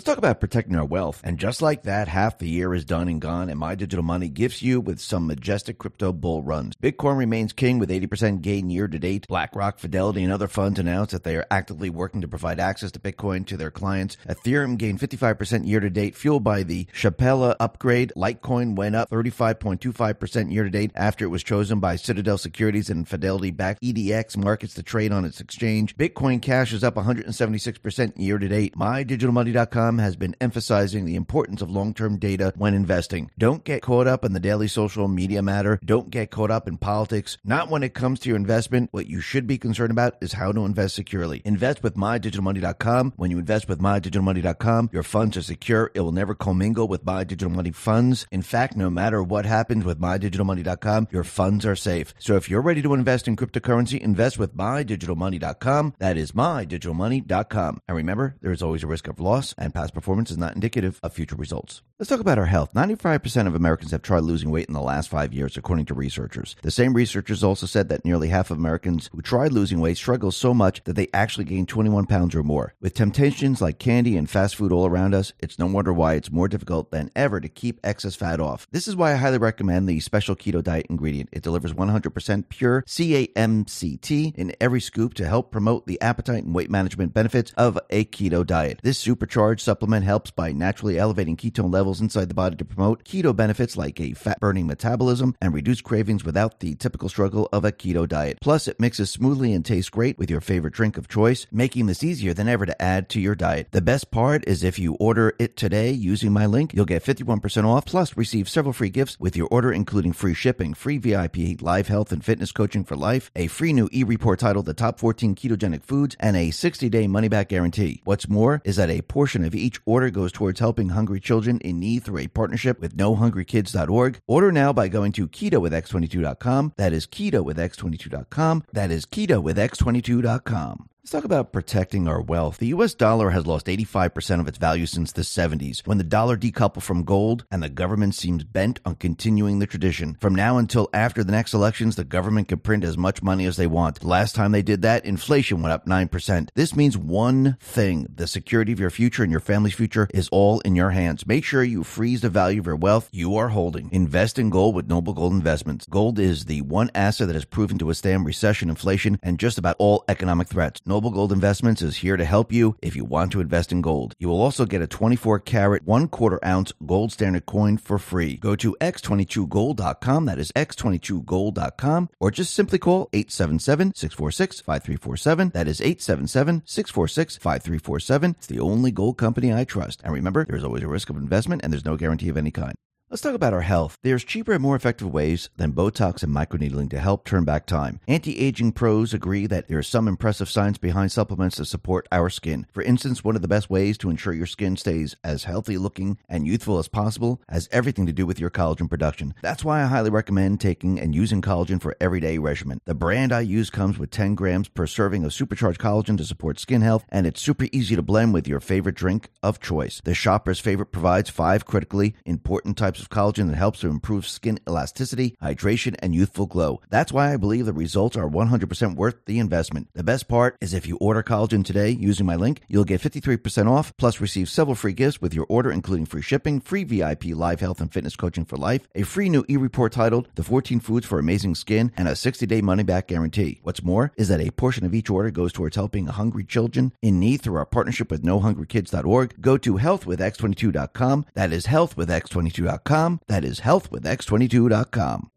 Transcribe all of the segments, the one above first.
Let's talk about protecting our wealth. And just like that, half the year is done and gone, and My Digital Money gifts you with some majestic crypto bull runs. Bitcoin remains king with 80% gain year to date. BlackRock, Fidelity, and other funds announced that they are actively working to provide access to Bitcoin to their clients. Ethereum gained 55% year to date, fueled by the Shapella upgrade. Litecoin went up 35.25% year to date after it was chosen by Citadel Securities and Fidelity backed EDX markets to trade on its exchange. Bitcoin Cash is up 176% year to date. MyDigitalMoney.com has been emphasizing the importance of long term data when investing. Don't get caught up in the daily social media matter. Don't get caught up in politics. Not when it comes to your investment. What you should be concerned about is how to invest securely. Invest with mydigitalmoney.com. When you invest with mydigitalmoney.com, your funds are secure. It will never commingle with My Digital Money funds. In fact, no matter what happens with mydigitalmoney.com, your funds are safe. So if you're ready to invest in cryptocurrency, invest with mydigitalmoney.com. That is mydigitalmoney.com. And remember, there is always a risk of loss and past performance is not indicative of future results. Let's talk about our health. 95% of Americans have tried losing weight in the last five years, according to researchers. The same researchers also said that nearly half of Americans who tried losing weight struggle so much that they actually gain 21 pounds or more. With temptations like candy and fast food all around us, it's no wonder why it's more difficult than ever to keep excess fat off. This is why I highly recommend the special keto diet ingredient. It delivers 100% pure C8 MCT in every scoop to help promote the appetite and weight management benefits of a keto diet. This supercharged supplement helps by naturally elevating ketone levels inside the body to promote keto benefits like a fat burning metabolism and reduce cravings without the typical struggle of a keto diet. Plus, it mixes smoothly and tastes great with your favorite drink of choice, making this easier than ever to add to your diet. The best part is if you order it today using my link, you'll get 51% off plus receive several free gifts with your order, including free shipping, free VIP live health and fitness coaching for life, a free new e report titled The Top 14 Ketogenic Foods, and a 60 day money back guarantee. What's more is that a portion of each order goes towards helping hungry children in need through a partnership with nohungrykids.org. Order now by going to ketowithx22.com. That is ketowithx22.com. That is ketowithx22.com. Let's talk about protecting our wealth. The US dollar has lost 85% of its value since the 70s, when the dollar decoupled from gold and the government seems bent on continuing the tradition. From now until after the next elections, the government can print as much money as they want. Last time they did that, inflation went up 9%. This means one thing the security of your future and your family's future is all in your hands. Make sure you freeze the value of your wealth you are holding. Invest in gold with Noble Gold Investments. Gold is the one asset that has proven to withstand recession, inflation, and just about all economic threats. Noble Gold Investments is here to help you if you want to invest in gold. You will also get a 24 karat, one quarter ounce gold standard coin for free. Go to x22gold.com, that is x22gold.com, or just simply call 877 646 5347. That is 877 646 5347. It's the only gold company I trust. And remember, there is always a risk of investment and there's no guarantee of any kind. Let's talk about our health. There's cheaper and more effective ways than Botox and microneedling to help turn back time. Anti aging pros agree that there is some impressive science behind supplements to support our skin. For instance, one of the best ways to ensure your skin stays as healthy looking and youthful as possible has everything to do with your collagen production. That's why I highly recommend taking and using collagen for everyday regimen. The brand I use comes with 10 grams per serving of supercharged collagen to support skin health, and it's super easy to blend with your favorite drink of choice. The shopper's favorite provides five critically important types of collagen that helps to improve skin elasticity, hydration, and youthful glow. That's why I believe the results are 100% worth the investment. The best part is if you order collagen today using my link, you'll get 53% off, plus receive several free gifts with your order, including free shipping, free VIP live health and fitness coaching for life, a free new e-report titled The 14 Foods for Amazing Skin, and a 60-day money-back guarantee. What's more is that a portion of each order goes towards helping hungry children in need through our partnership with nohungrykids.org. Go to healthwithx22.com. That is healthwithx22.com. That is healthwithx22.com.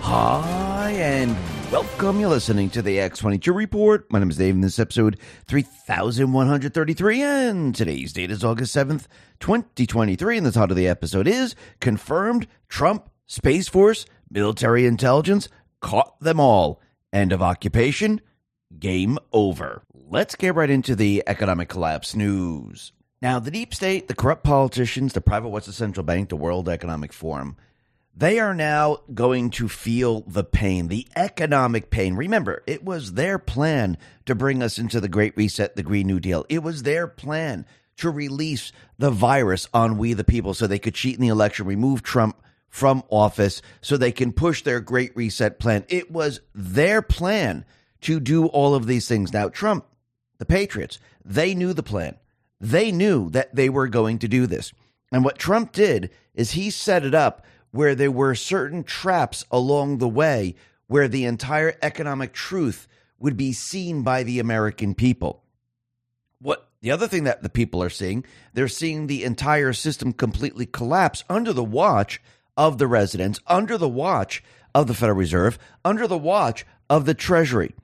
Hi, and welcome. You're listening to the X22 Report. My name is Dave, and this is episode 3133, and today's date is August 7th, 2023, and the title of the episode is Confirmed Trump Space Force Military Intelligence Caught Them All. End of occupation. Game over. Let's get right into the economic collapse news. Now, the deep state, the corrupt politicians, the private Western Central Bank, the World Economic Forum, They are now going to feel the pain, the economic pain. Remember, it was their plan to bring us into the Great Reset, the Green New Deal. It was their plan to release the virus on we the people so they could cheat in the election, remove Trump from office so they can push their Great Reset plan. It was their plan to do all of these things. Now, Trump, the Patriots, they knew the plan. They knew that they were going to do this. And what Trump did is he set it up where there were certain traps along the way where the entire economic truth would be seen by the American people. What the other thing that the people are seeing, they're seeing the entire system completely collapse under the watch of the residents, under the watch of the Federal Reserve, under the watch of the Treasury.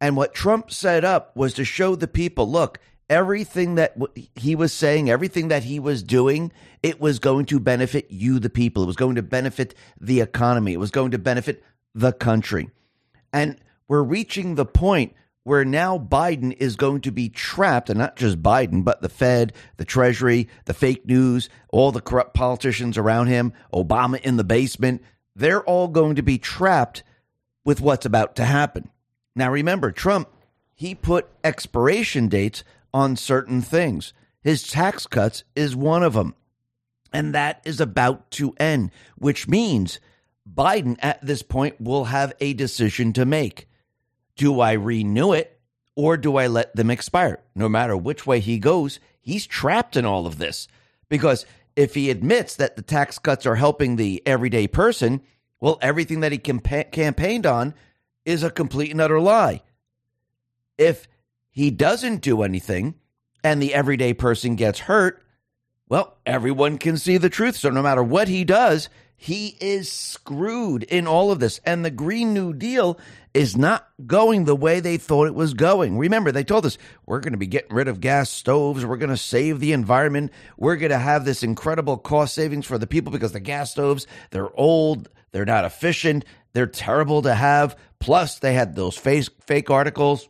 And what Trump set up was to show the people look, everything that he was saying, everything that he was doing, it was going to benefit you, the people. It was going to benefit the economy. It was going to benefit the country. And we're reaching the point where now Biden is going to be trapped, and not just Biden, but the Fed, the Treasury, the fake news, all the corrupt politicians around him, Obama in the basement. They're all going to be trapped with what's about to happen. Now, remember, Trump, he put expiration dates on certain things. His tax cuts is one of them. And that is about to end, which means Biden at this point will have a decision to make. Do I renew it or do I let them expire? No matter which way he goes, he's trapped in all of this. Because if he admits that the tax cuts are helping the everyday person, well, everything that he campa- campaigned on is a complete and utter lie. If he doesn't do anything and the everyday person gets hurt, well, everyone can see the truth. So no matter what he does, he is screwed in all of this. And the Green New Deal is not going the way they thought it was going. Remember, they told us we're going to be getting rid of gas stoves. We're going to save the environment. We're going to have this incredible cost savings for the people because the gas stoves, they're old, they're not efficient, they're terrible to have. Plus, they had those fake, fake articles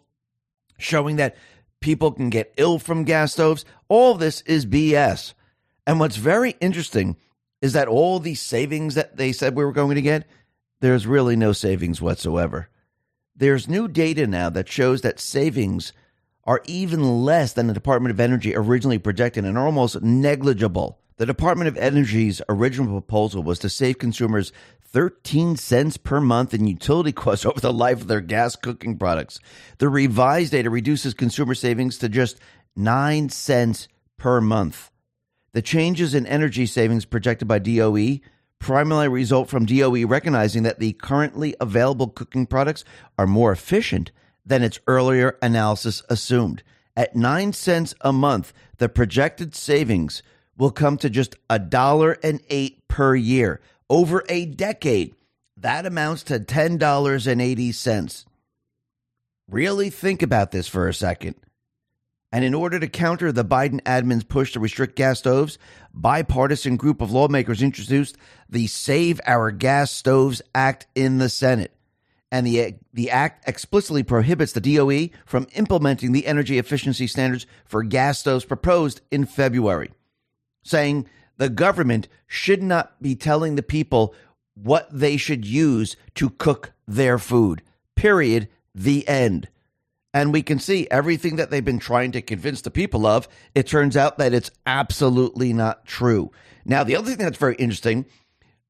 showing that people can get ill from gas stoves. All this is BS. And what's very interesting is that all these savings that they said we were going to get, there's really no savings whatsoever. There's new data now that shows that savings are even less than the Department of Energy originally projected and are almost negligible. The Department of Energy's original proposal was to save consumers 13 cents per month in utility costs over the life of their gas cooking products. The revised data reduces consumer savings to just 9 cents per month. The changes in energy savings projected by DOE primarily result from DOE recognizing that the currently available cooking products are more efficient than its earlier analysis assumed. At 9 cents a month, the projected savings will come to just a dollar and 8 per year over a decade. That amounts to $10.80. Really think about this for a second. And in order to counter the Biden admin's push to restrict gas stoves, bipartisan group of lawmakers introduced the Save Our Gas Stoves Act in the Senate. And the, the act explicitly prohibits the DOE from implementing the energy efficiency standards for gas stoves proposed in February, saying the government should not be telling the people what they should use to cook their food. Period. The end. And we can see everything that they've been trying to convince the people of. It turns out that it's absolutely not true. Now, the other thing that's very interesting,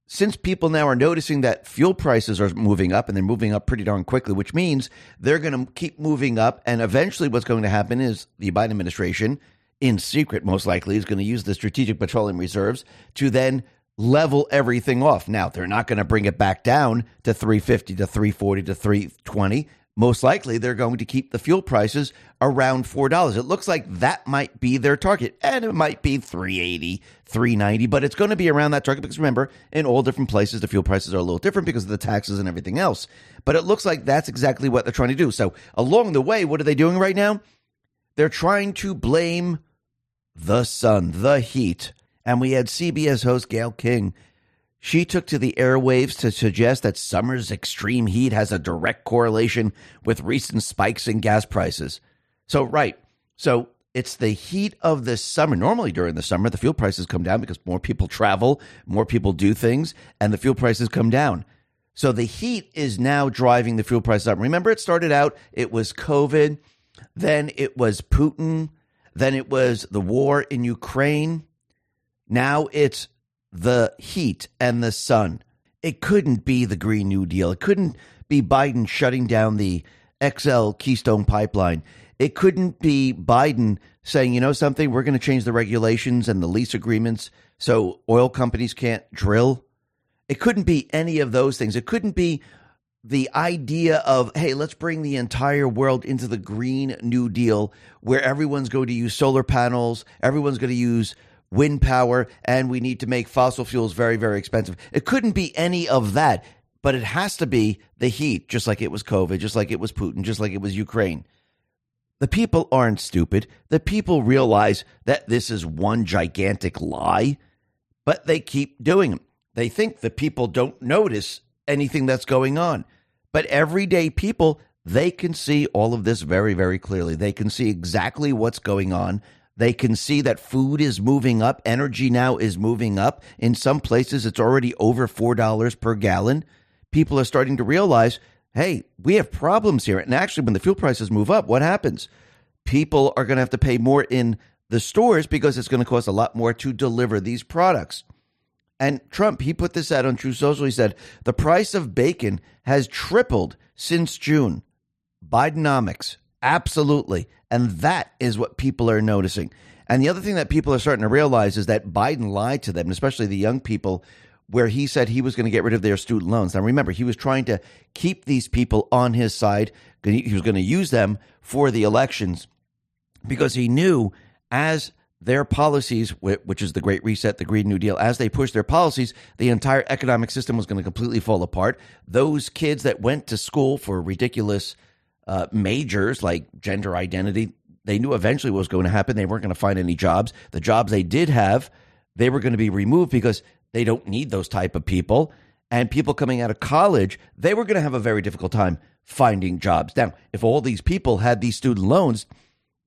since people now are noticing that fuel prices are moving up and they're moving up pretty darn quickly, which means they're going to keep moving up. And eventually, what's going to happen is the Biden administration in secret, most likely, is going to use the strategic petroleum reserves to then level everything off. Now, they're not going to bring it back down to 350 to 340 to 320. Most likely, they're going to keep the fuel prices around $4. It looks like that might be their target. And it might be 380, 390, but it's going to be around that target because remember, in all different places, the fuel prices are a little different because of the taxes and everything else. But it looks like that's exactly what they're trying to do. So, along the way, what are they doing right now? They're trying to blame the sun, the heat. And we had CBS host Gayle King. She took to the airwaves to suggest that summer's extreme heat has a direct correlation with recent spikes in gas prices. So, right. So, It's the heat of the summer. Normally during the summer, the fuel prices come down because more people travel, more people do things, and the fuel prices come down. So the heat is now driving the fuel prices up. Remember, it started out, it was COVID, then it was Putin, then it was the war in Ukraine. Now it's the heat and the sun. It couldn't be the Green New Deal. It couldn't be Biden shutting down the XL Keystone pipeline. It couldn't be Biden saying, you know something, we're going to change the regulations and the lease agreements so oil companies can't drill. It couldn't be any of those things. It couldn't be the idea of, hey, let's bring the entire world into the Green New Deal where everyone's going to use solar panels, everyone's going to use wind power, and we need to make fossil fuels very, very expensive. It couldn't be any of that, but it has to be the heat, just like it was COVID, just like it was Putin, just like it was Ukraine. The people aren't stupid. The people realize that this is one gigantic lie, but they keep doing them. They think the people don't notice anything that's going on. But everyday people, they can see all of this very, very clearly. They can see exactly what's going on. They can see that food is moving up. Energy now is moving up. In some places, it's already over $4 per gallon. People are starting to realize hey, we have problems here. And actually, when the fuel prices move up, what happens? People are going to have to pay more in the stores because it's going to cost a lot more to deliver these products. And Trump, he put this out on Truth Social. He said, the price of bacon has tripled since June. Bidenomics. Absolutely. And that is what people are noticing. And the other thing that people are starting to realize is that Biden lied to them, especially the young people, where he said he was going to get rid of their student loans. Now, remember, he was trying to keep these people on his side. He was going to use them for the elections because he knew as their policies, which is the Great Reset, the Green New Deal, as they pushed their policies, the entire economic system was going to completely fall apart. Those kids that went to school for ridiculous uh, majors like gender identity, they knew eventually what was going to happen. They weren't going to find any jobs. The jobs they did have, they were going to be removed because they don't need those type of people. And people coming out of college, they were going to have a very difficult time finding jobs. Now, if all these people had these student loans,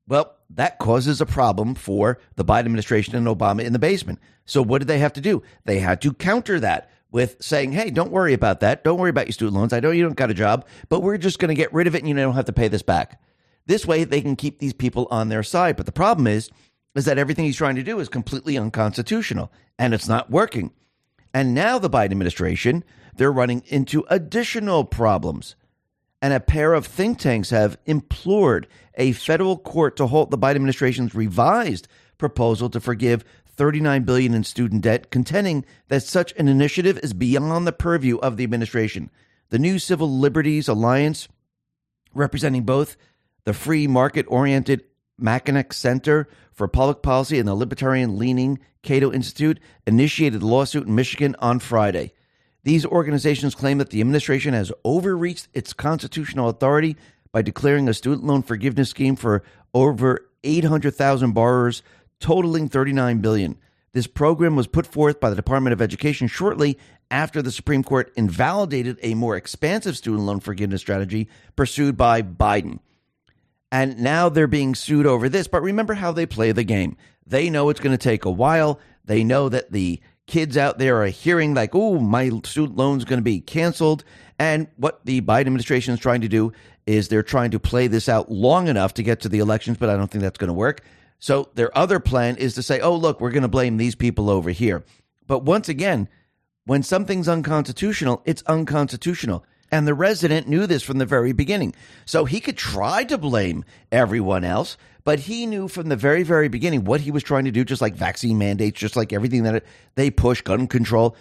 well, that causes a problem for the Biden administration and Obama in the basement. So what did they have to do? They had to counter that with saying, "Hey, don't worry about that. Don't worry about your student loans. I know you don't got a job, but we're just going to get rid of it and you don't have to pay this back." This way they can keep these people on their side. But the problem is is that everything he's trying to do is completely unconstitutional and it's not working. And now the Biden administration, they're running into additional problems. And a pair of think tanks have implored a federal court to halt the Biden administration's revised proposal to forgive 39 billion in student debt, contending that such an initiative is beyond the purview of the administration. The new Civil Liberties Alliance, representing both the free market oriented Mackinac Center for Public Policy and the libertarian leaning Cato Institute initiated a lawsuit in Michigan on Friday. These organizations claim that the administration has overreached its constitutional authority by declaring a student loan forgiveness scheme for over 800,000 borrowers totaling 39 billion. This program was put forth by the Department of Education shortly after the Supreme Court invalidated a more expansive student loan forgiveness strategy pursued by Biden. And now they're being sued over this. But remember how they play the game. They know it's going to take a while. They know that the kids out there are hearing, like, oh, my student loan's going to be canceled. And what the Biden administration is trying to do is they're trying to play this out long enough to get to the elections, but I don't think that's going to work. So their other plan is to say, oh, look, we're going to blame these people over here. But once again, when something's unconstitutional, it's unconstitutional. And the resident knew this from the very beginning. So he could try to blame everyone else, but he knew from the very, very beginning what he was trying to do, just like vaccine mandates, just like everything that they push, gun control.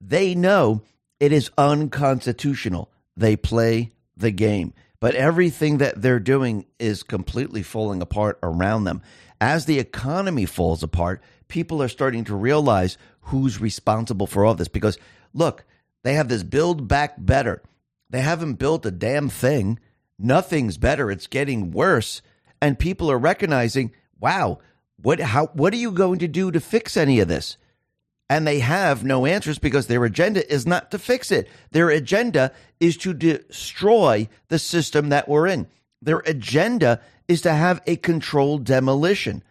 They know it is unconstitutional. They play the game. But everything that they're doing is completely falling apart around them. As the economy falls apart, people are starting to realize who's responsible for all this. Because look, they have this build back better. They haven't built a damn thing. Nothing's better. It's getting worse. And people are recognizing, wow, what how what are you going to do to fix any of this? And they have no answers because their agenda is not to fix it. Their agenda is to destroy the system that we're in. Their agenda is to have a controlled demolition.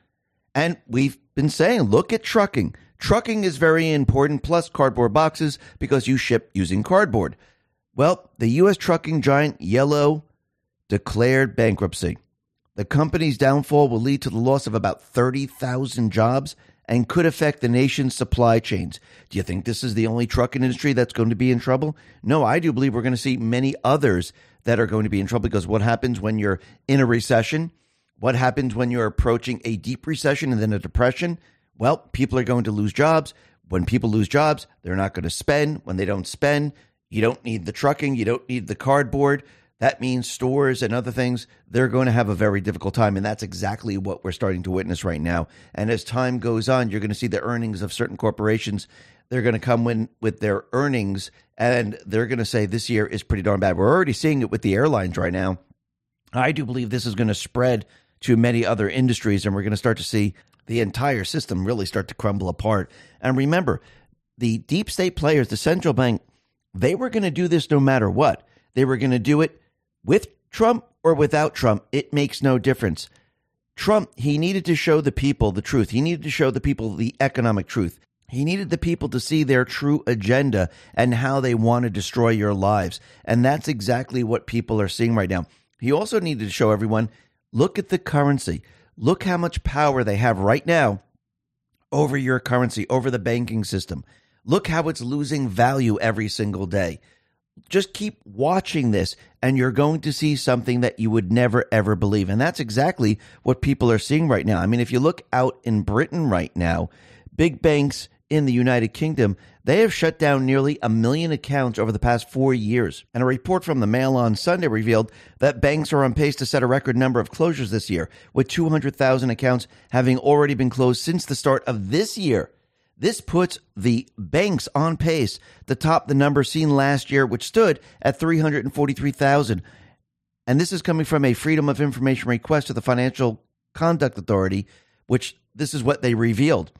And we've been saying, look at trucking. Trucking is very important, plus cardboard boxes because you ship using cardboard. Well, the U.S. trucking giant Yellow declared bankruptcy. The company's downfall will lead to the loss of about 30,000 jobs and could affect the nation's supply chains. Do you think this is the only trucking industry that's going to be in trouble? No, I do believe we're going to see many others that are going to be in trouble because what happens when you're in a recession? What happens when you're approaching a deep recession and then a depression? Well, people are going to lose jobs. When people lose jobs, they're not going to spend. When they don't spend, you don't need the trucking, you don't need the cardboard. That means stores and other things, they're going to have a very difficult time. And that's exactly what we're starting to witness right now. And as time goes on, you're going to see the earnings of certain corporations. They're going to come in with their earnings and they're going to say this year is pretty darn bad. We're already seeing it with the airlines right now. I do believe this is going to spread to many other industries, and we're going to start to see the entire system really start to crumble apart. And remember, the deep state players, the central bank, they were going to do this no matter what. They were going to do it with Trump or without Trump. It makes no difference. Trump, he needed to show the people the truth. He needed to show the people the economic truth. He needed the people to see their true agenda and how they want to destroy your lives. And that's exactly what people are seeing right now. He also needed to show everyone look at the currency. Look how much power they have right now over your currency, over the banking system. Look how it's losing value every single day. Just keep watching this, and you're going to see something that you would never, ever believe. And that's exactly what people are seeing right now. I mean, if you look out in Britain right now, big banks in the United Kingdom, they have shut down nearly a million accounts over the past four years. And a report from the Mail on Sunday revealed that banks are on pace to set a record number of closures this year, with 200,000 accounts having already been closed since the start of this year. This puts the banks on pace to top the number seen last year, which stood at 343,000. And this is coming from a Freedom of Information request to the Financial Conduct Authority, which this is what they revealed.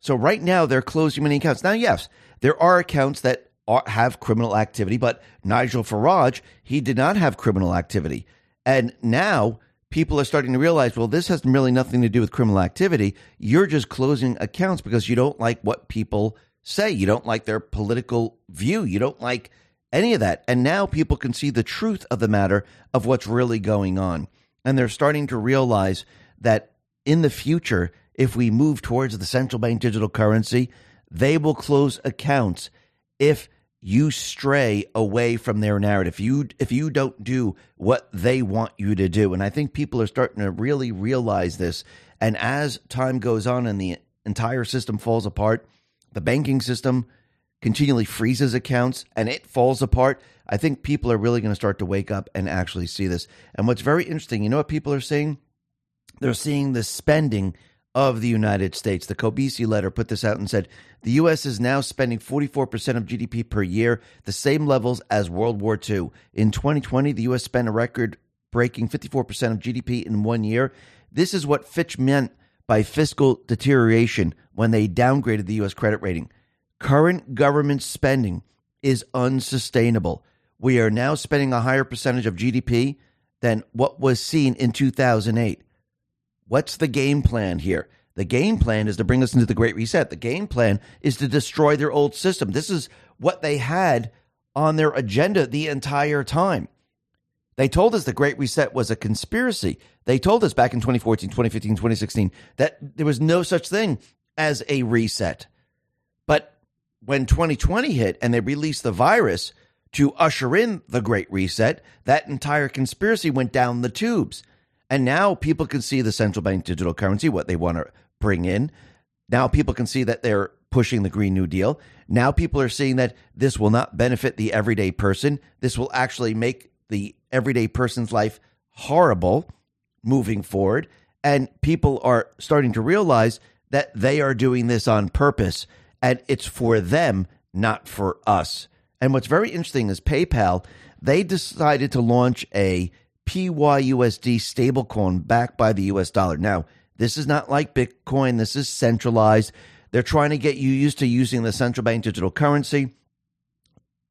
So right now they're closing many accounts. Now, yes, there are accounts that are, have criminal activity, but Nigel Farage, he did not have criminal activity. And now people are starting to realize, well, this has really nothing to do with criminal activity. You're just closing accounts because you don't like what people say. You don't like their political view. You don't like any of that. And now people can see the truth of the matter of what's really going on. And they're starting to realize that in the future, if we move towards the central bank digital currency, they will close accounts if you stray away from their narrative. You if you don't do what they want you to do. And I think people are starting to really realize this. And as time goes on and the entire system falls apart, the banking system continually freezes accounts and it falls apart. I think people are really going to start to wake up and actually see this. And what's very interesting, you know what people are seeing? They're seeing the spending of the United States. The Kobeissi letter put this out and said the U.S. is now spending 44% of GDP per year, the same levels as World War II. In 2020, the U.S. spent a record breaking 54% of GDP in one year. This is what Fitch meant by fiscal deterioration when they downgraded the U.S. credit rating. Current government spending is unsustainable. We are now spending a higher percentage of GDP than what was seen in 2008. What's the game plan here? The game plan is to bring us into the Great Reset. The game plan is to destroy their old system. This is what they had on their agenda the entire time. They told us the Great Reset was a conspiracy. They told us back in 2014, 2015, 2016 that there was no such thing as a reset. But when 2020 hit and they released the virus to usher in the Great Reset, that entire conspiracy went down the tubes. And now people can see the central bank digital currency, what they want to bring in. Now people can see that they're pushing the Green New Deal. Now people are seeing that this will not benefit the everyday person. This will actually make the everyday person's life horrible moving forward. And people are starting to realize that they are doing this on purpose and it's for them, not for us. And what's very interesting is PayPal, they decided to launch a PYUSD stablecoin backed by the US dollar. Now, this is not like Bitcoin, this is centralized. They're trying to get you used to using the central bank digital currency.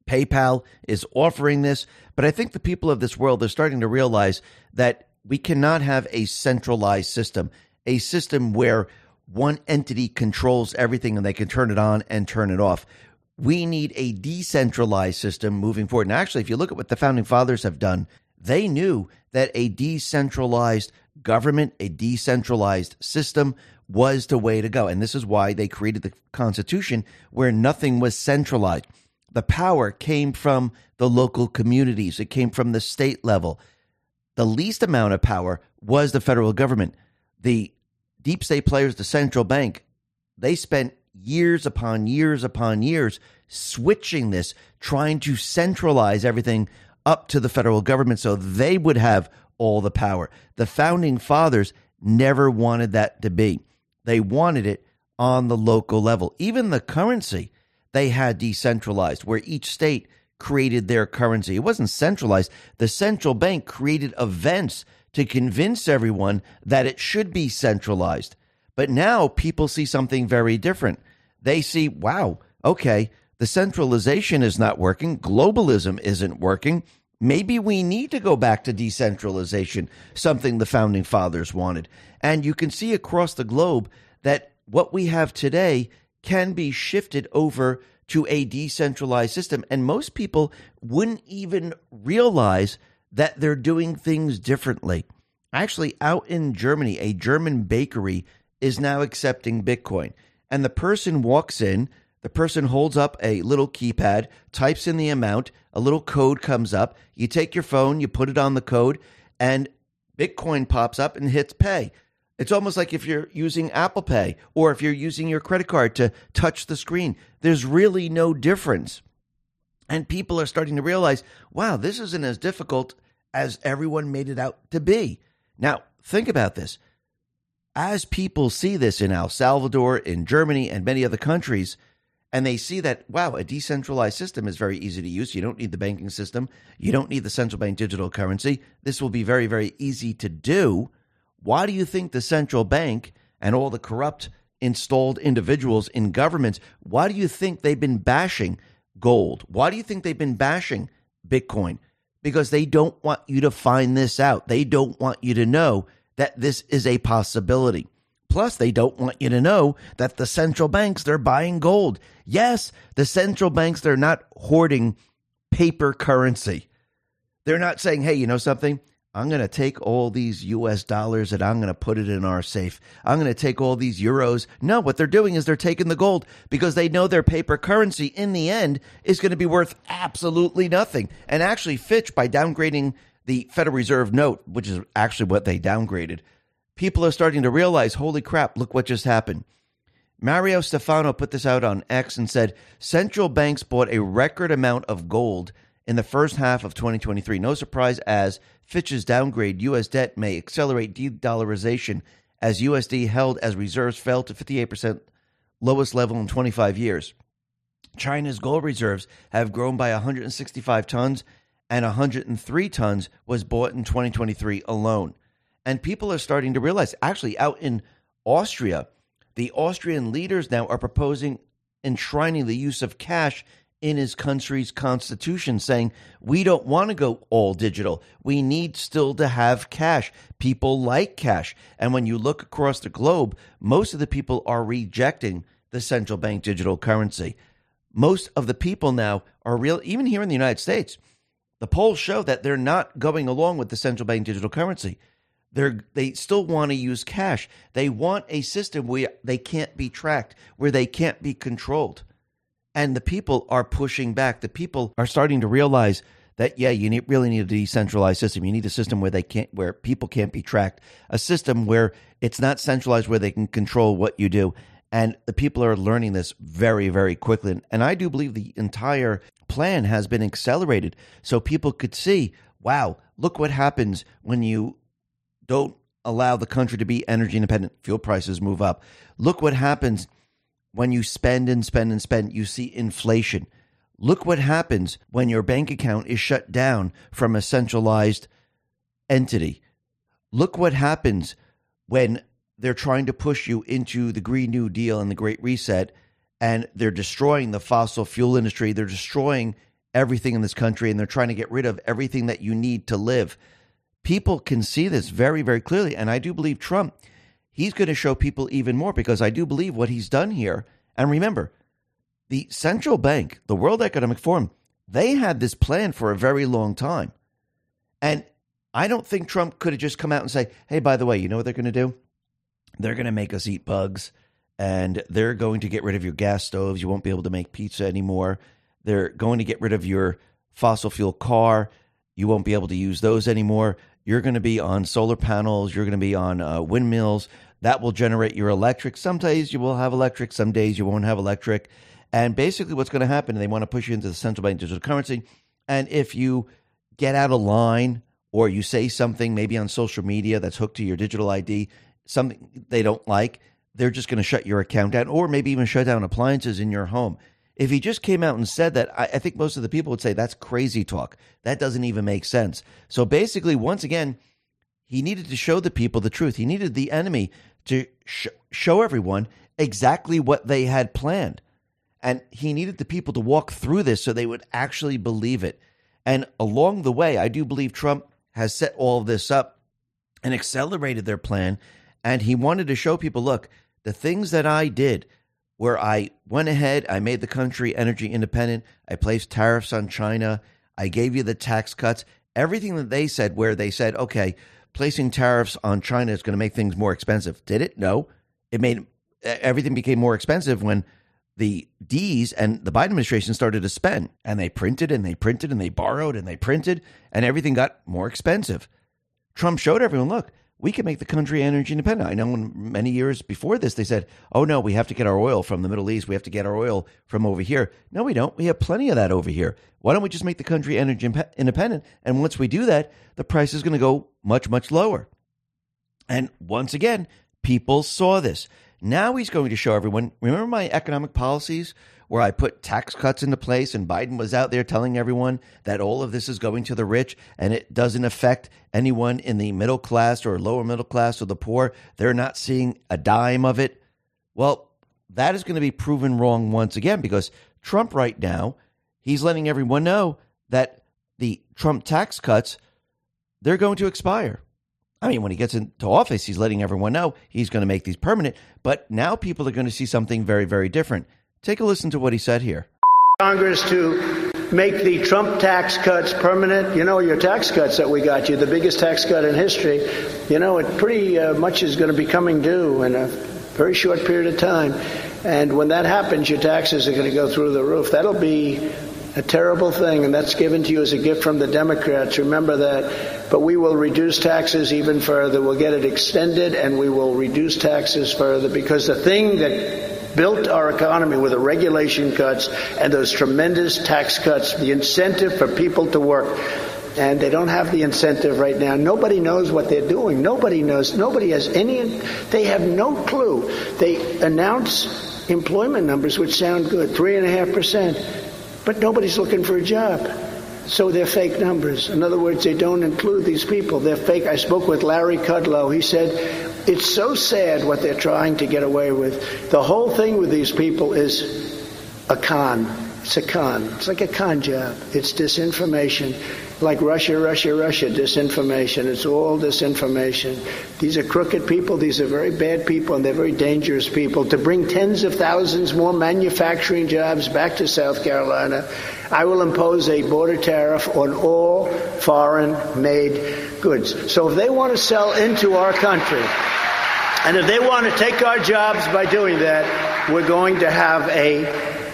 PayPal is offering this, but I think the people of this world are starting to realize that we cannot have a centralized system, a system where one entity controls everything and they can turn it on and turn it off. We need a decentralized system moving forward. And actually, if you look at what the founding fathers have done, they knew that a decentralized government, a decentralized system was the way to go. And this is why they created the Constitution where nothing was centralized. The power came from the local communities, it came from the state level. The least amount of power was the federal government. The deep state players, the central bank, they spent years upon years upon years switching this, trying to centralize everything up to the federal government so they would have all the power. The founding fathers never wanted that to be. They wanted it on the local level. Even the currency they had decentralized, where each state created their currency. It wasn't centralized. The central bank created events to convince everyone that it should be centralized. But now people see something very different. They see, wow, okay, the centralization is not working, globalism isn't working. Maybe we need to go back to decentralization, something the founding fathers wanted. And you can see across the globe that what we have today can be shifted over to a decentralized system. And most people wouldn't even realize that they're doing things differently. Actually, out in Germany, a German bakery is now accepting Bitcoin. And the person walks in, the person holds up a little keypad, types in the amount, a little code comes up. You take your phone, you put it on the code, and Bitcoin pops up and hits pay. It's almost like if you're using Apple Pay or if you're using your credit card to touch the screen. There's really no difference. And people are starting to realize, wow, this isn't as difficult as everyone made it out to be. Now, think about this. As people see this in El Salvador, in Germany, and many other countries, and they see that wow a decentralized system is very easy to use. You don't need the banking system. You don't need the central bank digital currency. This will be very very easy to do. Why do you think the central bank and all the corrupt installed individuals in governments why do you think they've been bashing gold? Why do you think they've been bashing bitcoin? Because they don't want you to find this out. They don't want you to know that this is a possibility Plus, they don't want you to know that the central banks, they're buying gold. Yes, the central banks, they're not hoarding paper currency. They're not saying, hey, you know something? I'm going to take all these US dollars and I'm going to put it in our safe. I'm going to take all these euros. No, what they're doing is they're taking the gold because they know their paper currency in the end is going to be worth absolutely nothing. And actually, Fitch, by downgrading the Federal Reserve note, which is actually what they downgraded, people are starting to realize, holy crap, look what just happened. Mario Stefano put this out on X and said central banks bought a record amount of gold in the first half of 2023. No surprise as Fitch's downgrade, U.S. debt may accelerate de dollarization as USD held as reserves fell to 58% lowest level in 25 years. China's gold reserves have grown by 165 tons, and 103 tons was bought in 2023 alone. And people are starting to realize, actually, out in Austria, the Austrian leaders now are proposing enshrining the use of cash in his country's constitution, saying, we don't want to go all digital. We need still to have cash. People like cash. And when you look across the globe, most of the people are rejecting the central bank digital currency. Most of the people now are real, even here in the United States, the polls show that they're not going along with the central bank digital currency. They're, they still want to use cash. They want a system where they can't be tracked, where they can't be controlled. And the people are pushing back. The people are starting to realize that yeah, you need, really need a decentralized system. You need a system where they can't, where people can't be tracked. A system where it's not centralized, where they can control what you do. And the people are learning this very, very quickly. And I do believe the entire plan has been accelerated so people could see, wow, look what happens when you don't allow the country to be energy independent. Fuel prices move up. Look what happens when you spend and spend and spend. You see inflation. Look what happens when your bank account is shut down from a centralized entity. Look what happens when they're trying to push you into the Green New Deal and the Great Reset, and they're destroying the fossil fuel industry. They're destroying everything in this country and they're trying to get rid of everything that you need to live. People can see this very, very clearly. And I do believe Trump, he's going to show people even more because I do believe what he's done here. And remember, the central bank, the World Economic Forum, they had this plan for a very long time. And I don't think Trump could have just come out and say, hey, by the way, you know what they're going to do? They're going to make us eat bugs and they're going to get rid of your gas stoves. You won't be able to make pizza anymore. They're going to get rid of your fossil fuel car. You won't be able to use those anymore. You're going to be on solar panels. You're going to be on uh, windmills. That will generate your electric. Some days you will have electric, some days you won't have electric. And basically, what's going to happen, they want to push you into the central bank digital currency. And if you get out of line or you say something maybe on social media that's hooked to your digital ID, something they don't like, they're just going to shut your account down or maybe even shut down appliances in your home. If he just came out and said that, I, I think most of the people would say that's crazy talk. That doesn't even make sense. So basically, once again, he needed to show the people the truth. He needed the enemy to sh- show everyone exactly what they had planned. And he needed the people to walk through this so they would actually believe it. And along the way, I do believe Trump has set all this up and accelerated their plan. And he wanted to show people look, the things that I did, where I went ahead, I made the country energy independent, I placed tariffs on China, I gave you the tax cuts, everything that they said, where they said, okay, placing tariffs on China is going to make things more expensive. Did it? No. It made everything became more expensive when the D's and the Biden administration started to spend and they printed and they printed and they borrowed and they printed and everything got more expensive. Trump showed everyone, look, we can make the country energy independent. I know in many years before this, they said, oh no, we have to get our oil from the Middle East. We have to get our oil from over here. No, we don't. We have plenty of that over here. Why don't we just make the country energy independent? And once we do that, the price is going to go much, much lower. And once again, people saw this. Now he's going to show everyone. Remember my economic policies where I put tax cuts into place and Biden was out there telling everyone that all of this is going to the rich and it doesn't affect anyone in the middle class or lower middle class or the poor. They're not seeing a dime of it. Well, that is going to be proven wrong once again because Trump right now, he's letting everyone know that the Trump tax cuts they're going to expire. I mean, when he gets into office, he's letting everyone know he's going to make these permanent. But now people are going to see something very, very different. Take a listen to what he said here. Congress to make the Trump tax cuts permanent. You know, your tax cuts that we got you, the biggest tax cut in history, you know, it pretty uh, much is going to be coming due in a very short period of time. And when that happens, your taxes are going to go through the roof. That'll be a terrible thing, and that's given to you as a gift from the Democrats. Remember that. But we will reduce taxes even further. We'll get it extended, and we will reduce taxes further because the thing that built our economy with the regulation cuts and those tremendous tax cuts, the incentive for people to work, and they don't have the incentive right now. Nobody knows what they're doing. Nobody knows. Nobody has any. They have no clue. They announce employment numbers which sound good, three and a half percent but nobody's looking for a job. So they're fake numbers. In other words, they don't include these people. They're fake. I spoke with Larry Kudlow. He said, it's so sad what they're trying to get away with. The whole thing with these people is a con. It's a con. It's like a con job. It's disinformation like Russia, Russia, Russia, disinformation. It's all disinformation. These are crooked people. These are very bad people, and they're very dangerous people. To bring tens of thousands more manufacturing jobs back to South Carolina, I will impose a border tariff on all foreign made goods. So if they want to sell into our country, and if they want to take our jobs by doing that, we're going to have a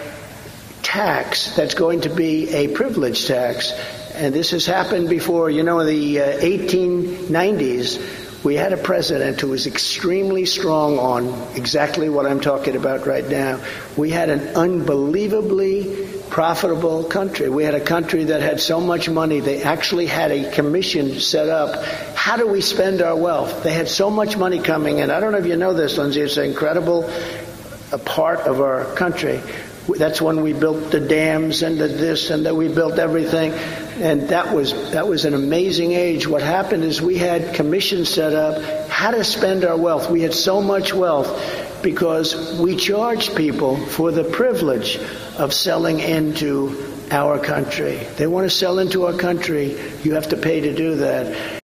tax that's going to be a privilege tax and this has happened before. You know, in the uh, 1890s, we had a president who was extremely strong on exactly what I'm talking about right now. We had an unbelievably profitable country. We had a country that had so much money, they actually had a commission set up. How do we spend our wealth? They had so much money coming in. I don't know if you know this, Lindsey. It's an incredible part of our country. That's when we built the dams and the this and that we built everything. And that was, that was an amazing age. What happened is we had commissions set up how to spend our wealth. We had so much wealth because we charged people for the privilege of selling into our country. They want to sell into our country. You have to pay to do that.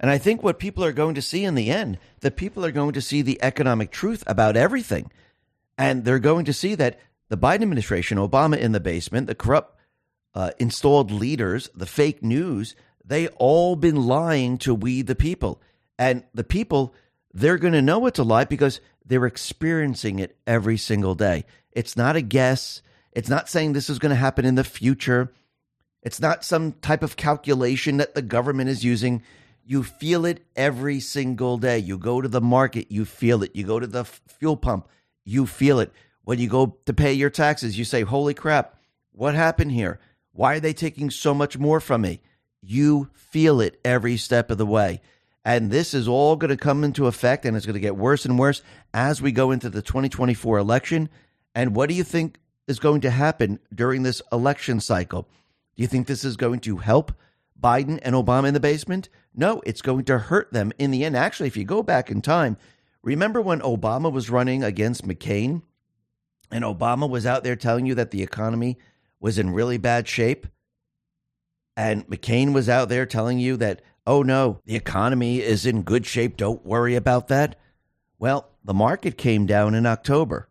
And I think what people are going to see in the end, that people are going to see the economic truth about everything. And they're going to see that the Biden administration, Obama in the basement, the corrupt uh, installed leaders, the fake news, they all been lying to we the people. And the people, they're going to know it's a lie because they're experiencing it every single day. It's not a guess. It's not saying this is going to happen in the future. It's not some type of calculation that the government is using. You feel it every single day. You go to the market, you feel it. You go to the fuel pump, you feel it. When you go to pay your taxes, you say, Holy crap, what happened here? Why are they taking so much more from me? You feel it every step of the way. And this is all going to come into effect and it's going to get worse and worse as we go into the 2024 election. And what do you think is going to happen during this election cycle? Do you think this is going to help Biden and Obama in the basement? No, it's going to hurt them in the end. Actually, if you go back in time, remember when Obama was running against McCain and Obama was out there telling you that the economy was in really bad shape? And McCain was out there telling you that oh no, the economy is in good shape, don't worry about that. Well, the market came down in October.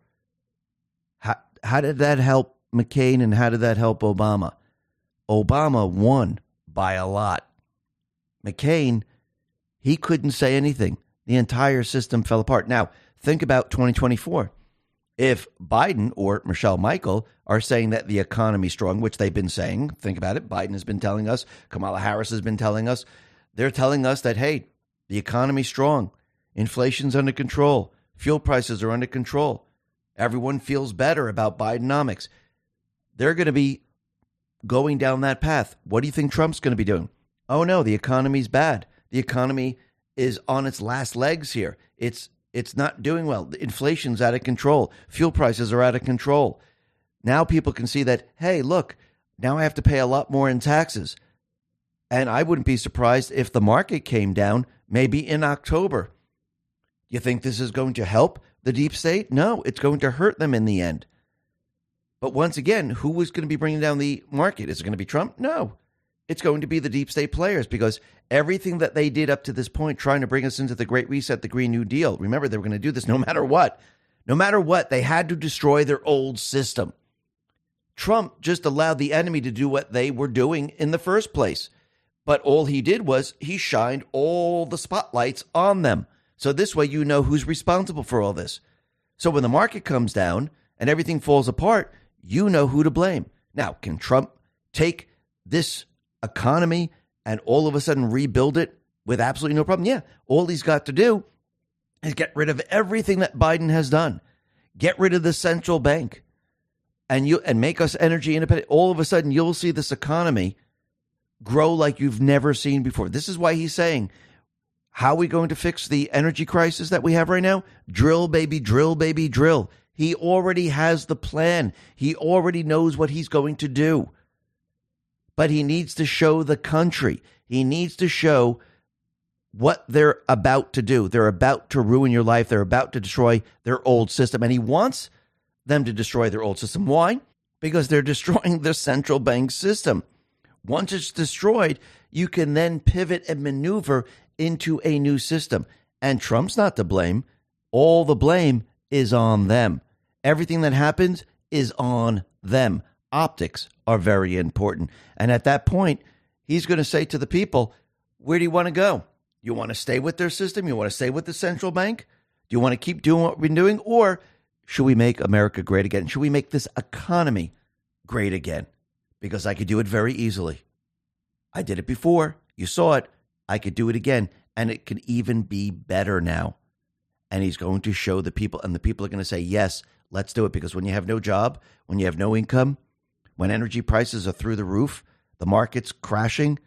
How, how did that help McCain and how did that help Obama? Obama won by a lot. McCain, he couldn't say anything. The entire system fell apart. Now, think about 2024. If Biden or Michelle Michael are saying that the economy's strong, which they've been saying, think about it. Biden has been telling us, Kamala Harris has been telling us, they're telling us that, hey, the economy's strong, inflation's under control, fuel prices are under control. Everyone feels better about Bidenomics. They're going to be going down that path. What do you think Trump's going to be doing? Oh no, the economy's bad. The economy is on its last legs here. It's it's not doing well. Inflation's out of control. Fuel prices are out of control. Now people can see that, hey, look, now I have to pay a lot more in taxes. And I wouldn't be surprised if the market came down maybe in October. You think this is going to help the deep state? No, it's going to hurt them in the end. But once again, who is going to be bringing down the market? Is it going to be Trump? No. It's going to be the deep state players because everything that they did up to this point, trying to bring us into the Great Reset, the Green New Deal, remember, they were going to do this no matter what. No matter what, they had to destroy their old system. Trump just allowed the enemy to do what they were doing in the first place. But all he did was he shined all the spotlights on them. So this way you know who's responsible for all this. So when the market comes down and everything falls apart, you know who to blame. Now, can Trump take this economy and all of a sudden rebuild it with absolutely no problem? Yeah. All he's got to do is get rid of everything that Biden has done. Get rid of the central bank and you and make us energy independent. All of a sudden you'll see this economy grow like you've never seen before. This is why he's saying, how are we going to fix the energy crisis that we have right now? Drill, baby, drill, baby, drill. He already has the plan. He already knows what he's going to do. But he needs to show the country. He needs to show what they're about to do. They're about to ruin your life. They're about to destroy their old system. And he wants them to destroy their old system. Why? Because they're destroying the central bank system. Once it's destroyed, you can then pivot and maneuver into a new system. And Trump's not to blame. All the blame is on them. Everything that happens is on them. Optics are very important. And at that point, he's going to say to the people, where do you want to go? You want to stay with their system? You want to stay with the central bank? Do you want to keep doing what we've been doing? Or should we make America great again? Should we make this economy great again? because I could do it very easily. I did it before. You saw it. I could do it again. And it can even be better now. And he's going to show the people, and the people are going to say, yes, let's do it. Because when you have no job, when you have no income, when energy prices are through the roof, the market's crashing,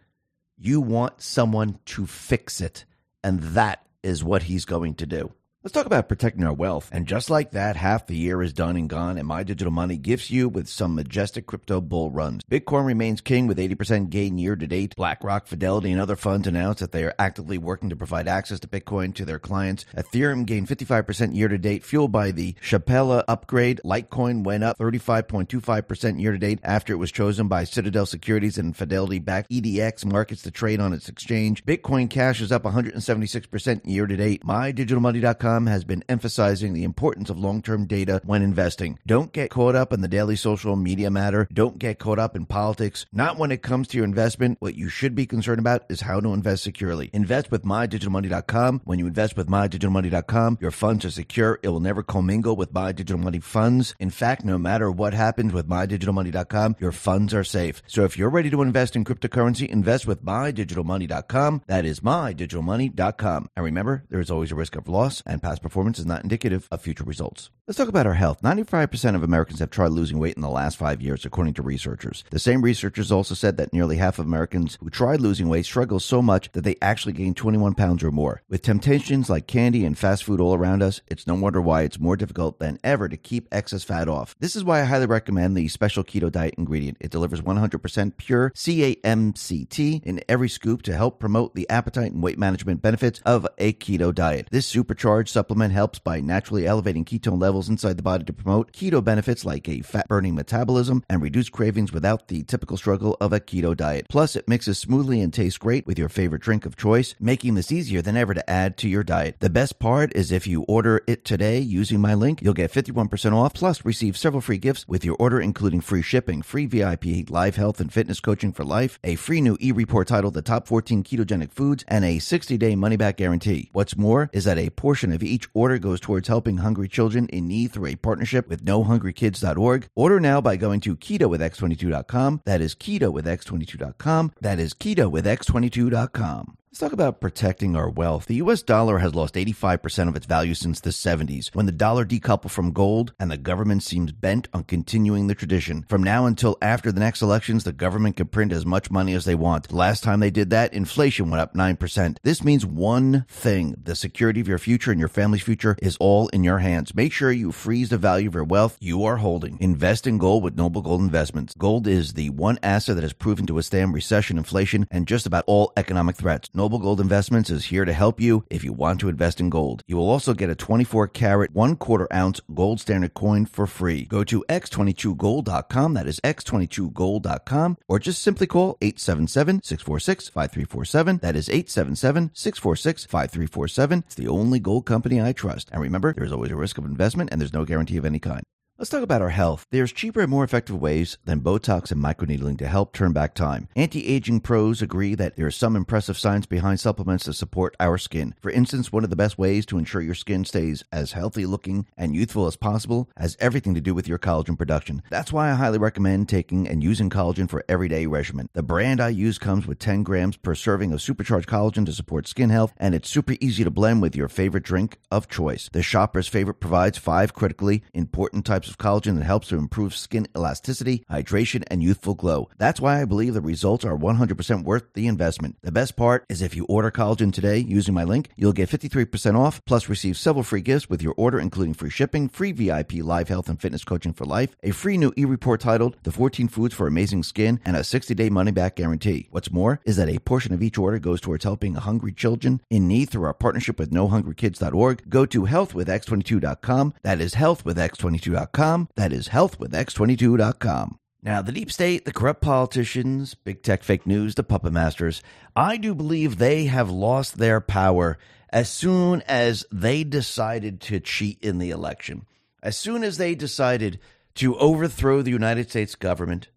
you want someone to fix it. And that is what he's going to do. Let's talk about protecting our wealth. And just like that, half the year is done and gone, and My Digital Money gifts you with some majestic crypto bull runs. Bitcoin remains king with 80% gain year to date. BlackRock, Fidelity, and other funds announced that they are actively working to provide access to Bitcoin to their clients. Ethereum gained 55% year to date, fueled by the Shapella upgrade. Litecoin went up 35.25% year to date after it was chosen by Citadel Securities and Fidelity backed EDX markets to trade on its exchange. Bitcoin Cash is up 176% year to date. MyDigitalMoney.com has been emphasizing the importance of long term data when investing. Don't get caught up in the daily social media matter. Don't get caught up in politics. Not when it comes to your investment. What you should be concerned about is how to invest securely. Invest with mydigitalmoney.com. When you invest with mydigitalmoney.com, your funds are secure. It will never commingle with My Digital Money funds. In fact, no matter what happens with mydigitalmoney.com, your funds are safe. So if you're ready to invest in cryptocurrency, invest with mydigitalmoney.com. That is mydigitalmoney.com. And remember, there is always a risk of loss and past performance is not indicative of future results. Let's talk about our health. 95% of Americans have tried losing weight in the last five years, according to researchers. The same researchers also said that nearly half of Americans who tried losing weight struggle so much that they actually gain 21 pounds or more. With temptations like candy and fast food all around us, it's no wonder why it's more difficult than ever to keep excess fat off. This is why I highly recommend the special keto diet ingredient. It delivers 100% pure C8 MCT in every scoop to help promote the appetite and weight management benefits of a keto diet. This supercharged supplement helps by naturally elevating ketone levels inside the body to promote keto benefits like a fat burning metabolism and reduce cravings without the typical struggle of a keto diet. Plus, it mixes smoothly and tastes great with your favorite drink of choice, making this easier than ever to add to your diet. The best part is if you order it today using my link, you'll get 51% off plus receive several free gifts with your order, including free shipping, free VIP live health and fitness coaching for life, a free new e report titled The Top 14 Ketogenic Foods, and a 60 day money back guarantee. What's more is that a portion of each order goes towards helping hungry children in need through a partnership with NoHungryKids.org. Order now by going to KetoWithX22.com. That is KetoWithX22.com. That is KetoWithX22.com. Let's talk about protecting our wealth. The US dollar has lost 85% of its value since the 70s, when the dollar decoupled from gold and the government seems bent on continuing the tradition. From now until after the next elections, the government can print as much money as they want. Last time they did that, inflation went up 9%. This means one thing the security of your future and your family's future is all in your hands. Make sure you freeze the value of your wealth you are holding. Invest in gold with Noble Gold Investments. Gold is the one asset that has proven to withstand recession, inflation, and just about all economic threats. Noble Gold Investments is here to help you if you want to invest in gold. You will also get a 24 karat, one quarter ounce gold standard coin for free. Go to x22gold.com, that is x22gold.com, or just simply call 877 646 5347. That is 877 646 5347. It's the only gold company I trust. And remember, there is always a risk of investment and there's no guarantee of any kind. Let's talk about our health. There's cheaper and more effective ways than Botox and microneedling to help turn back time. Anti-aging pros agree that there is some impressive science behind supplements that support our skin. For instance, one of the best ways to ensure your skin stays as healthy looking and youthful as possible has everything to do with your collagen production. That's why I highly recommend taking and using collagen for everyday regimen. The brand I use comes with 10 grams per serving of supercharged collagen to support skin health, and it's super easy to blend with your favorite drink of choice. The shopper's favorite provides five critically important types types of collagen that helps to improve skin elasticity, hydration, and youthful glow. That's why I believe the results are 100% worth the investment. The best part is if you order collagen today using my link, you'll get 53% off, plus receive several free gifts with your order, including free shipping, free VIP live health and fitness coaching for life, a free new e-report titled The 14 Foods for Amazing Skin, and a 60-day money-back guarantee. What's more is that a portion of each order goes towards helping hungry children in need through our partnership with NoHungryKids.org. Go to healthwithx22.com. That is healthwithx22.com healthwithx22.com. That is healthwithx22.com. Now, the deep state, the corrupt politicians, big tech fake news, the puppet masters, I do believe they have lost their power as soon as they decided to cheat in the election. As soon as they decided to overthrow the United States government,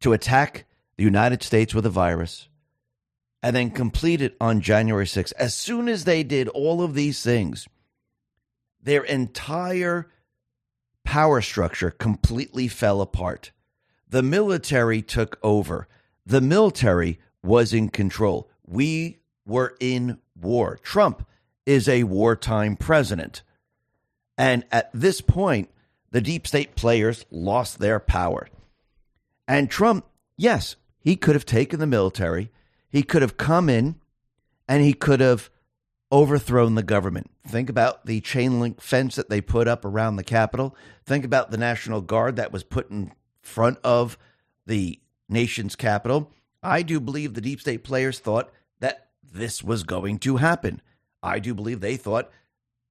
to attack the United States with a virus, and then complete it on January 6th, as soon as they did all of these things, their entire power structure completely fell apart. The military took over. The military was in control. We were in war. Trump is a wartime president. And at this point, the deep state players lost their power. And Trump, yes, he could have taken the military, he could have come in and he could have overthrown the government. Think about the chain link fence that they put up around the Capitol. Think about the National Guard that was put in front of the nation's capital. I do believe the deep state players thought that this was going to happen. I do believe they thought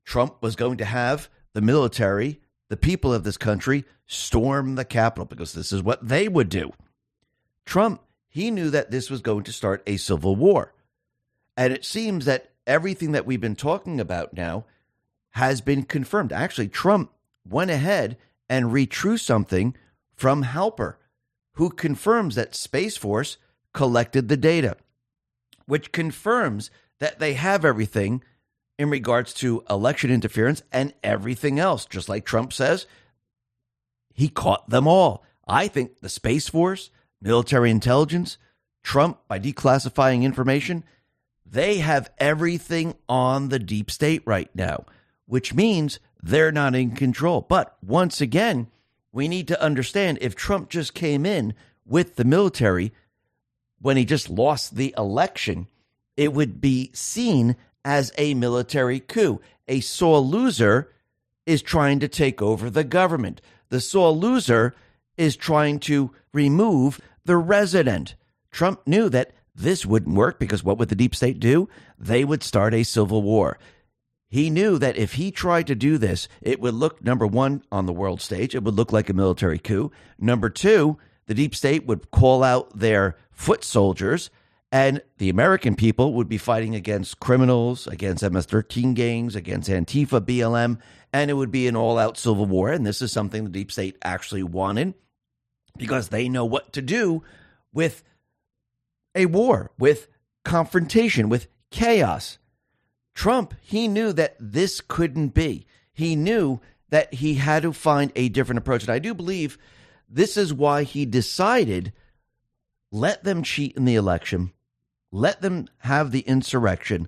Trump was going to have the military, the people of this country, storm the Capitol because this is what they would do. Trump, he knew that this was going to start a civil war. And it seems that everything that we've been talking about now has been confirmed. Actually, Trump went ahead and retrued something from Halper, who confirms that Space Force collected the data, which confirms that they have everything in regards to election interference and everything else. Just like Trump says, he caught them all. I think the Space Force, military intelligence, Trump, by declassifying information, they have everything on the deep state right now, which means they're not in control. But once again, we need to understand if Trump just came in with the military when he just lost the election, it would be seen as a military coup. A sore loser is trying to take over the government. The sore loser is trying to remove the resident. Trump knew that this wouldn't work because what would the deep state do? They would start a civil war. He knew that if he tried to do this, it would look, number one, on the world stage, it would look like a military coup. Number two, the deep state would call out their foot soldiers, and the American people would be fighting against criminals, against MS 13 gangs, against Antifa, BLM, and it would be an all out civil war. And this is something the deep state actually wanted because they know what to do with a war, with confrontation, with chaos. Trump, he knew that this couldn't be. He knew that he had to find a different approach. And I do believe this is why he decided let them cheat in the election, let them have the insurrection.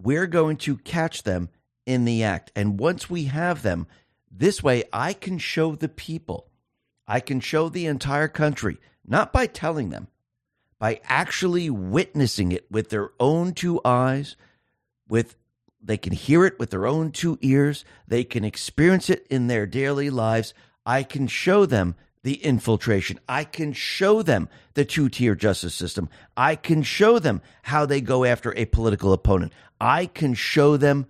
We're going to catch them in the act. And once we have them, this way I can show the people, I can show the entire country, not by telling them, by actually witnessing it with their own two eyes, with they can hear it with their own two ears, they can experience it in their daily lives. I can show them the infiltration. I can show them the two tier justice system. I can show them how they go after a political opponent. I can show them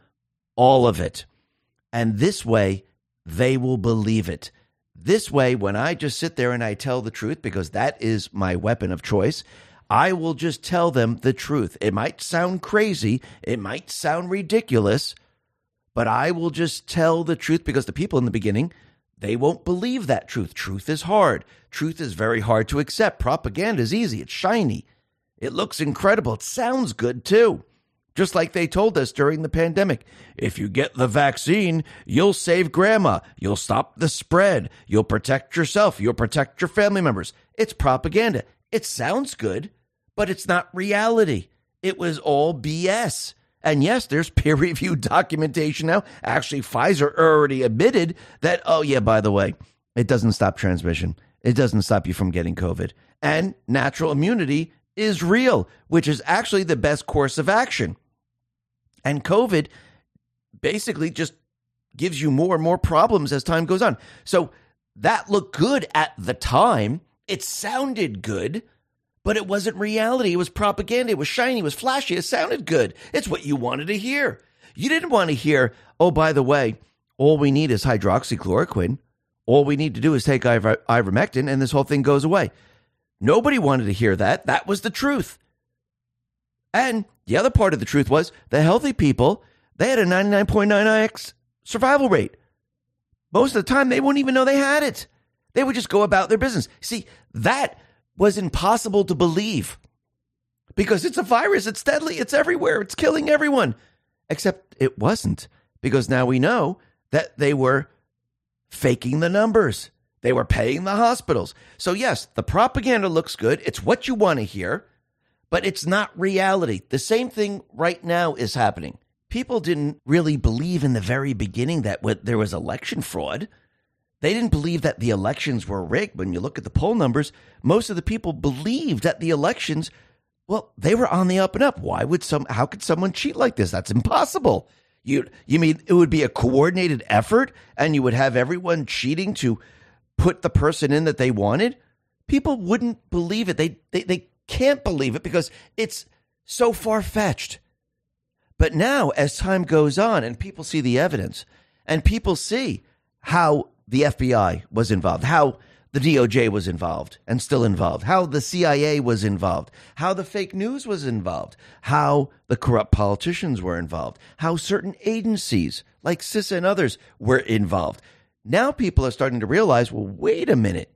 all of it. And this way, they will believe it. This way, when I just sit there and I tell the truth, because that is my weapon of choice, I will just tell them the truth. It might sound crazy, it might sound ridiculous, but I will just tell the truth because the people in the beginning, they won't believe that truth. Truth is hard. Truth is very hard to accept. Propaganda is easy, it's shiny, it looks incredible, it sounds good too. Just like they told us during the pandemic. If you get the vaccine, you'll save grandma. You'll stop the spread. You'll protect yourself. You'll protect your family members. It's propaganda. It sounds good, but it's not reality. It was all BS. And yes, there's peer reviewed documentation now. Actually, Pfizer already admitted that, oh, yeah, by the way, it doesn't stop transmission. It doesn't stop you from getting COVID. And natural immunity is real, which is actually the best course of action. And COVID basically just gives you more and more problems as time goes on. So that looked good at the time. It sounded good, but it wasn't reality. It was propaganda. It was shiny. It was flashy. It sounded good. It's what you wanted to hear. You didn't want to hear, oh, by the way, all we need is hydroxychloroquine. All we need to do is take iver- ivermectin and this whole thing goes away. Nobody wanted to hear that. That was the truth. And the other part of the truth was the healthy people, they had a 99.9x survival rate. Most of the time, they wouldn't even know they had it. They would just go about their business. See, that was impossible to believe because it's a virus. It's deadly. It's everywhere. It's killing everyone. Except it wasn't because now we know that they were faking the numbers. They were paying the hospitals. So, yes, the propaganda looks good. It's what you want to hear, but it's not reality. The same thing right now is happening. People didn't really believe in the very beginning that there was election fraud. They didn't believe that the elections were rigged. When you look at the poll numbers, most of the people believed that the elections Well, they were on the up and up. Why would some how could someone cheat like this? That's impossible. You you mean it would be a coordinated effort and you would have everyone cheating to put the person in that they wanted? People wouldn't believe it. They they, they can't believe it because it's so far fetched. But now, as time goes on and people see the evidence and people see how the FBI was involved, how the DOJ was involved and still involved, how the CIA was involved, how the fake news was involved, how the corrupt politicians were involved, how certain agencies like CISA and others were involved. Now people are starting to realize well, wait a minute.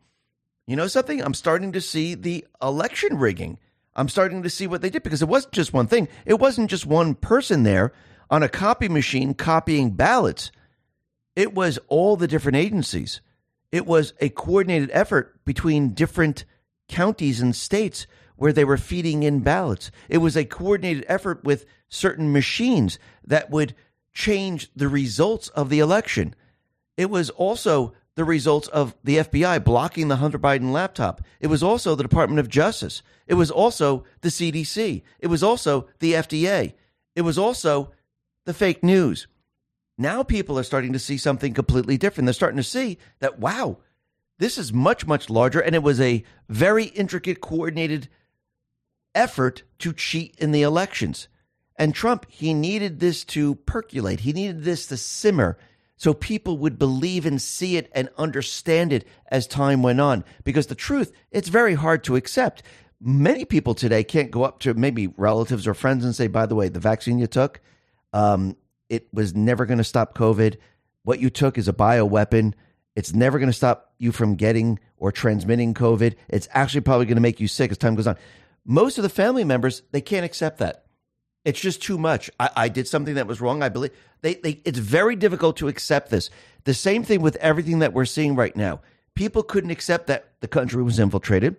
You know something? I'm starting to see the election rigging. I'm starting to see what they did because it wasn't just one thing. It wasn't just one person there on a copy machine copying ballots. It was all the different agencies. It was a coordinated effort between different counties and states where they were feeding in ballots. It was a coordinated effort with certain machines that would change the results of the election. It was also the results of the FBI blocking the Hunter Biden laptop. It was also the Department of Justice. It was also the CDC. It was also the FDA. It was also the fake news. Now people are starting to see something completely different. They're starting to see that, wow, this is much, much larger. And it was a very intricate, coordinated effort to cheat in the elections. And Trump, he needed this to percolate, he needed this to simmer so people would believe and see it and understand it as time went on. Because the truth, it's very hard to accept. Many people today can't go up to maybe relatives or friends and say, by the way, the vaccine you took, um, it was never going to stop COVID. What you took is a bioweapon. It's never going to stop you from getting or transmitting COVID. It's actually probably going to make you sick as time goes on. Most of the family members, they can't accept that. It's just too much. I, I did something that was wrong. I believe they, they, it's very difficult to accept this. The same thing with everything that we're seeing right now. People couldn't accept that the country was infiltrated.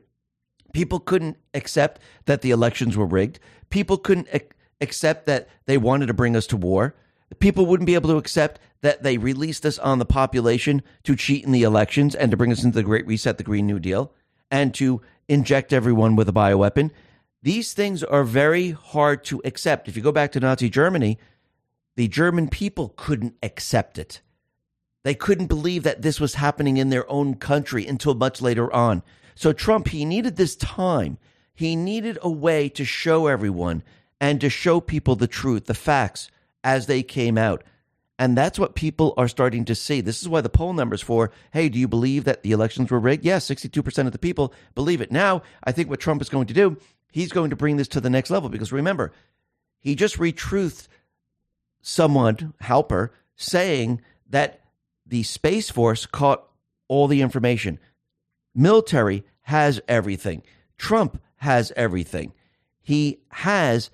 People couldn't accept that the elections were rigged. People couldn't ac- accept that they wanted to bring us to war. People wouldn't be able to accept that they released us on the population to cheat in the elections and to bring us into the Great Reset, the Green New Deal, and to inject everyone with a bioweapon. These things are very hard to accept. If you go back to Nazi Germany, the German people couldn't accept it. They couldn't believe that this was happening in their own country until much later on. So, Trump, he needed this time. He needed a way to show everyone and to show people the truth, the facts as they came out. And that's what people are starting to see. This is why the poll numbers for, hey, do you believe that the elections were rigged? Yes, 62% of the people believe it. Now, I think what Trump is going to do, he's going to bring this to the next level because remember, he just retruthed someone, Halper, saying that the Space Force caught all the information. Military has everything. Trump has everything. He has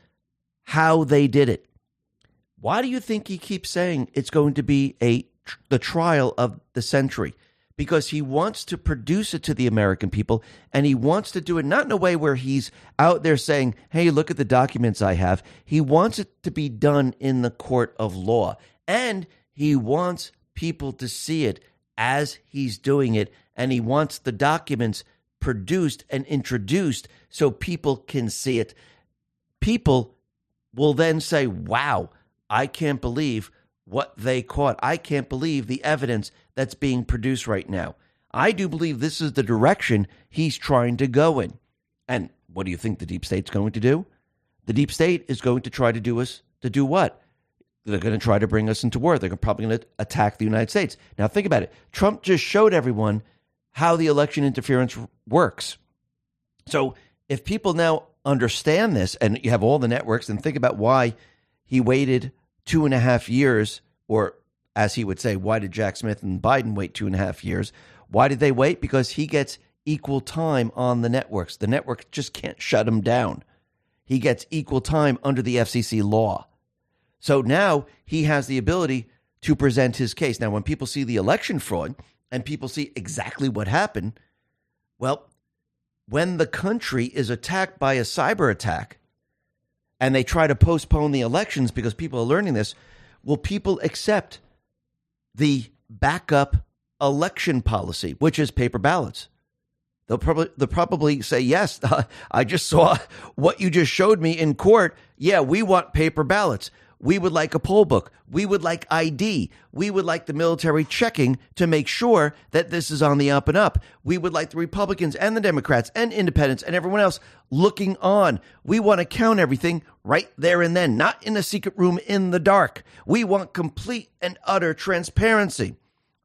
how they did it. Why do you think he keeps saying it's going to be a the trial of the century? Because he wants to produce it to the American people and he wants to do it not in a way where he's out there saying, "Hey, look at the documents I have." He wants it to be done in the court of law. And he wants people to see it as he's doing it and he wants the documents produced and introduced so people can see it. People will then say, "Wow, I can't believe what they caught. I can't believe the evidence that's being produced right now. I do believe this is the direction he's trying to go in. And what do you think the deep state's going to do? The deep state is going to try to do us to do what? They're going to try to bring us into war. They're probably going to attack the United States. Now think about it. Trump just showed everyone how the election interference works. So if people now understand this and you have all the networks and think about why he waited two and a half years, or as he would say, why did Jack Smith and Biden wait two and a half years? Why did they wait? Because he gets equal time on the networks. The network just can't shut him down. He gets equal time under the FCC law. So now he has the ability to present his case. Now, when people see the election fraud and people see exactly what happened, well, when the country is attacked by a cyber attack, and they try to postpone the elections because people are learning this, will people accept the backup election policy, which is paper ballots? They'll probably they'll probably say yes. I just saw what you just showed me in court. Yeah, we want paper ballots. We would like a poll book. We would like ID. We would like the military checking to make sure that this is on the up and up. We would like the Republicans and the Democrats and independents and everyone else looking on. We want to count everything right there and then, not in a secret room in the dark. We want complete and utter transparency.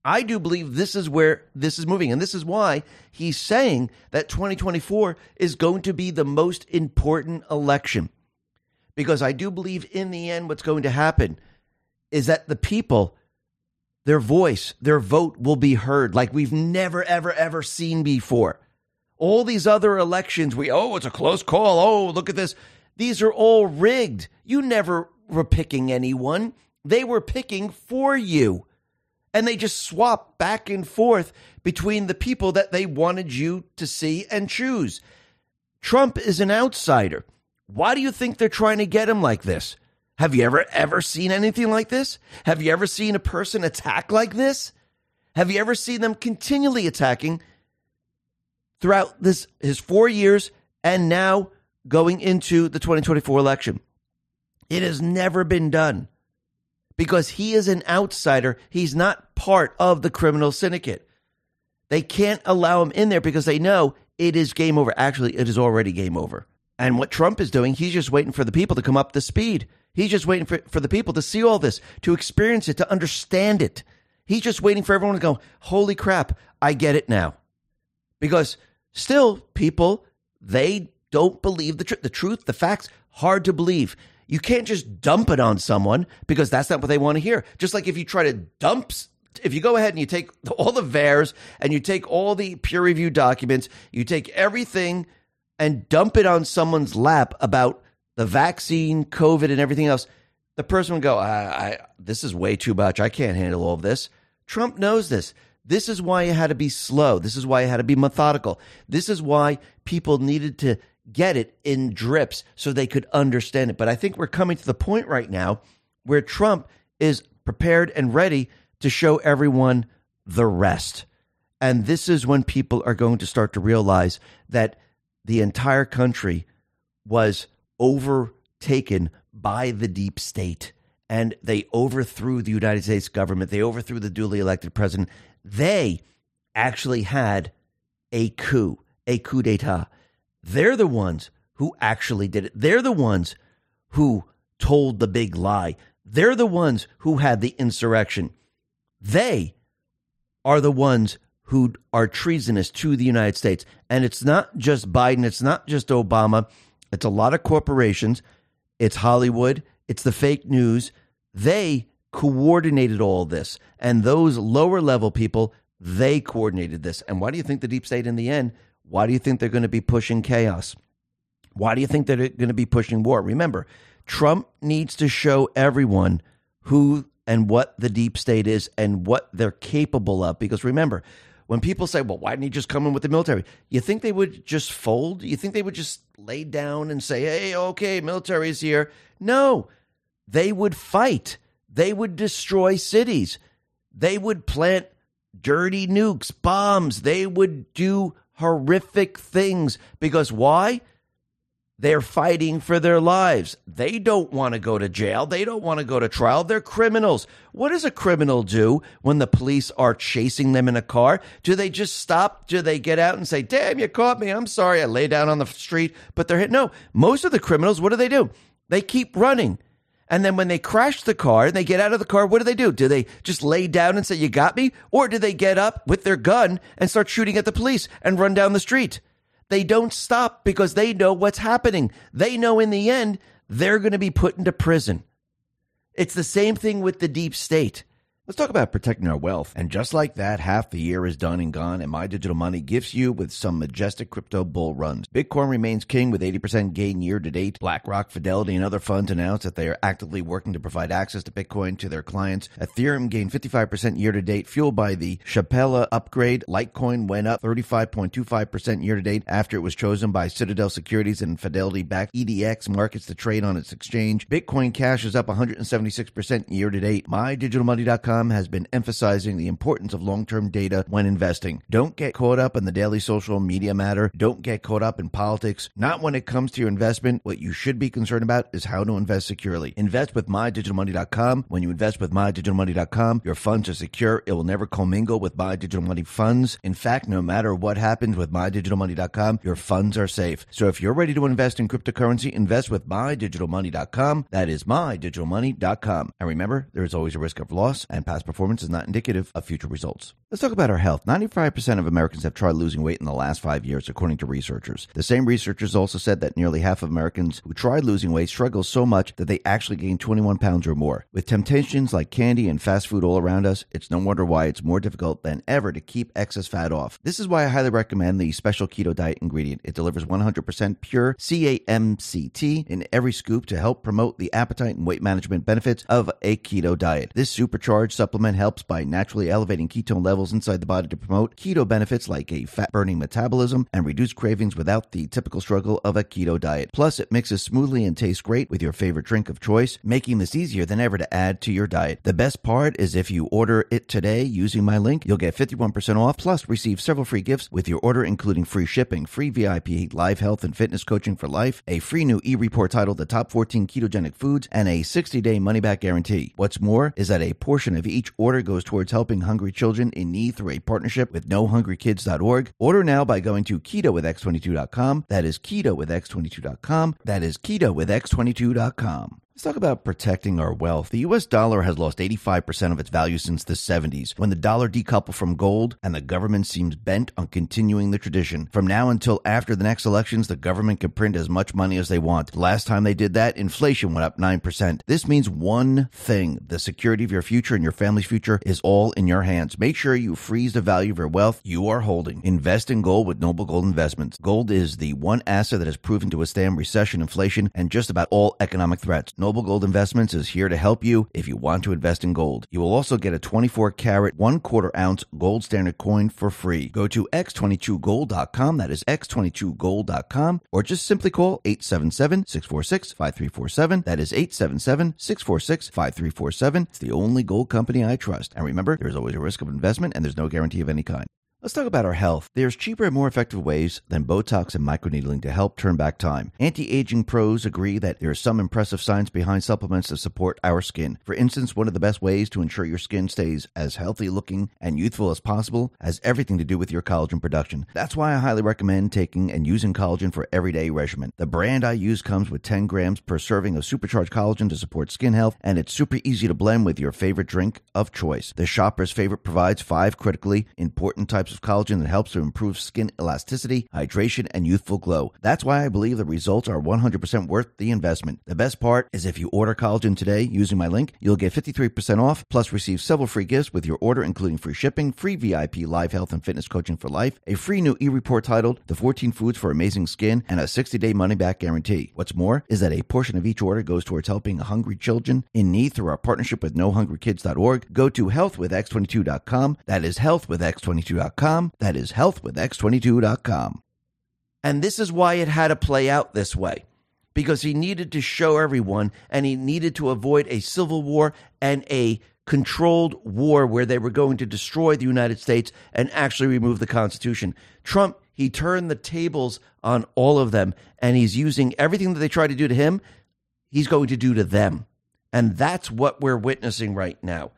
I do believe this is where this is moving. And this is why he's saying that 2024 is going to be the most important election because I do believe in the end what's going to happen is that the people, their voice, their vote will be heard like we've never, ever, ever seen before. All these other elections, we, oh, it's a close call. Oh, look at this. These are all rigged. You never were picking anyone, they were picking for you. And they just swap back and forth between the people that they wanted you to see and choose. Trump is an outsider. Why do you think they're trying to get him like this? Have you ever, ever seen anything like this? Have you ever seen a person attack like this? Have you ever seen them continually attacking throughout this his four years and now going into the 2024 election? It has never been done because he is an outsider. He's not part of the criminal syndicate. They can't allow him in there because they know it is game over. Actually, it is already game over. And what Trump is doing, he's just waiting for the people to come up to speed. He's just waiting for, for the people to see all this, to experience it, to understand it. He's just waiting for everyone to go, holy crap, I get it now. Because still, people, they don't believe the truth. The truth, the facts, hard to believe. You can't just dump it on someone because that's not what they want to hear. Just like if you try to dump, if you go ahead and you take all the VAERS and you take all the peer review documents, you take everything and dump it on someone's lap about the vaccine, COVID, and everything else, the person would go, I, I, this is way too much. I can't handle all of this. Trump knows this. This is why it had to be slow. This is why it had to be methodical. This is why people needed to get it in drips so they could understand it. But I think we're coming to the point right now where Trump is prepared and ready to show everyone the rest. And this is when people are going to start to realize that the entire country was overtaken by the deep state and they overthrew the United States government. They overthrew the duly elected president. They actually had a coup, a coup d'etat. They're the ones who actually did it. They're the ones who told the big lie. They're the ones who had the insurrection. They are the ones who are treasonous to the United States. And it's not just Biden, it's not just Obama, it's a lot of corporations, it's Hollywood, it's the fake news. They coordinated all this. And those lower level people, they coordinated this. And why do you think the deep state in the end? Why do you think they're going to be pushing chaos? Why do you think they're going to be pushing war? Remember, Trump needs to show everyone who and what the deep state is and what they're capable of. Because remember, when people say, well, why didn't he just come in with the military? You think they would just fold? You think they would just lay down and say, hey, okay, military's here? No, they would fight. They would destroy cities. They would plant dirty nukes, bombs. They would do horrific things. Because why? They're fighting for their lives. They don't want to go to jail. They don't want to go to trial. They're criminals. What does a criminal do when the police are chasing them in a car? Do they just stop? Do they get out and say, damn, you caught me. I'm sorry. I lay down on the street, but they're hit. No, most of the criminals, what do they do? They keep running. And then when they crash the car and they get out of the car, what do they do? Do they just lay down and say, you got me? Or do they get up with their gun and start shooting at the police and run down the street? They don't stop because they know what's happening. They know in the end, they're going to be put into prison. It's the same thing with the deep state. Let's talk about protecting our wealth. And just like that, half the year is done and gone, and My Digital Money gifts you with some majestic crypto bull runs. Bitcoin remains king with 80% gain year to date. BlackRock, Fidelity, and other funds announced that they are actively working to provide access to Bitcoin to their clients. Ethereum gained 55% year to date, fueled by the Shapella upgrade. Litecoin went up 35.25% year to date after it was chosen by Citadel Securities and Fidelity backed EDX markets to trade on its exchange. Bitcoin Cash is up 176% year to date. MyDigitalMoney.com Has been emphasizing the importance of long term data when investing. Don't get caught up in the daily social media matter. Don't get caught up in politics. Not when it comes to your investment. What you should be concerned about is how to invest securely. Invest with MyDigitalMoney.com. When you invest with MyDigitalMoney.com, your funds are secure. It will never commingle with MyDigitalMoney funds. In fact, no matter what happens with MyDigitalMoney.com, your funds are safe. So if you're ready to invest in cryptocurrency, invest with MyDigitalMoney.com. That is MyDigitalMoney.com. And remember, there is always a risk of loss, and past performance is not indicative of future results. Let's talk about our health. 95% of Americans have tried losing weight in the last five years, according to researchers. The same researchers also said that nearly half of Americans who tried losing weight struggle so much that they actually gain 21 pounds or more. With temptations like candy and fast food all around us, it's no wonder why it's more difficult than ever to keep excess fat off. This is why I highly recommend the special keto diet ingredient. It delivers 100% pure C8 MCT in every scoop to help promote the appetite and weight management benefits of a keto diet. This supercharged supplement helps by naturally elevating ketone levels inside the body to promote keto benefits like a fat burning metabolism and reduce cravings without the typical struggle of a keto diet. Plus, it mixes smoothly and tastes great with your favorite drink of choice, making this easier than ever to add to your diet. The best part is if you order it today using my link, you'll get 51% off plus receive several free gifts with your order, including free shipping, free VIP live health and fitness coaching for life, a free new e report titled The Top 14 Ketogenic Foods, and a 60 day money back guarantee. What's more is that a portion of each order goes towards helping hungry children in need through a partnership with NoHungryKids.org. Order now by going to KetoWithX22.com. That is Keto with X22.com. That is Keto with X22.com. Let's talk about protecting our wealth. The US dollar has lost 85% of its value since the 70s, when the dollar decoupled from gold and the government seems bent on continuing the tradition. From now until after the next elections, the government can print as much money as they want. Last time they did that, inflation went up 9%. This means one thing the security of your future and your family's future is all in your hands. Make sure you freeze the value of your wealth you are holding. Invest in gold with Noble Gold Investments. Gold is the one asset that has proven to withstand recession, inflation, and just about all economic threats. Gold Investments is here to help you if you want to invest in gold. You will also get a 24 karat, one quarter ounce gold standard coin for free. Go to x22gold.com, that is x22gold.com, or just simply call 877 646 5347. That is 877 646 5347. It's the only gold company I trust. And remember, there's always a risk of investment and there's no guarantee of any kind. Let's talk about our health. There's cheaper and more effective ways than Botox and microneedling to help turn back time. Anti aging pros agree that there is some impressive science behind supplements that support our skin. For instance, one of the best ways to ensure your skin stays as healthy looking and youthful as possible has everything to do with your collagen production. That's why I highly recommend taking and using collagen for everyday regimen. The brand I use comes with 10 grams per serving of supercharged collagen to support skin health, and it's super easy to blend with your favorite drink of choice. The shopper's favorite provides five critically important types of collagen that helps to improve skin elasticity, hydration, and youthful glow. That's why I believe the results are 100% worth the investment. The best part is if you order collagen today using my link, you'll get 53% off plus receive several free gifts with your order, including free shipping, free VIP live health and fitness coaching for life, a free new e-report titled The 14 Foods for Amazing Skin, and a 60-day money-back guarantee. What's more is that a portion of each order goes towards helping hungry children in need through our partnership with NoHungryKids.org. Go to healthwithx22.com. That is healthwithx22.com. That is healthwithx22.com. And this is why it had to play out this way. Because he needed to show everyone and he needed to avoid a civil war and a controlled war where they were going to destroy the United States and actually remove the Constitution. Trump, he turned the tables on all of them and he's using everything that they try to do to him, he's going to do to them. And that's what we're witnessing right now.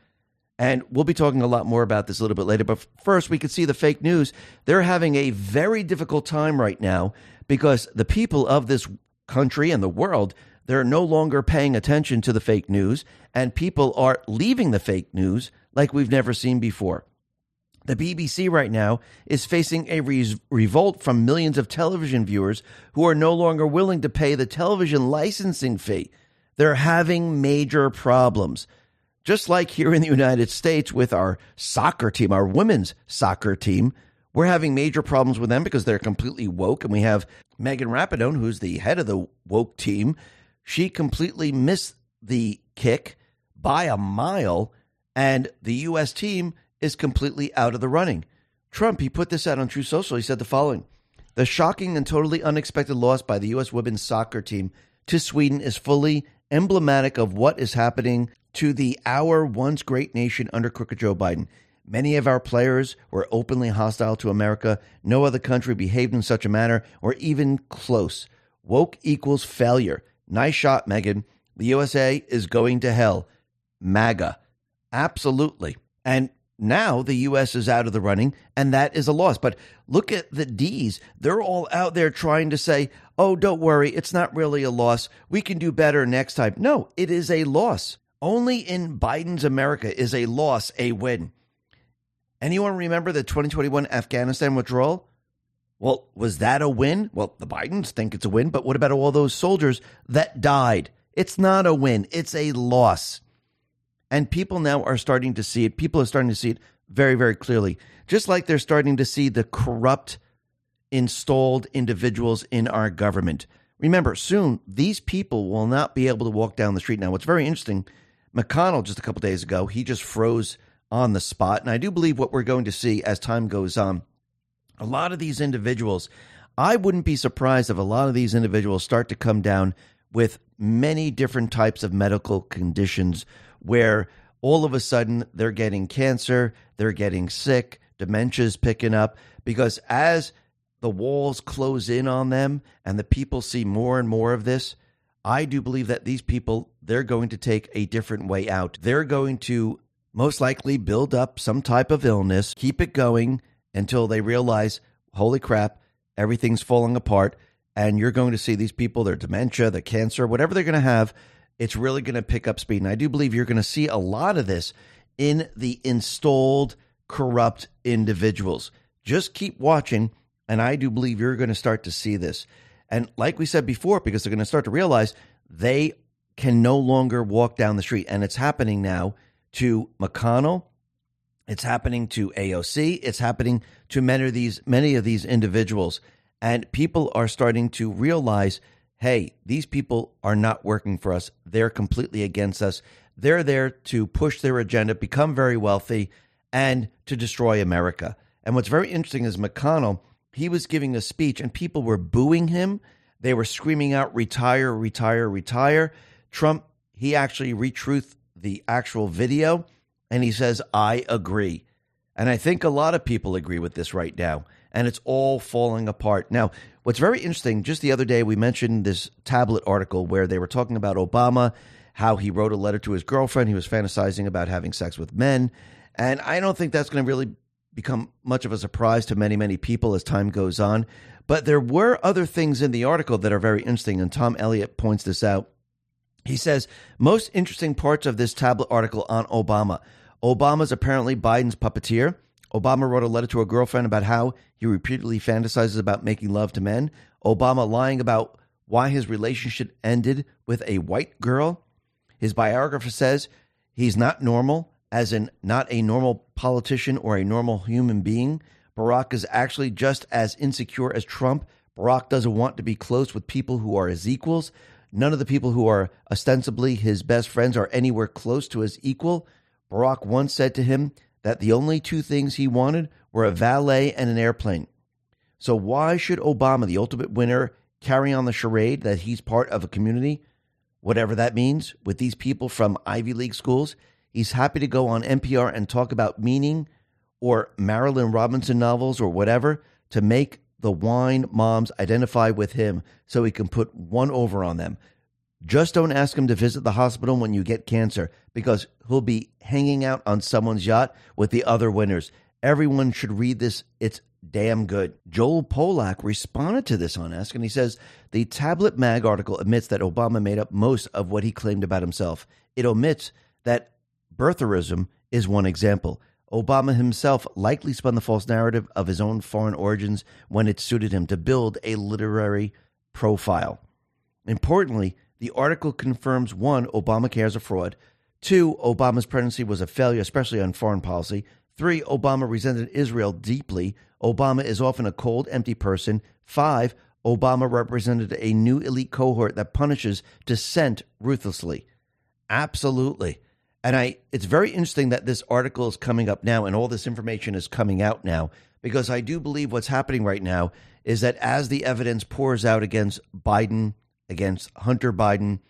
And we'll be talking a lot more about this a little bit later. But first, we can see the fake news. They're having a very difficult time right now because the people of this country and the world, they're no longer paying attention to the fake news, and people are leaving the fake news like we've never seen before. The BBC right now is facing a re- revolt from millions of television viewers who are no longer willing to pay the television licensing fee. They're having major problems. Just like here in the United States with our soccer team, our women's soccer team, we're having major problems with them because they're completely woke. And we have Megan Rapinoe, who's the head of the woke team. She completely missed the kick by a mile, and the U.S. team is completely out of the running. Trump, he put this out on Truth Social. He said the following The shocking and totally unexpected loss by the U.S. women's soccer team to Sweden is fully emblematic of what is happening to the our once great nation under crooked Joe Biden. Many of our players were openly hostile to America. No other country behaved in such a manner or even close. Woke equals failure. Nice shot, Megan. The USA is going to hell. MAGA. Absolutely. And now the U.S. is out of the running, and that is a loss. But look at the D's. They're all out there trying to say, oh, don't worry, it's not really a loss. We can do better next time. No, it is a loss. Only in Biden's America is a loss a win. Anyone remember the 2021 Afghanistan withdrawal? Well, was that a win? Well, the Bidens think it's a win, but what about all those soldiers that died? It's not a win, it's a loss. And people now are starting to see it. People are starting to see it very, very clearly. Just like they're starting to see the corrupt, installed individuals in our government. Remember, soon these people will not be able to walk down the street. Now, what's very interesting, McConnell just a couple days ago, he just froze on the spot. And I do believe what we're going to see as time goes on a lot of these individuals, I wouldn't be surprised if a lot of these individuals start to come down with many different types of medical conditions where all of a sudden they're getting cancer, they're getting sick, dementia's picking up because as the walls close in on them and the people see more and more of this, I do believe that these people they're going to take a different way out. They're going to most likely build up some type of illness, keep it going, until they realize, holy crap, everything's falling apart. And you're going to see these people, their dementia, their cancer, whatever they're going to have, it's really going to pick up speed. And I do believe you're going to see a lot of this in the installed corrupt individuals. Just keep watching. And I do believe you're going to start to see this. And like we said before, because they're going to start to realize they can no longer walk down the street. And it's happening now to McConnell it's happening to AOC. It's happening to many of these many of these individuals, and people are starting to realize, hey, these people are not working for us. They're completely against us. They're there to push their agenda, become very wealthy, and to destroy America. And what's very interesting is McConnell. He was giving a speech, and people were booing him. They were screaming out, "Retire! Retire! Retire!" Trump. He actually retruthed the actual video and he says, I agree. And I think a lot of people agree with this right now. And it's all falling apart. Now, what's very interesting, just the other day, we mentioned this tablet article where they were talking about Obama, how he wrote a letter to his girlfriend. He was fantasizing about having sex with men. And I don't think that's going to really become much of a surprise to many, many people as time goes on. But there were other things in the article that are very interesting. And Tom Elliott points this out. He says, most interesting parts of this tablet article on Obama. Obama's apparently Biden's puppeteer. Obama wrote a letter to a girlfriend about how he repeatedly fantasizes about making love to men. Obama lying about why his relationship ended with a white girl. His biographer says he's not normal, as in not a normal politician or a normal human being. Barack is actually just as insecure as Trump. Barack doesn't want to be close with people who are his equals. None of the people who are ostensibly his best friends are anywhere close to his equal. Barack once said to him that the only two things he wanted were a valet and an airplane. So, why should Obama, the ultimate winner, carry on the charade that he's part of a community, whatever that means, with these people from Ivy League schools? He's happy to go on NPR and talk about meaning or Marilynne Robinson novels or whatever to make the wine moms identify with him so he can put one over on them. Just don't ask him to visit the hospital when you get cancer because he'll be hanging out on someone's yacht with the other winners. Everyone should read this. It's damn good. Joel Pollak responded to this on X, and he says the Tablet Mag article admits that Obama made up most of what he claimed about himself. It omits that birtherism is one example. Obama himself likely spun the false narrative of his own foreign origins when it suited him to build a literary profile. Importantly, the article confirms one, Obamacare is a fraud. Two, Obama's presidency was a failure, especially on foreign policy. Three, Obama resented Israel deeply. Obama is often a cold, empty person. Five, Obama represented a new elite cohort that punishes dissent ruthlessly. Absolutely. And I it's very interesting that this article is coming up now and all this information is coming out now because I do believe what's happening right now is that as the evidence pours out against Biden against Hunter Biden,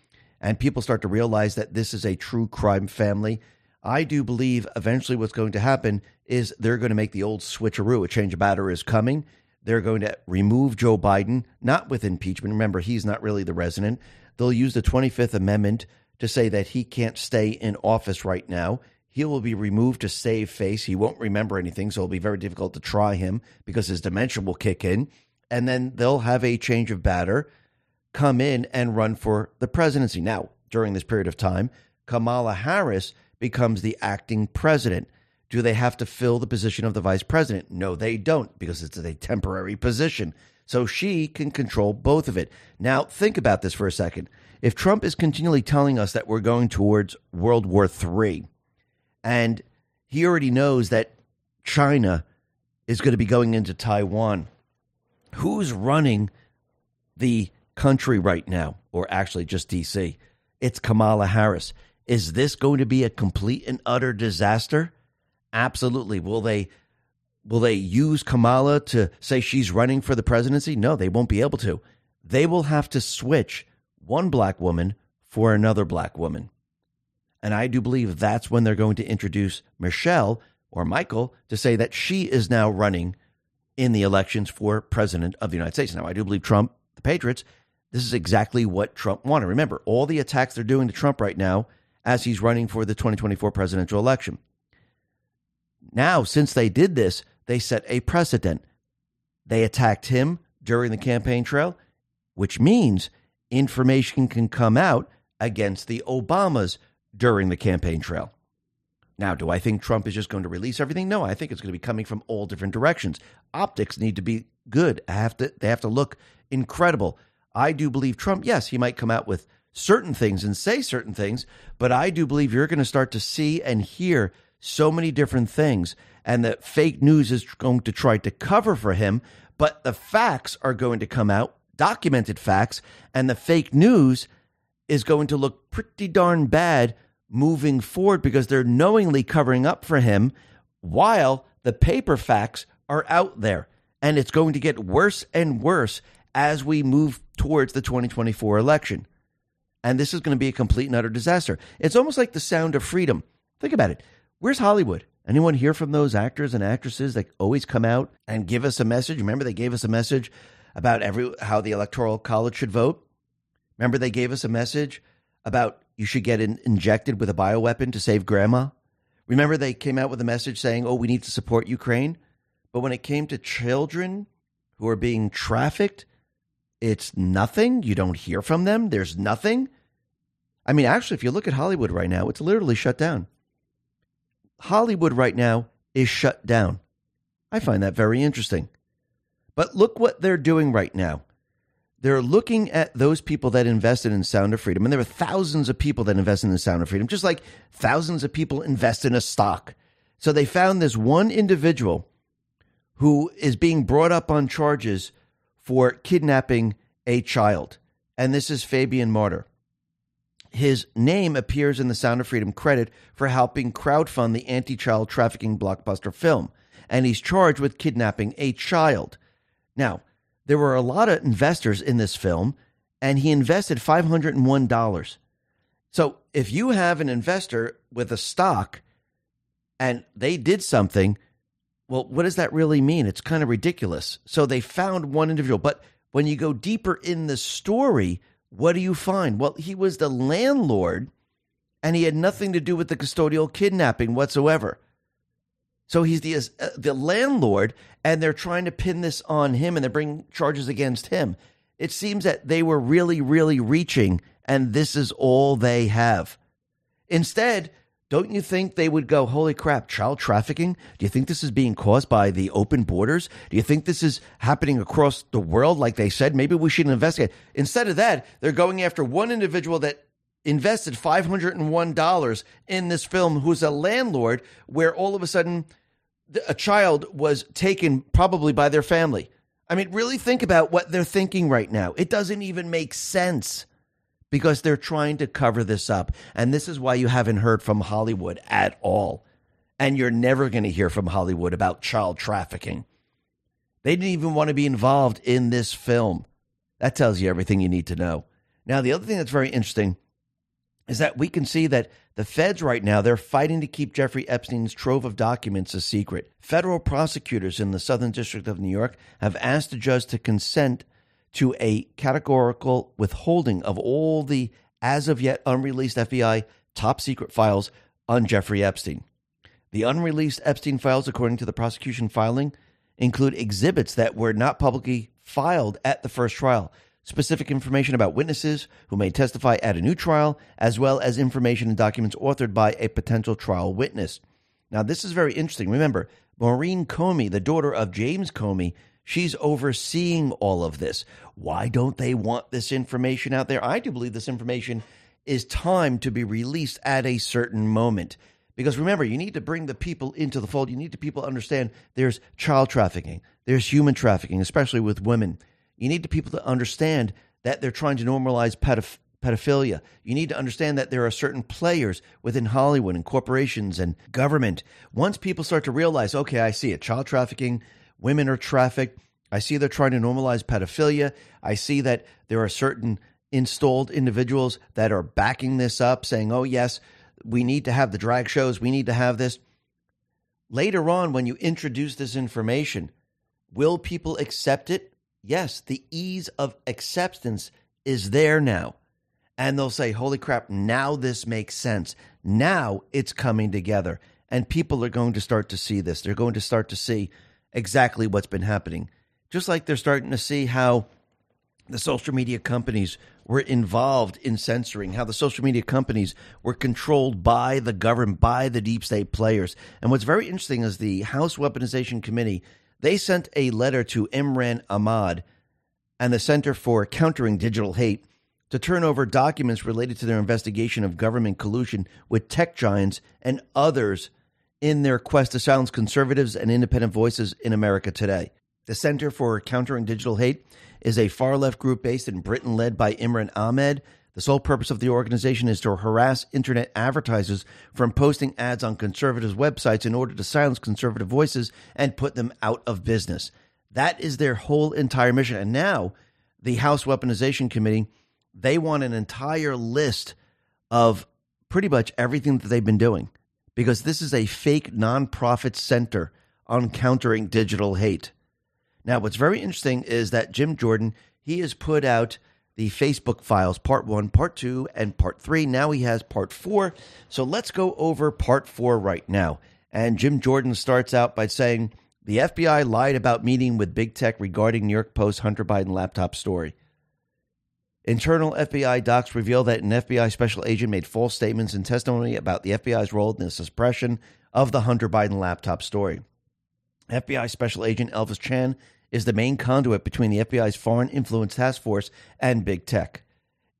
and people start to realize that this is a true crime family, I do believe eventually what's going to happen is they're going to make the old switcheroo. A change of batter is coming. They're going to remove Joe Biden, not with impeachment. Remember, he's not really the resident. They'll use the 25th Amendment to say that he can't stay in office right now. He will be removed to save face. He won't remember anything, so it'll be very difficult to try him because his dementia will kick in. And then they'll have a change of batter come in and run for the presidency. Now, during this period of time, Kamala Harris becomes the acting president. Do they have to fill the position of the vice president? No, they don't, because it's a temporary position. So she can control both of it. Now, think about this for a second. If Trump is continually telling us that we're going towards World War III, and he already knows that China is going to be going into Taiwan, who's running the country right now, or actually just DC? It's Kamala Harris. Is this going to be a complete and utter disaster? Absolutely. Will they will they use Kamala to say she's running for the presidency? No, they won't be able to. They will have to switch one black woman for another black woman. And I do believe that's when they're going to introduce Michelle or Michael to say that she is now running in the elections for president of the United States. Now, I do believe Trump, the Patriots, this is exactly what Trump wanted. Remember, all the attacks they're doing to Trump right now as he's running for the 2024 presidential election. Now, since they did this, they set a precedent. They attacked him during the campaign trail, which means information can come out against the Obamas during the campaign trail. Now, do I think Trump is just going to release everything? No, I think it's going to be coming from all different directions. Optics need to be good. I have to, they have to look incredible. I do believe Trump, yes, he might come out with certain things and say certain things, but I do believe you're going to start to see and hear so many different things. And that fake news is going to try to cover for him, but the facts are going to come out, documented facts, and the fake news is going to look pretty darn bad moving forward because they're knowingly covering up for him while the paper facts are out there. And it's going to get worse and worse as we move towards the 2024 election and this is going to be a complete and utter disaster. It's almost like the sound of freedom. Think about it. Where's Hollywood? Anyone hear from those actors and actresses that always come out and give us a message? Remember, they gave us a message about every how the electoral college should vote. Remember, they gave us a message about you should get in, injected with a bioweapon to save grandma. Remember, they came out with a message saying, "Oh, we need to support Ukraine." But when it came to children who are being trafficked, it's nothing. You don't hear from them. There's nothing. I mean, actually, if you look at Hollywood right now, it's literally shut down. Hollywood right now is shut down. I find that very interesting. But look what they're doing right now. They're looking at those people that invested in Sound of Freedom, and there are thousands of people that invest in the Sound of Freedom, just like thousands of people invest in a stock. So they found this one individual who is being brought up on charges for kidnapping a child. And this is Fabian Marta. His name appears in the Sound of Freedom credit for helping crowdfund the anti child trafficking blockbuster film. And he's charged with kidnapping a child. Now, there were a lot of investors in this film, and he invested $501. So if you have an investor with a stock and they did something, well, what does that really mean? It's kind of ridiculous. So they found one individual, but when you go deeper in the story, what do you find? Well, he was the landlord and he had nothing to do with the custodial kidnapping whatsoever. So he's the uh, the landlord and they're trying to pin this on him and they're bringing charges against him. It seems that they were really really reaching and this is all they have. Instead, don't you think they would go, holy crap, child trafficking? Do you think this is being caused by the open borders? Do you think this is happening across the world like they said? Maybe we should investigate. Instead of that, they're going after one individual that invested $501 in this film who's a landlord where all of a sudden a child was taken probably by their family. I mean, really think about what they're thinking right now. It doesn't even make sense because they're trying to cover this up. And this is why you haven't heard from Hollywood at all. And you're never going to hear from Hollywood about child trafficking. They didn't even want to be involved in this film. That tells you everything you need to know. Now, the other thing that's very interesting is that we can see that the feds right now they're fighting to keep Jeffrey Epstein's trove of documents a secret. Federal prosecutors in the Southern District of New York have asked the judge to consent to a categorical withholding of all the as of yet unreleased FBI top secret files on Jeffrey Epstein. The unreleased Epstein files, according to the prosecution filing, include exhibits that were not publicly filed at the first trial, specific information about witnesses who may testify at a new trial, as well as information and documents authored by a potential trial witness. Now, this is very interesting. Remember, Maureen Comey, the daughter of James Comey, she's overseeing all of this. Why don't they want this information out there? I do believe this information is timed to be released at a certain moment. Because remember, you need to bring the people into the fold. You need to people understand there's child trafficking, there's human trafficking, especially with women. You need the people to understand that they're trying to normalize pedoph- pedophilia. You need to understand that there are certain players within Hollywood and corporations and government. Once people start to realize, okay, I see it, child trafficking, women are trafficked. I see they're trying to normalize pedophilia. I see that there are certain installed individuals that are backing this up, saying, oh, yes, we need to have the drag shows, we need to have this. Later on, when you introduce this information, will people accept it? Yes, the ease of acceptance is there now. And they'll say, holy crap, now this makes sense. Now it's coming together. And people are going to start to see this. They're going to start to see exactly what's been happening. Just like they're starting to see how the social media companies were involved in censoring, how the social media companies were controlled by the government, by the deep state players. And what's very interesting is the House Weaponization Committee they sent a letter to Imran Ahmed and the Center for Countering Digital Hate to turn over documents related to their investigation of government collusion with tech giants and others in their quest to silence conservatives and independent voices in America today. The Center for Countering Digital Hate is a far left group based in Britain led by Imran Ahmed, the sole purpose of the organization is to harass internet advertisers from posting ads on conservative websites in order to silence conservative voices and put them out of business. That is their whole entire mission. And now the House Weaponization Committee, they want an entire list of pretty much everything that they've been doing because this is a fake nonprofit center on countering digital hate. Now, what's very interesting is that Jim Jordan, he has put out the Facebook files, part one, part two, and part three. Now he has part four. So let's go over part four right now. And Jim Jordan starts out by saying the FBI lied about meeting with big tech regarding New York Post Hunter Biden laptop story. Internal FBI docs reveal that an FBI special agent made false statements in testimony about the FBI's role in the suppression of the Hunter Biden laptop story. FBI Special Agent Elvis Chan is the main conduit between the FBI's Foreign Influence Task Force and big tech.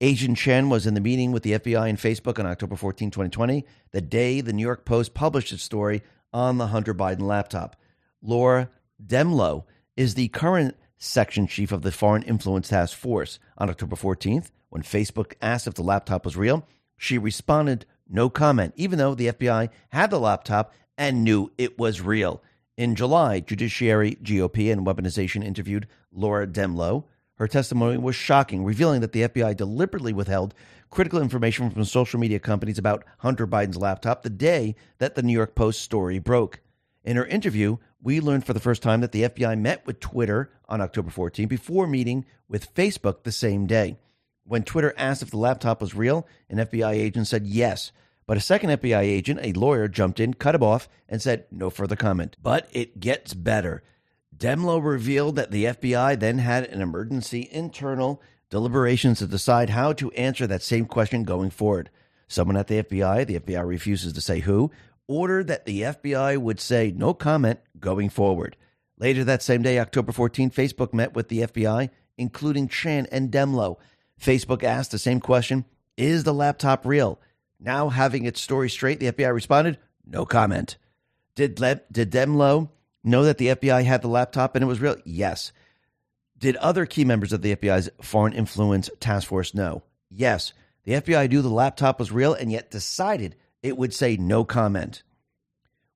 Agent Chan was in the meeting with the FBI and Facebook on October 14, 2020, the day the New York Post published its story on the Hunter Biden laptop. Laura Dehmlow is the current section chief of the Foreign Influence Task Force. On October 14th, when Facebook asked if the laptop was real, she responded, no comment, even though the FBI had the laptop and knew it was real. In July, Judiciary, GOP, and Weaponization interviewed Laura Dehmlow. Her testimony was shocking, revealing that the FBI deliberately withheld critical information from social media companies about Hunter Biden's laptop the day that the New York Post story broke. In her interview, we learned for the first time that the FBI met with Twitter on October 14 before meeting with Facebook the same day. When Twitter asked if the laptop was real, an FBI agent said yes. But a second FBI agent, a lawyer, jumped in, cut him off, and said no further comment. But it gets better. Dehmlow revealed that the FBI then had an emergency internal deliberations to decide how to answer that same question going forward. Someone at the FBI, the FBI refuses to say who, ordered that the FBI would say no comment going forward. Later that same day, October 14, Facebook met with the FBI, including Chan and Dehmlow. Facebook asked the same question Is the laptop real? Now, having its story straight, the FBI responded, no comment. Did, Le- did Dehmlow know that the FBI had the laptop and it was real? Yes. Did other key members of the FBI's Foreign Influence Task Force know? Yes. The FBI knew the laptop was real and yet decided it would say no comment.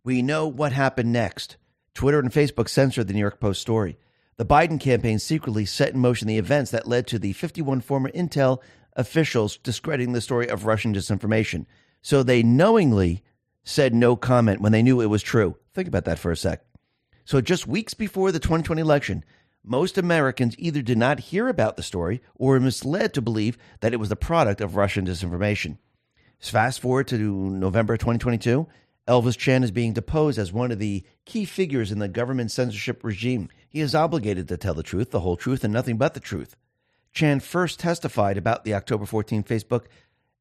We know what happened next. Twitter and Facebook censored the New York Post story. The Biden campaign secretly set in motion the events that led to the 51 former Intel officials discrediting the story of Russian disinformation. So they knowingly said no comment when they knew it was true. Think about that for a sec. So just weeks before the 2020 election, most Americans either did not hear about the story or were misled to believe that it was the product of Russian disinformation. Fast forward to November 2022, Elvis Chan is being deposed as one of the key figures in the government censorship regime. He is obligated to tell the truth, the whole truth, and nothing but the truth. Chan first testified about the October 14 Facebook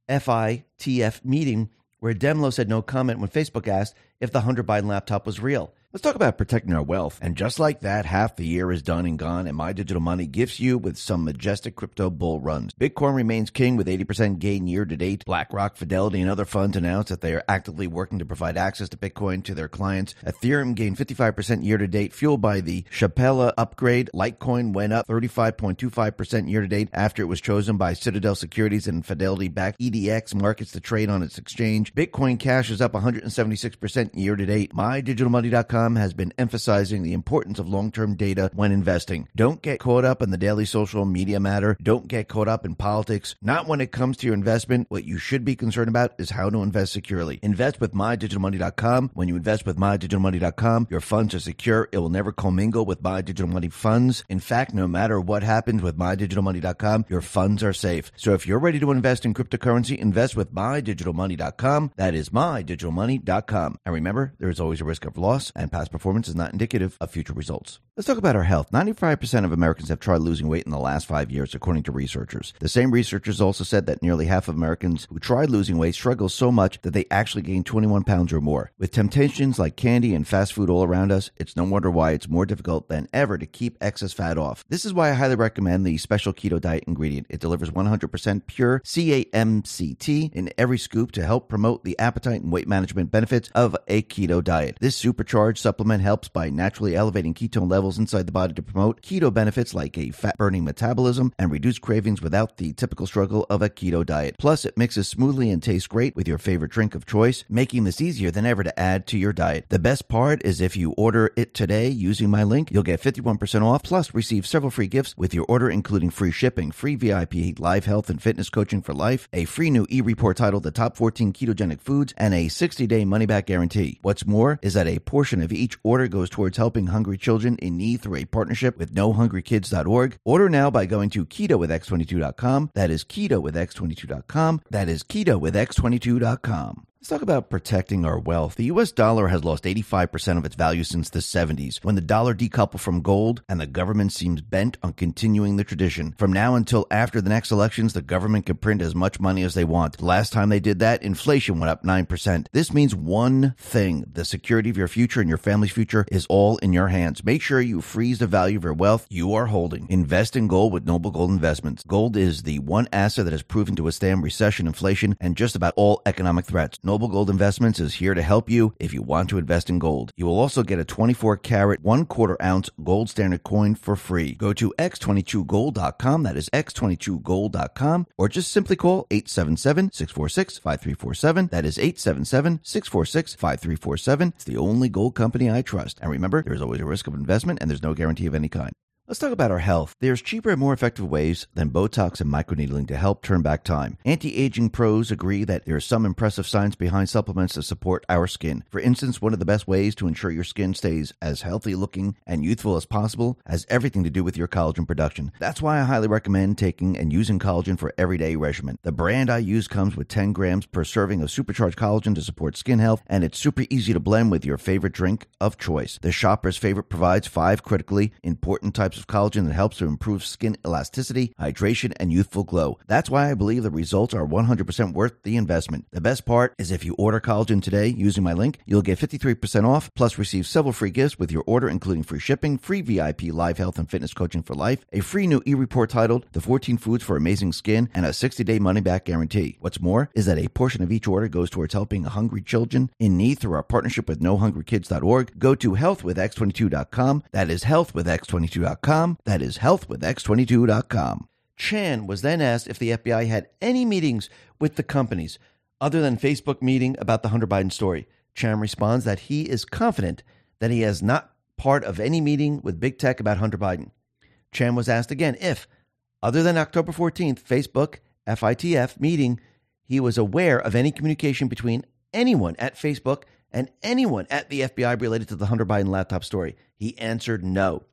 FITF meeting where Dehmlow said no comment when Facebook asked if the Hunter Biden laptop was real. Let's talk about protecting our wealth. And just like that, half the year is done and gone, and My Digital Money gifts you with some majestic crypto bull runs. Bitcoin remains king with 80% gain year to date. BlackRock, Fidelity, and other funds announced that they are actively working to provide access to Bitcoin to their clients. Ethereum gained 55% year to date, fueled by the Shapella upgrade. Litecoin went up 35.25% year to date after it was chosen by Citadel Securities and Fidelity backed EDX markets to trade on its exchange. Bitcoin Cash is up 176% year to date. MyDigitalMoney.com has been emphasizing the importance of long term data when investing. Don't get caught up in the daily social media matter. Don't get caught up in politics. Not when it comes to your investment. What you should be concerned about is how to invest securely. Invest with MyDigitalMoney.com. When you invest with MyDigitalMoney.com, your funds are secure. It will never commingle with My Digital Money funds. In fact, no matter what happens with MyDigitalMoney.com, your funds are safe. So if you're ready to invest in cryptocurrency, invest with MyDigitalMoney.com. That is MyDigitalMoney.com. And remember, there is always a risk of loss and past performance is not indicative of future results. Let's talk about our health. 95% of Americans have tried losing weight in the last five years, according to researchers. The same researchers also said that nearly half of Americans who tried losing weight struggle so much that they actually gain 21 pounds or more. With temptations like candy and fast food all around us, it's no wonder why it's more difficult than ever to keep excess fat off. This is why I highly recommend the special keto diet ingredient. It delivers 100% pure C8 MCT in every scoop to help promote the appetite and weight management benefits of a keto diet. This supercharged supplement helps by naturally elevating ketone levels inside the body to promote keto benefits like a fat burning metabolism and reduce cravings without the typical struggle of a keto diet. Plus, it mixes smoothly and tastes great with your favorite drink of choice, making this easier than ever to add to your diet. The best part is if you order it today using my link, you'll get 51% off, plus receive several free gifts with your order, including free shipping, free VIP live health and fitness coaching for life, a free new e-report titled The Top 14 Ketogenic Foods, and a 60-day money-back guarantee. What's more is that a portion of each order goes towards helping hungry children in need through a partnership with NoHungryKids.org. Order now by going to KetoWithX22.com. That is KetoWithX22.com. That is KetoWithX22.com. Let's talk about protecting our wealth. The US dollar has lost 85% of its value since the 70s, when the dollar decoupled from gold and the government seems bent on continuing the tradition. From now until after the next elections, the government can print as much money as they want. Last time they did that, inflation went up 9%. This means one thing the security of your future and your family's future is all in your hands. Make sure you freeze the value of your wealth you are holding. Invest in gold with Noble Gold Investments. Gold is the one asset that has proven to withstand recession, inflation, and just about all economic threats. Gold Investments is here to help you if you want to invest in gold. You will also get a 24 karat, one quarter ounce gold standard coin for free. Go to x22gold.com, that is x22gold.com, or just simply call 877 646 5347. That is 877 646 5347. It's the only gold company I trust. And remember, there's always a risk of investment and there's no guarantee of any kind. Let's talk about our health. There's cheaper and more effective ways than Botox and microneedling to help turn back time. Anti aging pros agree that there is some impressive science behind supplements to support our skin. For instance, one of the best ways to ensure your skin stays as healthy looking and youthful as possible has everything to do with your collagen production. That's why I highly recommend taking and using collagen for everyday regimen. The brand I use comes with 10 grams per serving of supercharged collagen to support skin health, and it's super easy to blend with your favorite drink of choice. The shopper's favorite provides five critically important types of collagen that helps to improve skin elasticity, hydration, and youthful glow. That's why I believe the results are 100% worth the investment. The best part is if you order collagen today using my link, you'll get 53% off, plus receive several free gifts with your order, including free shipping, free VIP live health and fitness coaching for life, a free new e-report titled The 14 Foods for Amazing Skin, and a 60-day money-back guarantee. What's more is that a portion of each order goes towards helping hungry children in need through our partnership with NoHungryKids.org. Go to healthwithx22.com. That is healthwithx22.com. That is healthwithx22.com. Chan was then asked if the FBI had any meetings with the companies other than Facebook meeting about the Hunter Biden story. Chan responds that he is confident that he has not part of any meeting with big tech about Hunter Biden. Chan was asked again if, other than October 14th, Facebook FITF meeting, he was aware of any communication between anyone at Facebook and anyone at the FBI related to the Hunter Biden laptop story. He answered no.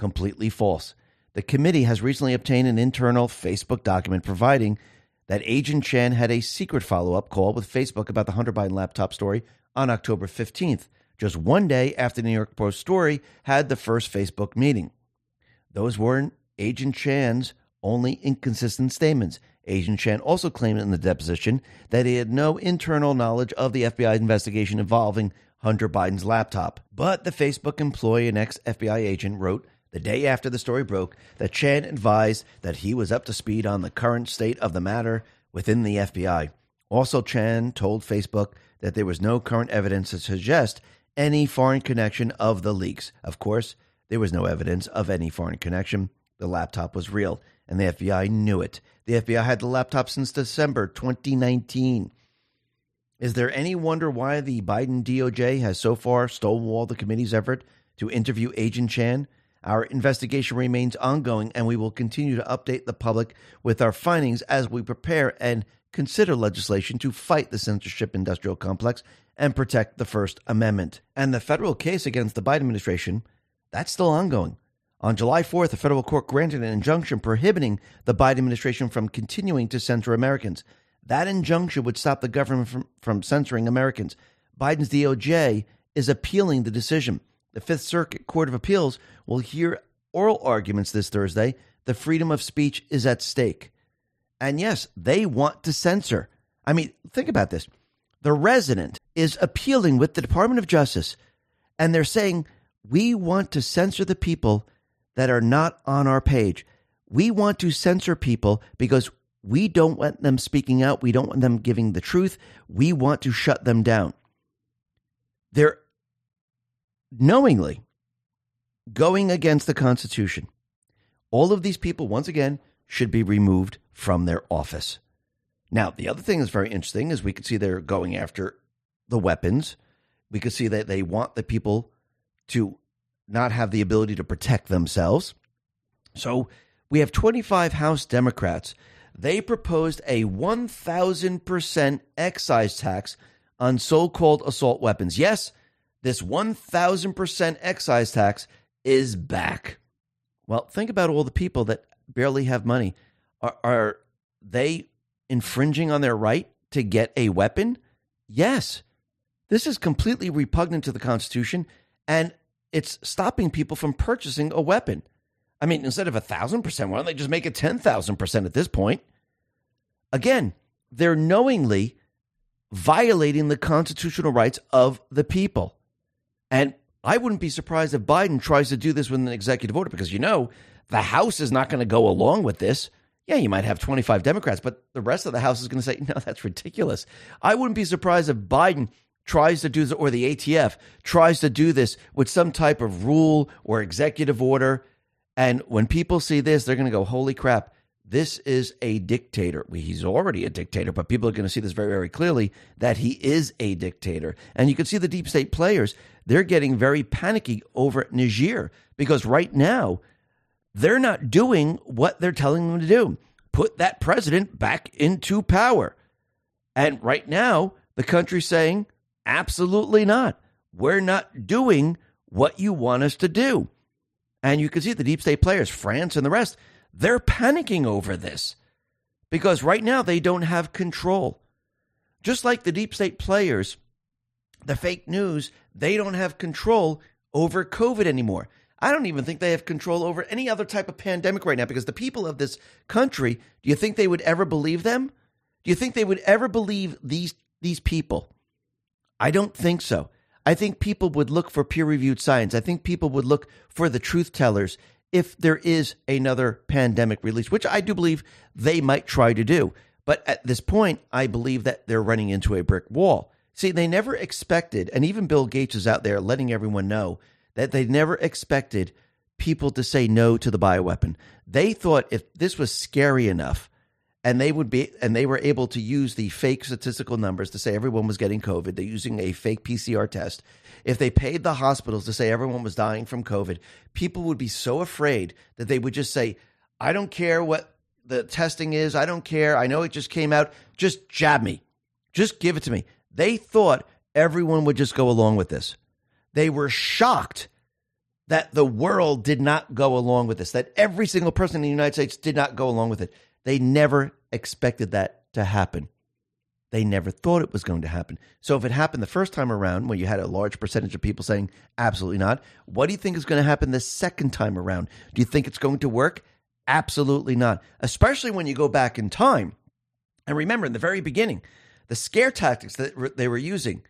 Completely false. The committee has recently obtained an internal Facebook document providing that Agent Chan had a secret follow up call with Facebook about the Hunter Biden laptop story on October 15th, just one day after the New York Post story had the first Facebook meeting. Those weren't Agent Chan's only inconsistent statements. Agent Chan also claimed in the deposition that he had no internal knowledge of the FBI investigation involving Hunter Biden's laptop. But the Facebook employee and ex FBI agent wrote the day after the story broke that Chan advised that he was up to speed on the current state of the matter within the FBI. Also, Chan told Facebook that there was no current evidence to suggest any foreign connection of the leaks. Of course, there was no evidence of any foreign connection. The laptop was real, and the FBI knew it. The FBI had the laptop since December 2019. Is there any wonder why the Biden DOJ has so far stonewalled the committee's effort to interview Agent Chan? Our investigation remains ongoing, and we will continue to update the public with our findings as we prepare and consider legislation to fight the censorship industrial complex and protect the First Amendment. And the federal case against the Biden administration, that's still ongoing. On July 4th, a federal court granted an injunction prohibiting the Biden administration from continuing to censor Americans. That injunction would stop the government from, from censoring Americans. Biden's DOJ is appealing the decision. The Fifth Circuit Court of Appeals will hear oral arguments this Thursday. The freedom of speech is at stake. And yes, they want to censor. I mean, think about this. The resident is appealing with the Department of Justice, and they're saying, we want to censor the people that are not on our page. We want to censor people because we don't want them speaking out. We don't want them giving the truth. We want to shut them down. They're knowingly going against the Constitution. All of these people, once again, should be removed from their office. Now, the other thing that's very interesting is we could see they're going after the weapons. We could see that they want the people to not have the ability to protect themselves. So we have 25 House Democrats. They proposed a 1,000% excise tax on so called assault weapons. Yes, this 1,000% excise tax is back. Well, think about all the people that barely have money. Are, are they infringing on their right to get a weapon? Yes. This is completely repugnant to the Constitution, and it's stopping people from purchasing a weapon. I mean, instead of a thousand percent, why don't they just make it ten thousand percent at this point? Again, they're knowingly violating the constitutional rights of the people. And I wouldn't be surprised if Biden tries to do this with an executive order because you know the House is not going to go along with this. Yeah, you might have 25 Democrats, but the rest of the House is going to say, no, that's ridiculous. I wouldn't be surprised if Biden tries to do this, or the ATF tries to do this with some type of rule or executive order. And when people see this, they're going to go, holy crap, this is a dictator. He's already a dictator, but people are going to see this very, very clearly that he is a dictator. And you can see the deep state players, they're getting very panicky over Niger because right now, they're not doing what they're telling them to do put that president back into power. And right now, the country's saying, absolutely not. We're not doing what you want us to do. And you can see the deep state players, France and the rest, they're panicking over this because right now they don't have control. Just like the deep state players, the fake news, they don't have control over COVID anymore. I don't even think they have control over any other type of pandemic right now because the people of this country, do you think they would ever believe them? Do you think they would ever believe these these people? I don't think so. I think people would look for peer reviewed science. I think people would look for the truth tellers if there is another pandemic release, which I do believe they might try to do. But at this point, I believe that they're running into a brick wall. See, they never expected, and even Bill Gates is out there letting everyone know that they never expected people to say no to the bioweapon. They thought if this was scary enough and they would be and they were able to use the fake statistical numbers to say everyone was getting covid, they're using a fake PCR test. If they paid the hospitals to say everyone was dying from COVID, people would be so afraid that they would just say, I don't care what the testing is. I don't care. I know it just came out. Just jab me. Just give it to me. They thought everyone would just go along with this. They were shocked that the world did not go along with this, that every single person in the United States did not go along with it. They never expected that to happen. They never thought it was going to happen. So if it happened the first time around, when you had a large percentage of people saying absolutely not, what do you think is going to happen the second time around? Do you think it's going to work? Absolutely not. Especially when you go back in time. And remember, in the very beginning, the scare tactics that they were using,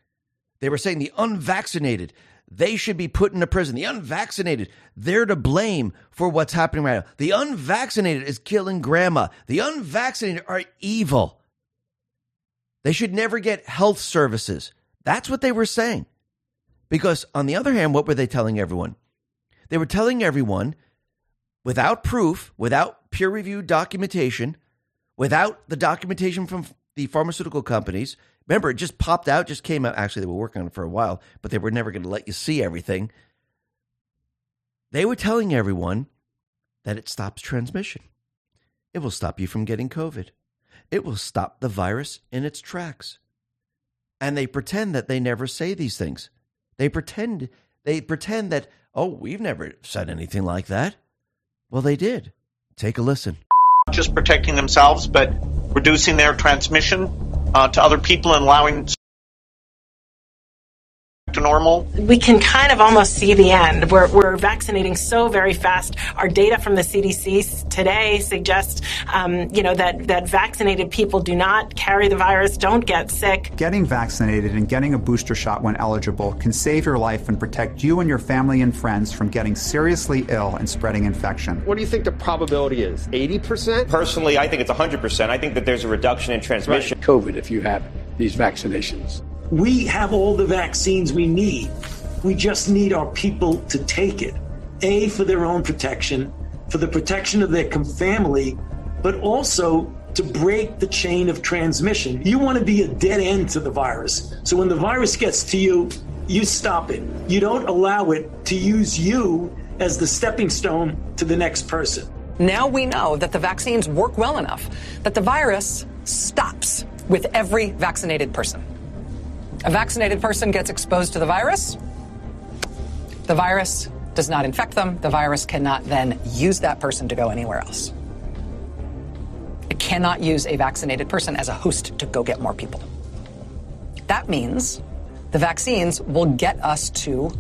they were saying the unvaccinated, they should be put into prison. The unvaccinated, they're to blame for what's happening right now. The unvaccinated is killing grandma. The unvaccinated are evil. They should never get health services. That's what they were saying. Because on the other hand, what were they telling everyone? They were telling everyone without proof, without peer reviewed documentation, without the documentation from the pharmaceutical companies, Remember, it just popped out, just came out. Actually, they were working on it for a while, but they were never going to let you see everything. They were telling everyone that it stops transmission. It will stop you from getting COVID. It will stop the virus in its tracks. And they pretend that they never say these things. They pretend they pretend that, oh, we've never said anything like that. Well, they did. Take a listen. Just protecting themselves, but reducing their transmission uh, to other people and allowing to normal? We can kind of almost see the end. We're, we're vaccinating so very fast. Our data from the CDC today suggests, um, you know, that, that vaccinated people do not carry the virus, don't get sick. Getting vaccinated and getting a booster shot when eligible can save your life and protect you and your family and friends from getting seriously ill and spreading infection. What do you think the probability is? 80%? Personally, I think it's 100%. I think that there's a reduction in transmission. Right. COVID if you have these vaccinations. We have all the vaccines we need. We just need our people to take it. A, for their own protection, for the protection of their family, but also to break the chain of transmission. You want to be a dead end to the virus. So when the virus gets to you, you stop it. You don't allow it to use you as the stepping stone to the next person. Now we know that the vaccines work well enough that the virus stops with every vaccinated person. A vaccinated person gets exposed to the virus. The virus does not infect them. The virus cannot then use that person to go anywhere else. It cannot use a vaccinated person as a host to go get more people. That means the vaccines will get us to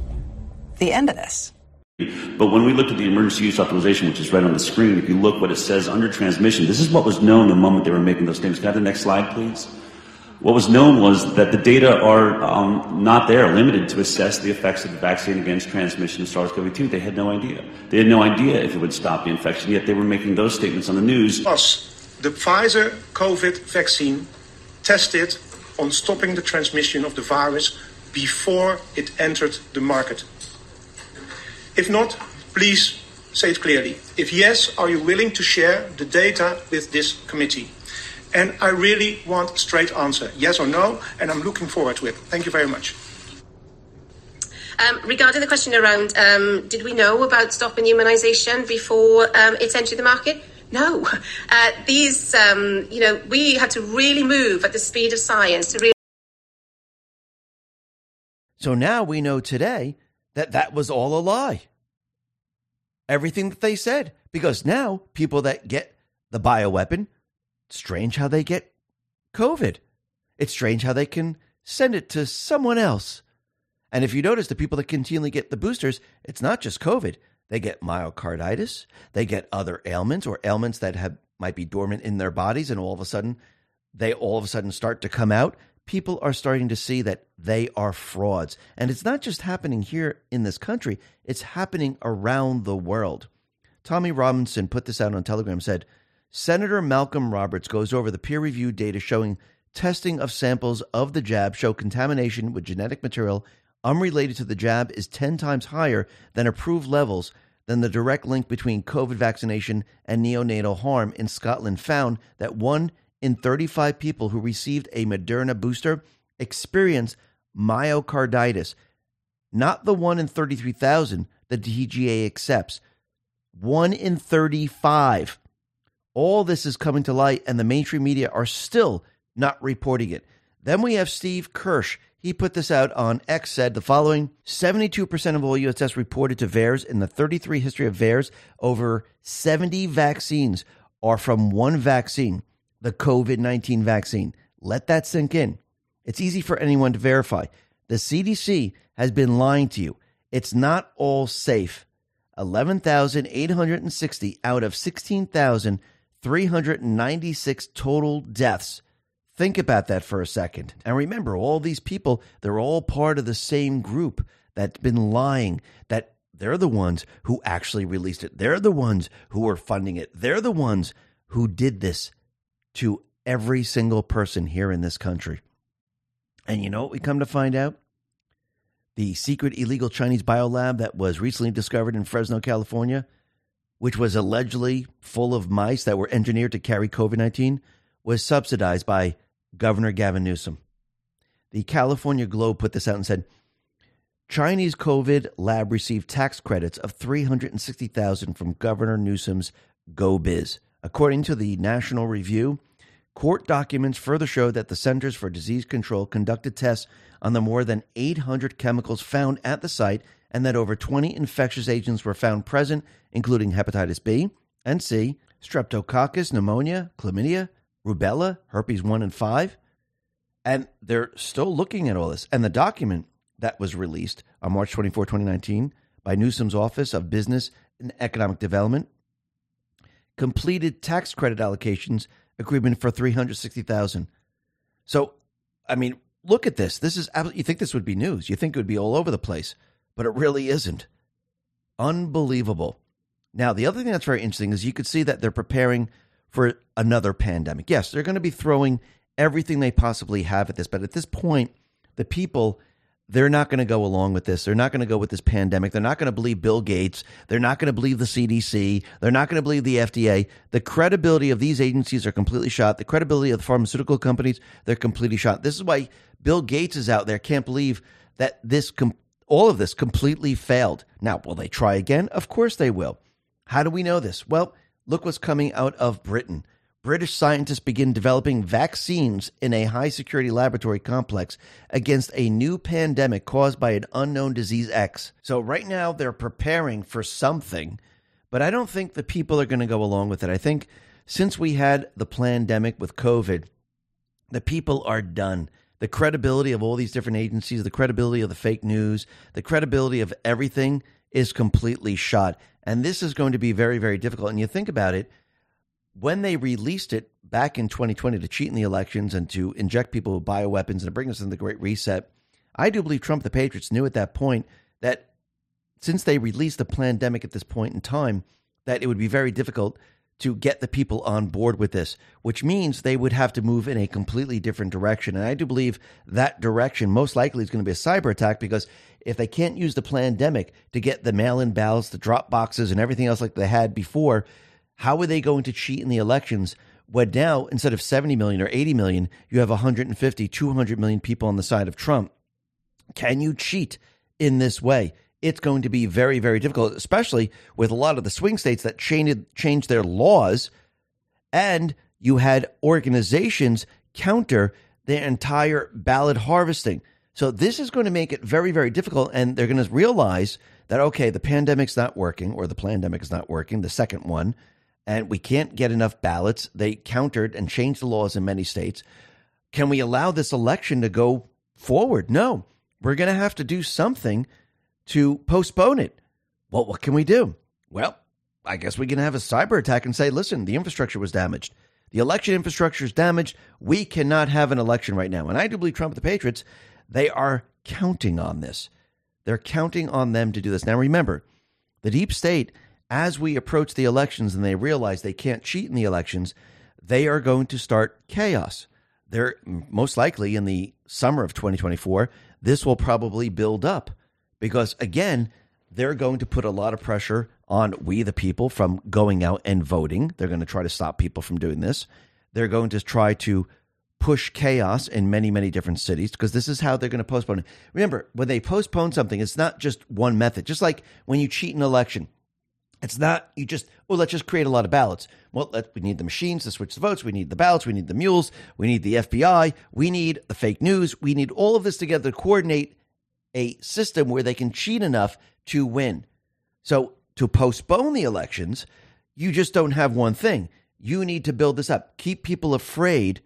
the end of this. But when we looked at the emergency use authorization, which is right on the screen, if you look what it says under transmission, this is what was known the moment they were making those statements. Can I have the next slide, please? What was known was that the data are um, not there, limited to assess the effects of the vaccine against transmission of SARS-CoV-2. They had no idea. They had no idea if it would stop the infection, yet they were making those statements on the news. Plus, the Pfizer COVID vaccine tested on stopping the transmission of the virus before it entered the market. If not, please say it clearly. If yes, are you willing to share the data with this committee? And I really want a straight answer, yes or no, and I'm looking forward to it. Thank you very much. Um, regarding the question around um, did we know about stopping immunisation before um, it entered the market? No. Uh, these, um, you know, we had to really move at the speed of science to really. So now we know today that that was all a lie. Everything that they said. Because now people that get the bioweapon strange how they get COVID. It's strange how they can send it to someone else. And if you notice, the people that continually get the boosters, it's not just COVID. They get myocarditis, they get other ailments or ailments that have might be dormant in their bodies, and all of a sudden, they all of a sudden start to come out. People are starting to see that they are frauds. And it's not just happening here in this country, it's happening around the world. Tommy Robinson put this out on Telegram, said, Senator Malcolm Roberts goes over the peer reviewed data showing testing of samples of the jab show contamination with genetic material unrelated to the jab is 10 times higher than approved levels than the direct link between COVID vaccination and neonatal harm in Scotland found that 1 in 35 people who received a Moderna booster experienced myocarditis. not the one in 33,000 the TGA accepts. One in 35. All this is coming to light, and the mainstream media are still not reporting it. Then we have Steve Kirsch. He put this out on X, said the following 72% of all US reported to VAERS in the 33 history of VAERS, over 70 vaccines are from one vaccine, the COVID 19 vaccine. Let that sink in. It's easy for anyone to verify. The CDC has been lying to you. It's not all safe. 11,860 out of 16,396 total deaths. Think about that for a second. And remember, all these people, they're all part of the same group that's been lying, that they're the ones who actually released it. They're the ones who are funding it. They're the ones who did this to every single person here in this country. And you know what we come to find out? The secret illegal Chinese biolab that was recently discovered in Fresno, California, which was allegedly full of mice that were engineered to carry COVID 19, was subsidized by Governor Gavin Newsom. The California Globe put this out and said Chinese COVID lab received tax credits of 360,000 from Governor Newsom's Go Biz. According to the National Review, Court documents further show that the Centers for Disease Control conducted tests on the more than 800 chemicals found at the site and that over 20 infectious agents were found present, including hepatitis B and C, streptococcus, pneumonia, chlamydia, rubella, herpes 1 and 5. And they're still looking at all this. And the document that was released on March 24, 2019, by Newsom's Office of Business and Economic Development completed tax credit allocations agreement for 360,000. So, I mean, look at this. This is you think this would be news. You think it would be all over the place, but it really isn't. Unbelievable. Now, the other thing that's very interesting is you could see that they're preparing for another pandemic. Yes, they're going to be throwing everything they possibly have at this, but at this point, the people they're not going to go along with this. They're not going to go with this pandemic. They're not going to believe Bill Gates. They're not going to believe the CDC. They're not going to believe the FDA. The credibility of these agencies are completely shot. The credibility of the pharmaceutical companies, they're completely shot. This is why Bill Gates is out there. Can't believe that this com- all of this completely failed. Now, will they try again? Of course they will. How do we know this? Well, look what's coming out of Britain. British scientists begin developing vaccines in a high security laboratory complex against a new pandemic caused by an unknown disease X. So, right now, they're preparing for something, but I don't think the people are going to go along with it. I think since we had the pandemic with COVID, the people are done. The credibility of all these different agencies, the credibility of the fake news, the credibility of everything is completely shot. And this is going to be very, very difficult. And you think about it when they released it back in 2020 to cheat in the elections and to inject people with bioweapons and to bring us in the Great Reset, I do believe Trump, the Patriots, knew at that point that since they released the pandemic at this point in time, that it would be very difficult to get the people on board with this, which means they would have to move in a completely different direction. And I do believe that direction most likely is going to be a cyber attack because if they can't use the pandemic to get the mail in ballots, the drop boxes, and everything else like they had before, how are they going to cheat in the elections when now, instead of 70 million or 80 million, you have 150, 200 million people on the side of Trump? Can you cheat in this way? It's going to be very, very difficult, especially with a lot of the swing states that changed, changed their laws. And you had organizations counter their entire ballot harvesting. So this is going to make it very, very difficult. And they're going to realize that, okay, the pandemic's not working or the pandemic is not working, the second one and we can't get enough ballots. They countered and changed the laws in many states. Can we allow this election to go forward? No. We're going to have to do something to postpone it. Well, what can we do? Well, I guess we can have a cyber attack and say, listen, the infrastructure was damaged. The election infrastructure is damaged. We cannot have an election right now. And I do believe Trump the Patriots, they are counting on this. They're counting on them to do this. Now, remember, the deep state as we approach the elections and they realize they can't cheat in the elections, they are going to start chaos. They're most likely in the summer of 2024, this will probably build up because, again, they're going to put a lot of pressure on we, the people, from going out and voting. They're going to try to stop people from doing this. They're going to try to push chaos in many, many different cities because this is how they're going to postpone it. Remember, when they postpone something, it's not just one method. Just like when you cheat an election, it's not you just oh let's just create a lot of ballots. Well, let, we need the machines to switch the votes. We need the ballots. We need the mules. We need the FBI. We need the fake news. We need all of this together to coordinate a system where they can cheat enough to win. So to postpone the elections, you just don't have one thing. You need to build this up. Keep people afraid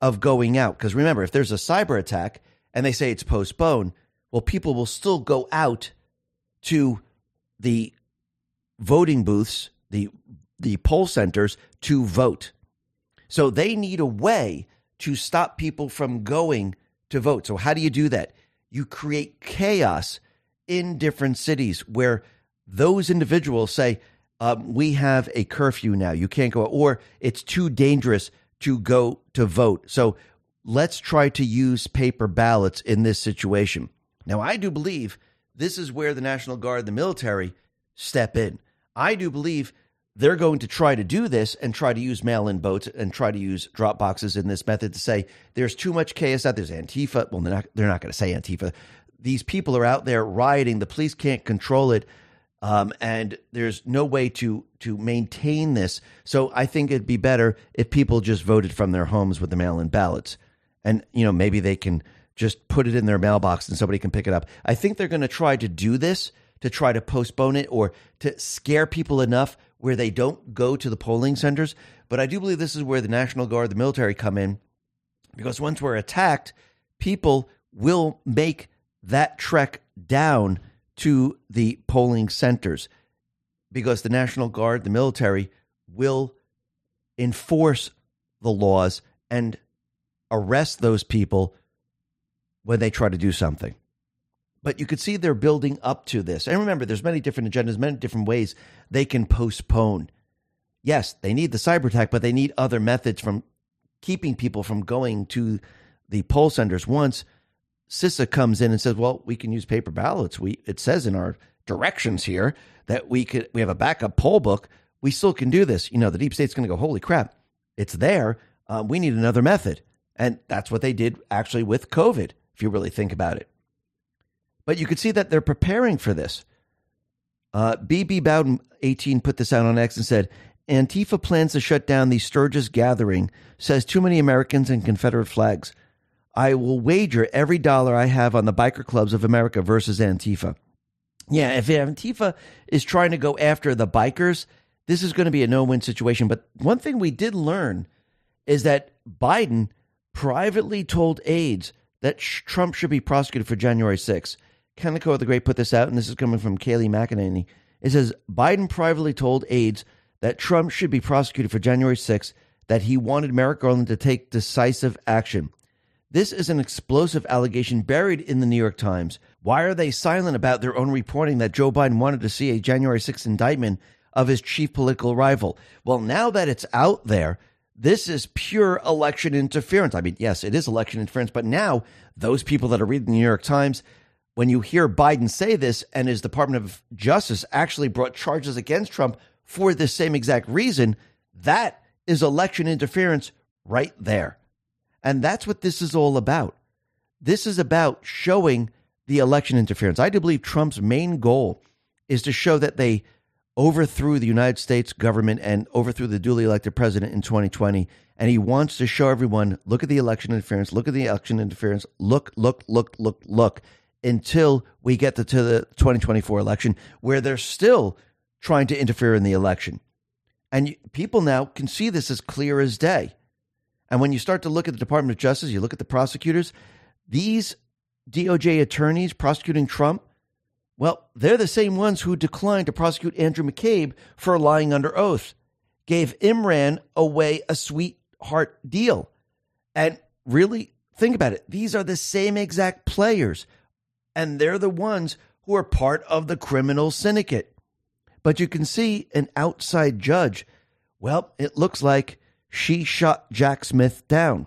of going out. Because remember, if there's a cyber attack and they say it's postponed, well, people will still go out to the voting booths, the the poll centers to vote. So they need a way to stop people from going to vote. So how do you do that? You create chaos in different cities where those individuals say, um, "We have a curfew now. You can't go," or "It's too dangerous to go to vote." So let's try to use paper ballots in this situation. Now, I do believe this is where the National Guard, the military, step in. I do believe they're going to try to do this and try to use mail in votes and try to use drop boxes in this method to say there's too much chaos out there's Antifa. Well, they're not, they're not going to say Antifa. These people are out there rioting. The police can't control it. Um, and there's no way to to maintain this. So I think it'd be better if people just voted from their homes with the mail-in ballots, and you know maybe they can just put it in their mailbox and somebody can pick it up. I think they're going to try to do this to try to postpone it or to scare people enough where they don't go to the polling centers. But I do believe this is where the National Guard, the military come in, because once we're attacked, people will make that trek down to the polling centers because the National Guard, the military, will enforce the laws and arrest those people when they try to do something. But you could see they're building up to this. And remember, there's many different agendas, many different ways they can postpone. Yes, they need the cyber attack, but they need other methods from keeping people from going to the poll centers. Once CISA comes in and says, "Well, we can use paper ballots. We it says in our directions here that we could we have a backup poll book. We still can do this." You know, the deep state's going to go, "Holy crap, it's there. Uh, we need another method," and that's what they did actually with COVID. If you really think about it. But you could see that they're preparing for this. Uh, BB Bowden 18 put this out on X and said, Antifa plans to shut down the Sturgis gathering, says too many Americans and Confederate flags. I will wager every dollar I have on the biker clubs of America versus Antifa. Yeah, if Antifa is trying to go after the bikers, this is going to be a no win situation. But one thing we did learn is that Biden privately told aides that Trump should be prosecuted for January 6th. Kanekoa the Great put this out, and this is coming from Kayleigh McEnany. It says Biden privately told aides that Trump should be prosecuted for January 6th, that he wanted Merrick Garland to take decisive action. This is an explosive allegation buried in the New York Times. Why are they silent about their own reporting that Joe Biden wanted to see a January 6th indictment of his chief political rival? Well, now that it's out there, this is pure election interference. I mean, yes, it is election interference, but now those people that are reading the New York Times, when you hear Biden say this and his Department of Justice actually brought charges against Trump for this same exact reason, that is election interference right there. And that's what this is all about. This is about showing the election interference. I do believe Trump's main goal is to show that they overthrew the United States government and overthrew the duly elected president in 2020. And he wants to show everyone look at the election interference, look at the election interference, look, look, look, look, look until we get to, to the 2024 election where they're still trying to interfere in the election. And people now can see this as clear as day. And when you start to look at the Department of Justice, you look at the prosecutors, these DOJ attorneys prosecuting Trump, well, they're the same ones who declined to prosecute Andrew McCabe for lying under oath, gave Imran Awan a sweetheart deal. And really, think about it. These are the same exact players and they're the ones who are part of the criminal syndicate. But you can see an outside judge. Well, it looks like she shot Jack Smith down,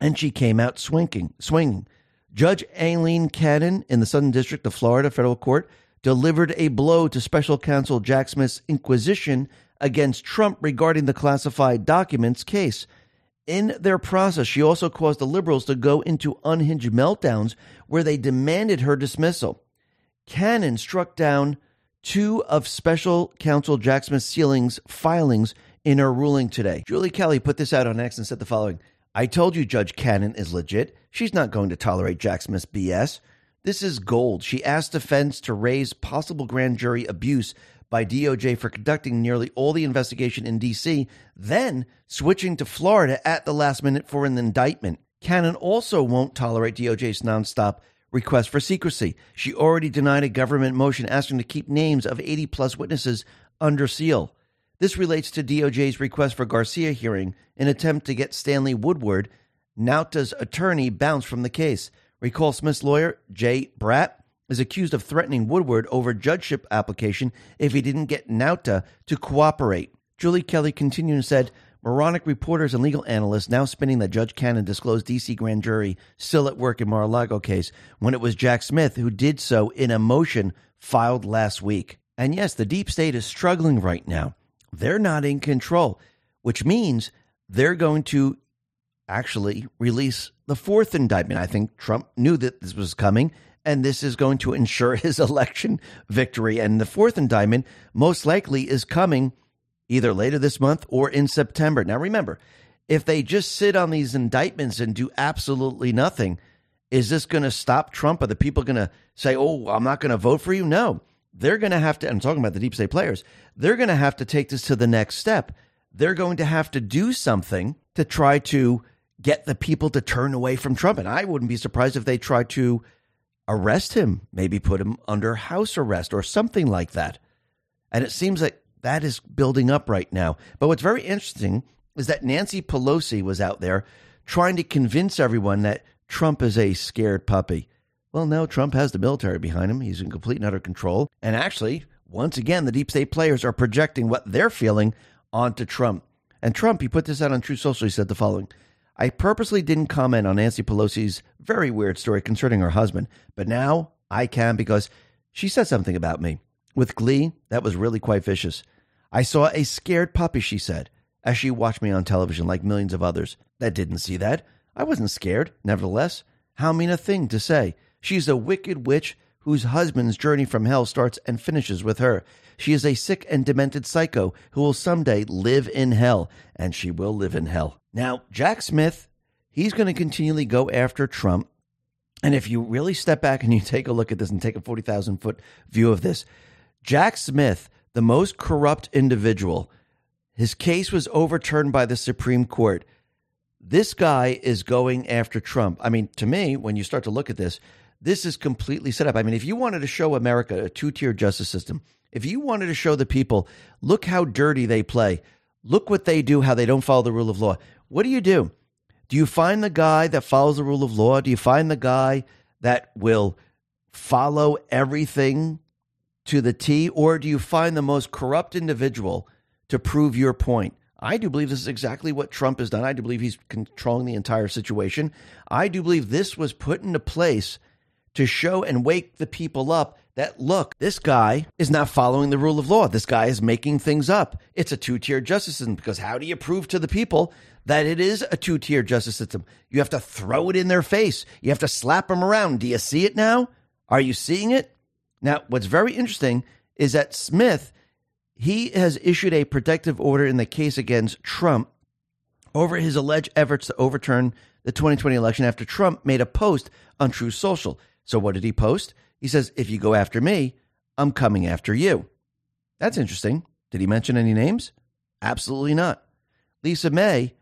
and she came out swinging. Swinging. Judge Aileen Cannon in the Southern District of Florida Federal Court delivered a blow to Special Counsel Jack Smith's inquisition against Trump regarding the classified documents case. In their process, she also caused the liberals to go into unhinged meltdowns where they demanded her dismissal. Cannon struck down two of special counsel Jack Smith Sealing's filings in her ruling today. Julie Kelly put this out on X and said the following I told you Judge Cannon is legit. She's not going to tolerate Jack Smith's BS. This is gold. She asked defense to raise possible grand jury abuse by DOJ for conducting nearly all the investigation in D.C., then switching to Florida at the last minute for an indictment. Cannon also won't tolerate DOJ's nonstop request for secrecy. She already denied a government motion asking to keep names of 80 plus witnesses under seal. This relates to DOJ's request for Garcia hearing, an attempt to get Stanley Woodward, Nauta's attorney, bounced from the case. Recall Smith's lawyer, Jay Bratt, is accused of threatening Woodward over judgeship application if he didn't get Nauta to cooperate. Julie Kelly continued and said, Moronic reporters and legal analysts now spinning that Judge Cannon disclosed DC grand jury still at work in Mar-a-Lago case when it was Jack Smith who did so in a motion filed last week. And yes, the deep state is struggling right now. They're not in control, which means they're going to actually release the fourth indictment. I think Trump knew that this was coming and this is going to ensure his election victory. And the fourth indictment most likely is coming either later this month or in September. Now, remember, if they just sit on these indictments and do absolutely nothing, is this going to stop Trump? Are the people going to say, oh, I'm not going to vote for you? No. They're going to have to, I'm talking about the deep state players, they're going to have to take this to the next step. They're going to have to do something to try to get the people to turn away from Trump. And I wouldn't be surprised if they try to arrest him, maybe put him under house arrest or something like that. And it seems like that is building up right now. But what's very interesting is that Nancy Pelosi was out there trying to convince everyone that Trump is a scared puppy. Well, no, Trump has the military behind him. He's in complete and utter control. And actually, once again, the deep state players are projecting what they're feeling onto Trump. And Trump, he put this out on Truth Social. He said the following I purposely didn't comment on Nancy Pelosi's very weird story concerning her husband, but now I can because she said something about me. With glee, that was really quite vicious. I saw a scared puppy, she said, as she watched me on television like millions of others that didn't see that. I wasn't scared, nevertheless. How mean a thing to say. She's a wicked witch whose husband's journey from hell starts and finishes with her. She is a sick and demented psycho who will someday live in hell, and she will live in hell. Now, Jack Smith, he's going to continually go after Trump. And if you really step back and you take a look at this and take a 40,000 foot view of this, Jack Smith, the most corrupt individual, his case was overturned by the Supreme Court. This guy is going after Trump. I mean, to me, when you start to look at this, this is completely set up. I mean, if you wanted to show America a two tier justice system, if you wanted to show the people, look how dirty they play, look what they do, how they don't follow the rule of law. What do you do? Do you find the guy that follows the rule of law? Do you find the guy that will follow everything to the T? Or do you find the most corrupt individual to prove your point? I do believe this is exactly what Trump has done. I do believe he's controlling the entire situation. I do believe this was put into place to show and wake the people up that look, this guy is not following the rule of law. This guy is making things up. It's a two tier justice system because how do you prove to the people that it is a two tier justice system? You have to throw it in their face, you have to slap them around. Do you see it now? Are you seeing it? Now, what's very interesting is that Smith, he has issued a protective order in the case against Trump over his alleged efforts to overturn the 2020 election after Trump made a post on Truth Social. So, what did he post? He says, if you go after me, I'm coming after you. That's interesting. Did he mention any names? Absolutely not. Lisa May,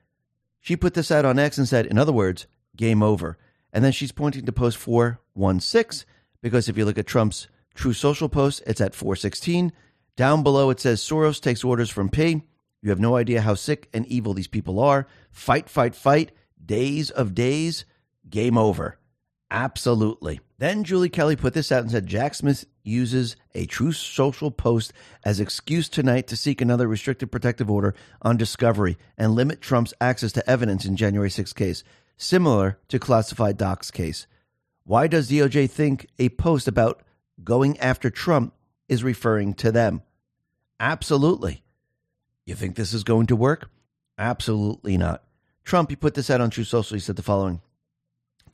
she put this out on X and said, in other words, game over. And then she's pointing to post 416 because if you look at Trump's Truth Social post, it's at 416. Down below, it says Soros takes orders from P. You have no idea how sick and evil these people are. Fight, fight, fight. Days of days. Game over. Absolutely. Then Julie Kelly put this out and said Jack Smith uses a Truth Social post as excuse tonight to seek another restricted protective order on discovery and limit Trump's access to evidence in January 6 case, similar to classified docs case. Why does DOJ think a post about going after Trump is referring to them? Absolutely. You think this is going to work? Absolutely not. Trump, he put this out on Truth Social. He said the following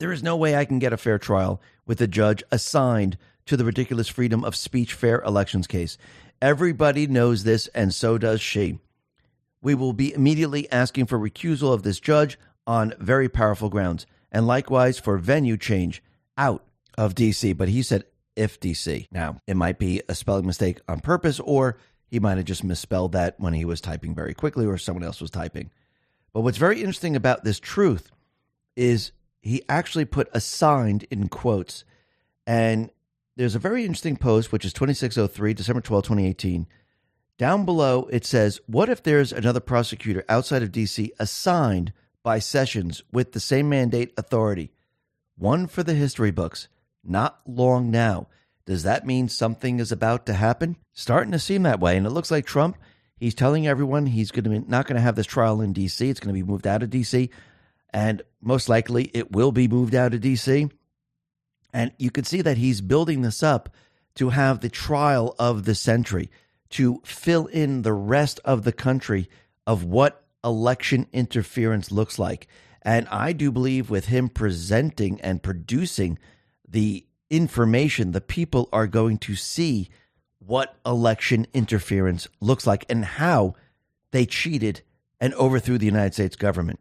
There is no way I can get a fair trial with a judge assigned to the ridiculous freedom of speech fair elections case. Everybody knows this, and so does she. We will be immediately asking for recusal of this judge on very powerful grounds, and likewise for venue change out of DC. But he said if DC. Now, it might be a spelling mistake on purpose, or he might have just misspelled that when he was typing very quickly, or someone else was typing. But what's very interesting about this truth is he actually put assigned in quotes. And there's a very interesting post, which is 2603, December 12, 2018. Down below, it says, What if there's another prosecutor outside of DC assigned by Sessions with the same mandate authority? One for the history books, not long now. Does that mean something is about to happen? Starting to seem that way. And it looks like Trump, he's telling everyone he's going to be not going to have this trial in DC. It's going to be moved out of DC. And most likely it will be moved out of DC. And you can see that he's building this up to have the trial of the century, to fill in the rest of the country of what election interference looks like. And I do believe with him presenting and producing the information, the people are going to see what election interference looks like and how they cheated and overthrew the United States government.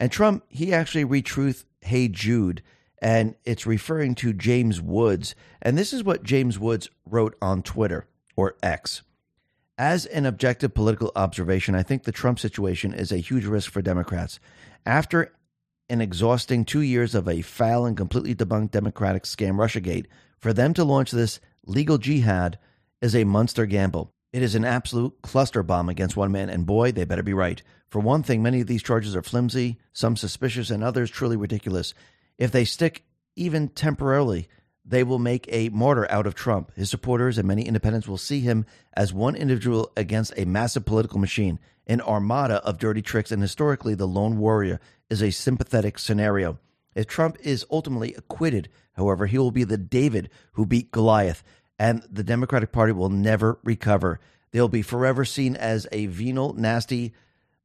And Trump, he actually retruth Hey Jude and it's referring to James Woods. And this is what James Woods wrote on Twitter or X. As an objective political observation, I think the Trump situation is a huge risk for Democrats. After an exhausting two years of a foul and completely debunked Democratic scam, Russiagate, for them to launch this legal jihad is a monster gamble. It is an absolute cluster bomb against one man, and boy, they better be right. For one thing, many of these charges are flimsy, some suspicious, and others truly ridiculous. If they stick even temporarily, they will make a martyr out of Trump. His supporters and many independents will see him as one individual against a massive political machine, an armada of dirty tricks, and historically, the lone warrior is a sympathetic scenario. If Trump is ultimately acquitted, however, he will be the David who beat Goliath, and the Democratic Party will never recover. They'll be forever seen as a venal, nasty,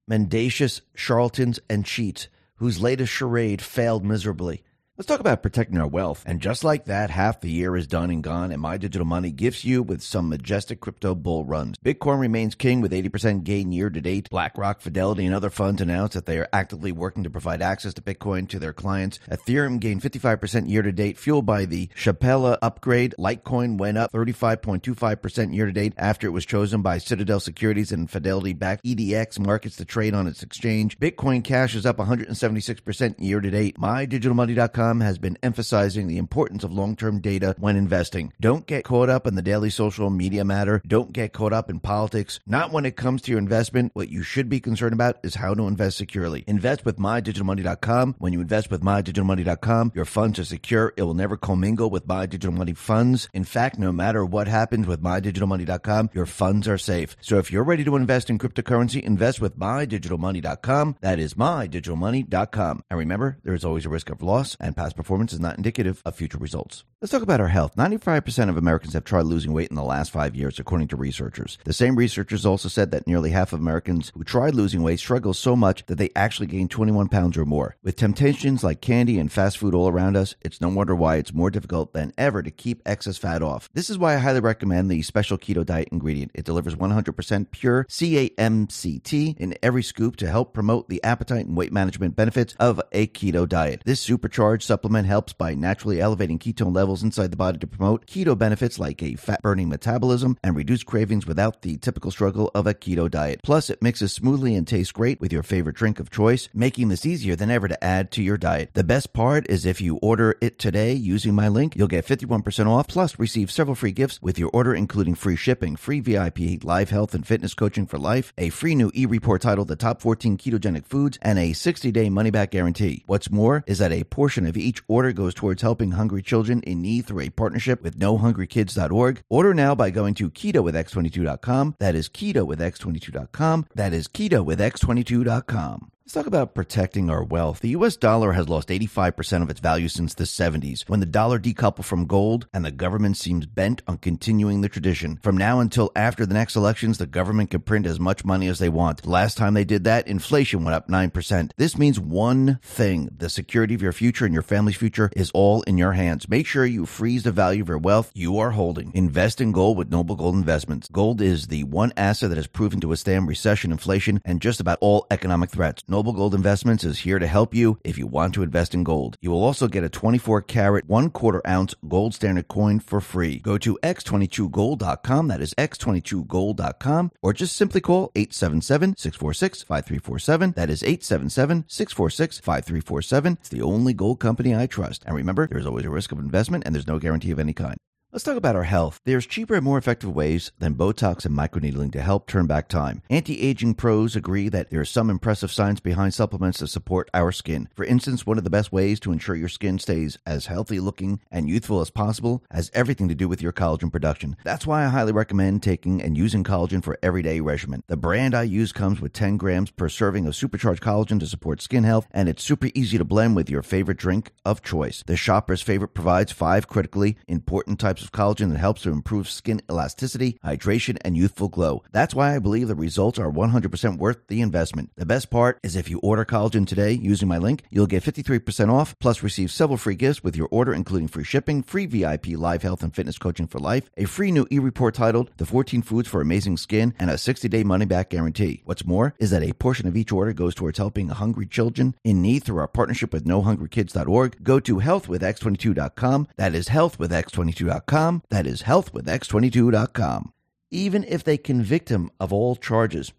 mendacious charlatans and cheats whose latest charade failed miserably. Let's talk about protecting our wealth. And just like that, half the year is done and gone, and My Digital Money gifts you with some majestic crypto bull runs. Bitcoin remains king with 80% gain year to date. BlackRock, Fidelity, and other funds announced that they are actively working to provide access to Bitcoin to their clients. Ethereum gained 55% year to date, fueled by the Shapella upgrade. Litecoin went up 35.25% year to date after it was chosen by Citadel Securities and Fidelity backed EDX markets to trade on its exchange. Bitcoin Cash is up 176% year to date. MyDigitalMoney.com has been emphasizing the importance of long term data when investing. Don't get caught up in the daily social media matter. Don't get caught up in politics. Not when it comes to your investment. What you should be concerned about is how to invest securely. Invest with MyDigitalMoney.com. When you invest with MyDigitalMoney.com, your funds are secure. It will never commingle with My Digital Money funds. In fact, no matter what happens with MyDigitalMoney.com, your funds are safe. So if you're ready to invest in cryptocurrency, invest with MyDigitalMoney.com. That is MyDigitalMoney.com. And remember, there is always a risk of loss and past performance is not indicative of future results. Let's talk about our health. 95% of Americans have tried losing weight in the last five years, according to researchers. The same researchers also said that nearly half of Americans who tried losing weight struggle so much that they actually gain 21 pounds or more. With temptations like candy and fast food all around us, it's no wonder why it's more difficult than ever to keep excess fat off. This is why I highly recommend the special keto diet ingredient. It delivers 100% pure C8 MCT in every scoop to help promote the appetite and weight management benefits of a keto diet. This supercharged supplement helps by naturally elevating ketone levels inside the body to promote keto benefits like a fat burning metabolism and reduce cravings without the typical struggle of a keto diet. Plus, it mixes smoothly and tastes great with your favorite drink of choice, making this easier than ever to add to your diet. The best part is if you order it today using my link, you'll get 51% off plus receive several free gifts with your order, including free shipping, free VIP live health and fitness coaching for life, a free new e report titled The Top 14 Ketogenic Foods, and a 60 day money back guarantee. What's more is that a portion of each order goes towards helping hungry children in need through a partnership with nohungrykids.org. Order now by going to ketowithx22.com. That is keto with x22.com. That is keto with x22.com. Let's talk about protecting our wealth. The US dollar has lost 85% of its value since the 70s, when the dollar decoupled from gold and the government seems bent on continuing the tradition. From now until after the next elections, the government can print as much money as they want. Last time they did that, inflation went up 9%. This means one thing the security of your future and your family's future is all in your hands. Make sure you freeze the value of your wealth you are holding. Invest in gold with Noble Gold Investments. Gold is the one asset that has proven to withstand recession, inflation, and just about all economic threats. Noble Gold Investments is here to help you if you want to invest in gold. You will also get a 24 karat, one quarter ounce gold standard coin for free. Go to x22gold.com, that is x22gold.com, or just simply call 877 646 5347. That is 877 646 5347. It's the only gold company I trust. And remember, there's always a risk of investment and there's no guarantee of any kind. Let's talk about our health. There's cheaper and more effective ways than Botox and microneedling to help turn back time. Anti aging pros agree that there is some impressive science behind supplements to support our skin. For instance, one of the best ways to ensure your skin stays as healthy looking and youthful as possible has everything to do with your collagen production. That's why I highly recommend taking and using collagen for everyday regimen. The brand I use comes with 10 grams per serving of supercharged collagen to support skin health, and it's super easy to blend with your favorite drink of choice. The shopper's favorite provides five critically important types of collagen that helps to improve skin elasticity, hydration, and youthful glow. That's why I believe the results are 100% worth the investment. The best part is if you order collagen today using my link, you'll get 53% off, plus receive several free gifts with your order, including free shipping, free VIP live health and fitness coaching for life, a free new e-report titled The 14 Foods for Amazing Skin, and a 60-day money-back guarantee. What's more is that a portion of each order goes towards helping hungry children in need through our partnership with NoHungryKids.org. Go to healthwithx22.com. That is healthwithx22.com. That is healthwithx22.com. Even if they convict him of all charges,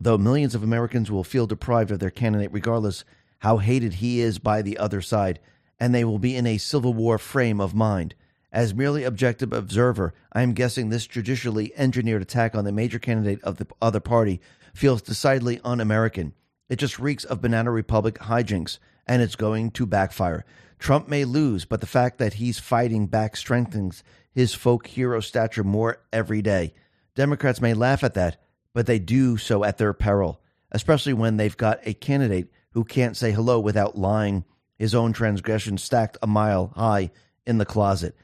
though millions of Americans will feel deprived of their candidate regardless how hated he is by the other side, and they will be in a civil war frame of mind. As merely objective observer, I am guessing this judicially engineered attack on the major candidate of the other party feels decidedly un-American. It just reeks of banana republic hijinks, and it's going to backfire. Trump may lose, but the fact that he's fighting back strengthens his folk hero stature more every day. Democrats may laugh at that, but they do so at their peril, especially when they've got a candidate who can't say hello without lying his own transgression stacked a mile high in the closet.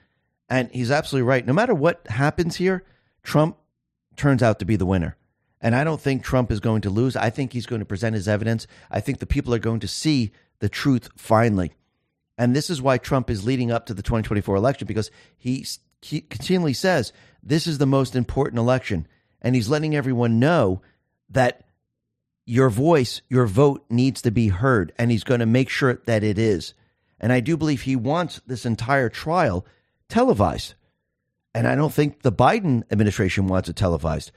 And he's absolutely right. No matter what happens here, Trump turns out to be the winner. And I don't think Trump is going to lose. I think he's going to present his evidence. I think the people are going to see the truth finally. And this is why Trump is leading up to the 2024 election because he continually says this is the most important election. And he's letting everyone know that your voice, your vote needs to be heard. And he's going to make sure that it is. And I do believe he wants this entire trial televised. And I don't think the Biden administration wants it televised.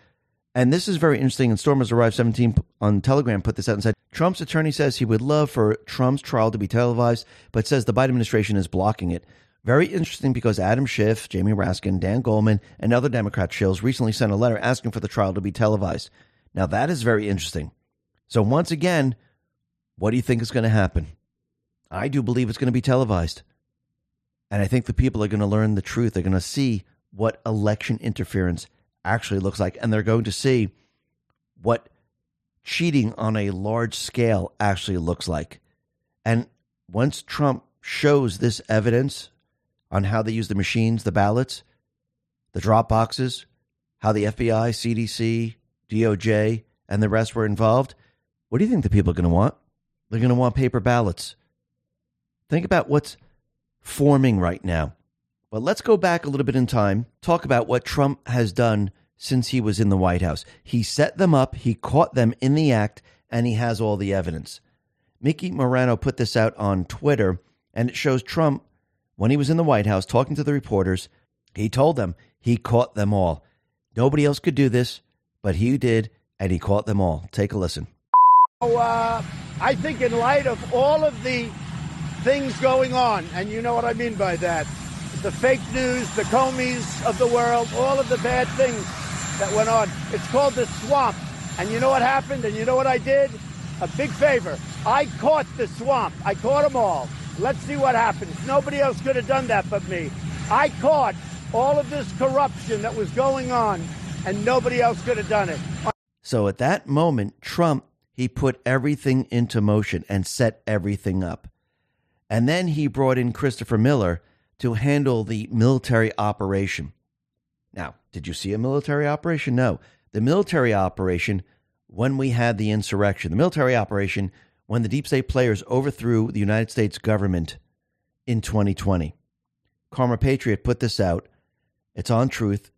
And this is very interesting. And Storm has arrived 17 on Telegram put this out and said Trump's attorney says he would love for Trump's trial to be televised, but says the Biden administration is blocking it. Very interesting because Adam Schiff, Jamie Raskin, Dan Goldman, and other Democrat shills recently sent a letter asking for the trial to be televised. Now, that is very interesting. So, once again, what do you think is going to happen? I do believe it's going to be televised. And I think the people are going to learn the truth. They're going to see what election interference actually looks like. And they're going to see what cheating on a large scale actually looks like. And once Trump shows this evidence on how they use the machines, the ballots, the drop boxes, how the FBI, CDC, DOJ, and the rest were involved, what do you think the people are going to want? They're going to want paper ballots. Think about what's forming right now. But let's go back a little bit in time, talk about what Trump has done since he was in the White House. He set them up, he caught them in the act, and he has all the evidence. Mickey Morano put this out on Twitter, and it shows Trump when he was in the White House talking to the reporters, he told them he caught them all. Nobody else could do this, but he did, and he caught them all. Take a listen. Uh, I think, in light of all of the things going on, and you know what I mean by that the fake news, the Comeys of the world, all of the bad things that went on. It's called the swamp. And you know what happened? And you know what I did? A big favor. I caught the swamp. I caught them all. Let's see what happens. Nobody else could have done that but me. I caught all of this corruption that was going on, and nobody else could have done it. So at that moment, Trump, He put everything into motion and set everything up. And then he brought in Christopher Miller to handle the military operation. Now, did you see a military operation? No. The military operation when we had the insurrection, the military operation when the deep state players overthrew the United States government in 2020. Karma Patriot put this out. It's on truth,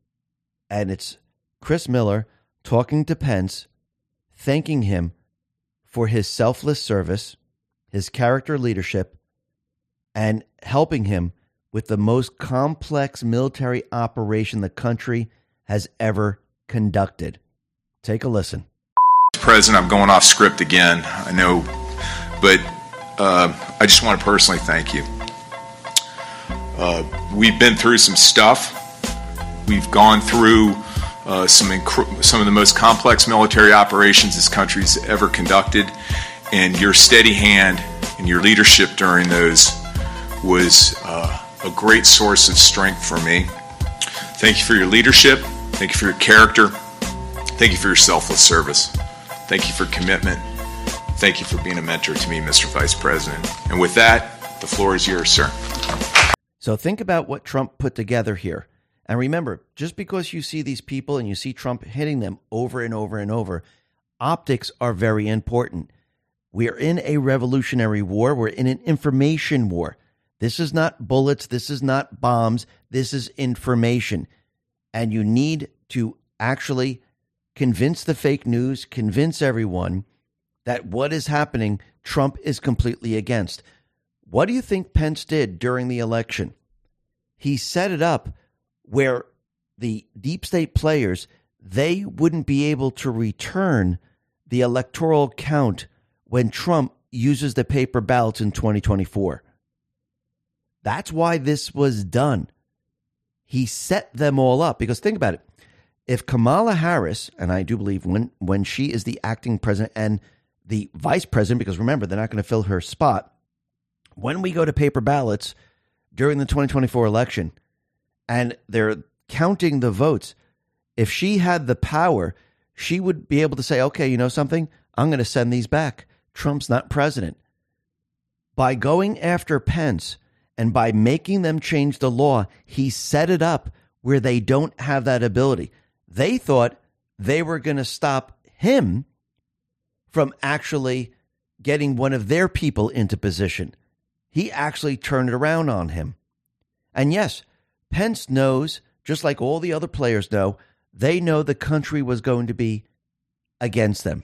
and it's Chris Miller talking to Pence, thanking him for his selfless service, his character leadership, and helping him with the most complex military operation the country has ever conducted. Take a listen. President, I'm going off script again. I know, but uh, I just want to personally thank you. Uh, we've been through some stuff. We've gone through uh, some inc- some of the most complex military operations this country's ever conducted, and your steady hand and your leadership during those was uh, a great source of strength for me. Thank you for your leadership. Thank you for your character. Thank you for your selfless service. Thank you for commitment. Thank you for being a mentor to me, Mr. Vice President. And with that, the floor is yours, sir. So think about what Trump put together here. And remember, just because you see these people and you see Trump hitting them over and over and over, optics are very important. We are in a revolutionary war, we're in an information war. This is not bullets, this is not bombs, this is information. And you need to actually convince the fake news, convince everyone that what is happening, Trump is completely against. What do you think Pence did during the election? He set it up where the deep state players they wouldn't be able to return the electoral count when Trump uses the paper ballots in 2024. That's why this was done. He set them all up because think about it. If Kamala Harris, and I do believe when when she is the acting president and the vice president, because remember, they're not going to fill her spot, when we go to paper ballots during the 2024 election and they're counting the votes, if she had the power, she would be able to say, okay, you know something? I'm going to send these back. Trump's not president. By going after Pence and by making them change the law, he set it up where they don't have that ability. They thought they were going to stop him from actually getting one of their people into position. He actually turned it around on him. And yes, Pence knows, just like all the other players know, they know the country was going to be against them.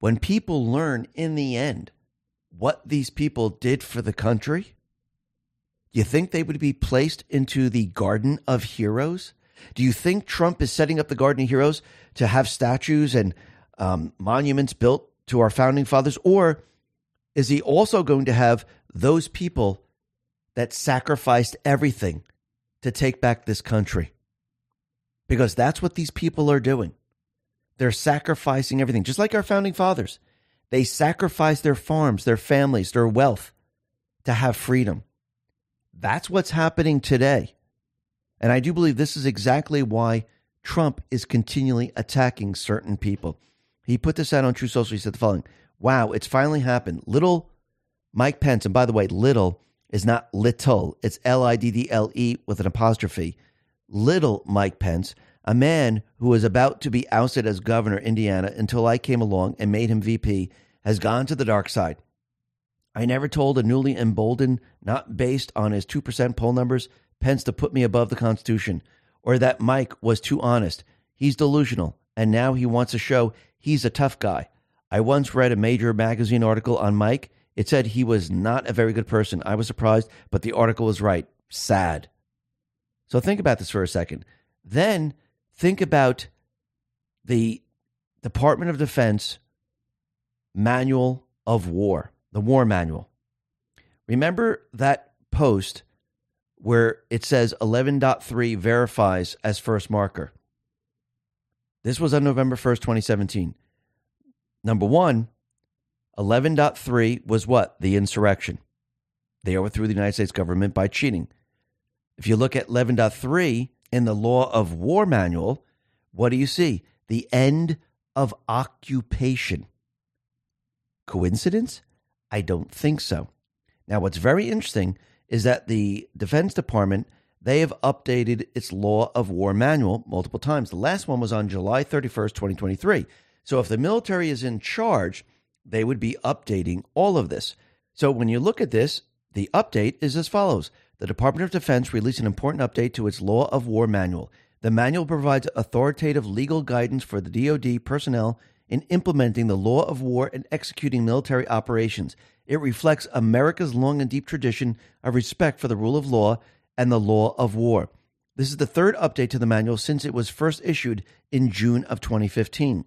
When people learn in the end what these people did for the country, you think they would be placed into the Garden of Heroes? Do you think Trump is setting up the Garden of Heroes to have statues and um, monuments built to our founding fathers? Or is he also going to have those people that sacrificed everything to take back this country? Because that's what these people are doing. They're sacrificing everything, just like our founding fathers. They sacrificed their farms, their families, their wealth to have freedom. That's what's happening today. And I do believe this is exactly why Trump is continually attacking certain people. He put this out on Truth Social. He said the following Wow, it's finally happened. Little Mike Pence, and by the way, little is not little, it's L I D D L E with an apostrophe. Little Mike Pence, a man who was about to be ousted as governor of Indiana until I came along and made him VP, has gone to the dark side. I never told a newly emboldened, not based on his 2% poll numbers, Pence to put me above the Constitution, or that Mike was too honest. He's delusional, and now he wants to show he's a tough guy. I once read a major magazine article on Mike. It said he was not a very good person. I was surprised, but the article was right. Sad. So think about this for a second. Then think about the Department of Defense manual of war, the war manual. Remember that post where it says 11.3 verifies as first marker. This was on November 1st, 2017. Number one, 11.3 was what? The insurrection. They overthrew the United States government by cheating. If you look at 11.3 in the Law of War Manual, what do you see? The end of occupation. Coincidence? I don't think so. Now, what's very interesting is that the Defense Department they have updated its law of war manual multiple times. The last one was on July 31st, 2023. So if the military is in charge, they would be updating all of this. So when you look at this, the update is as follows. The Department of Defense released an important update to its law of war manual. The manual provides authoritative legal guidance for the DoD personnel in implementing the law of war and executing military operations. It reflects America's long and deep tradition of respect for the rule of law and the law of war. This is the third update to the manual since it was first issued in June of 2015.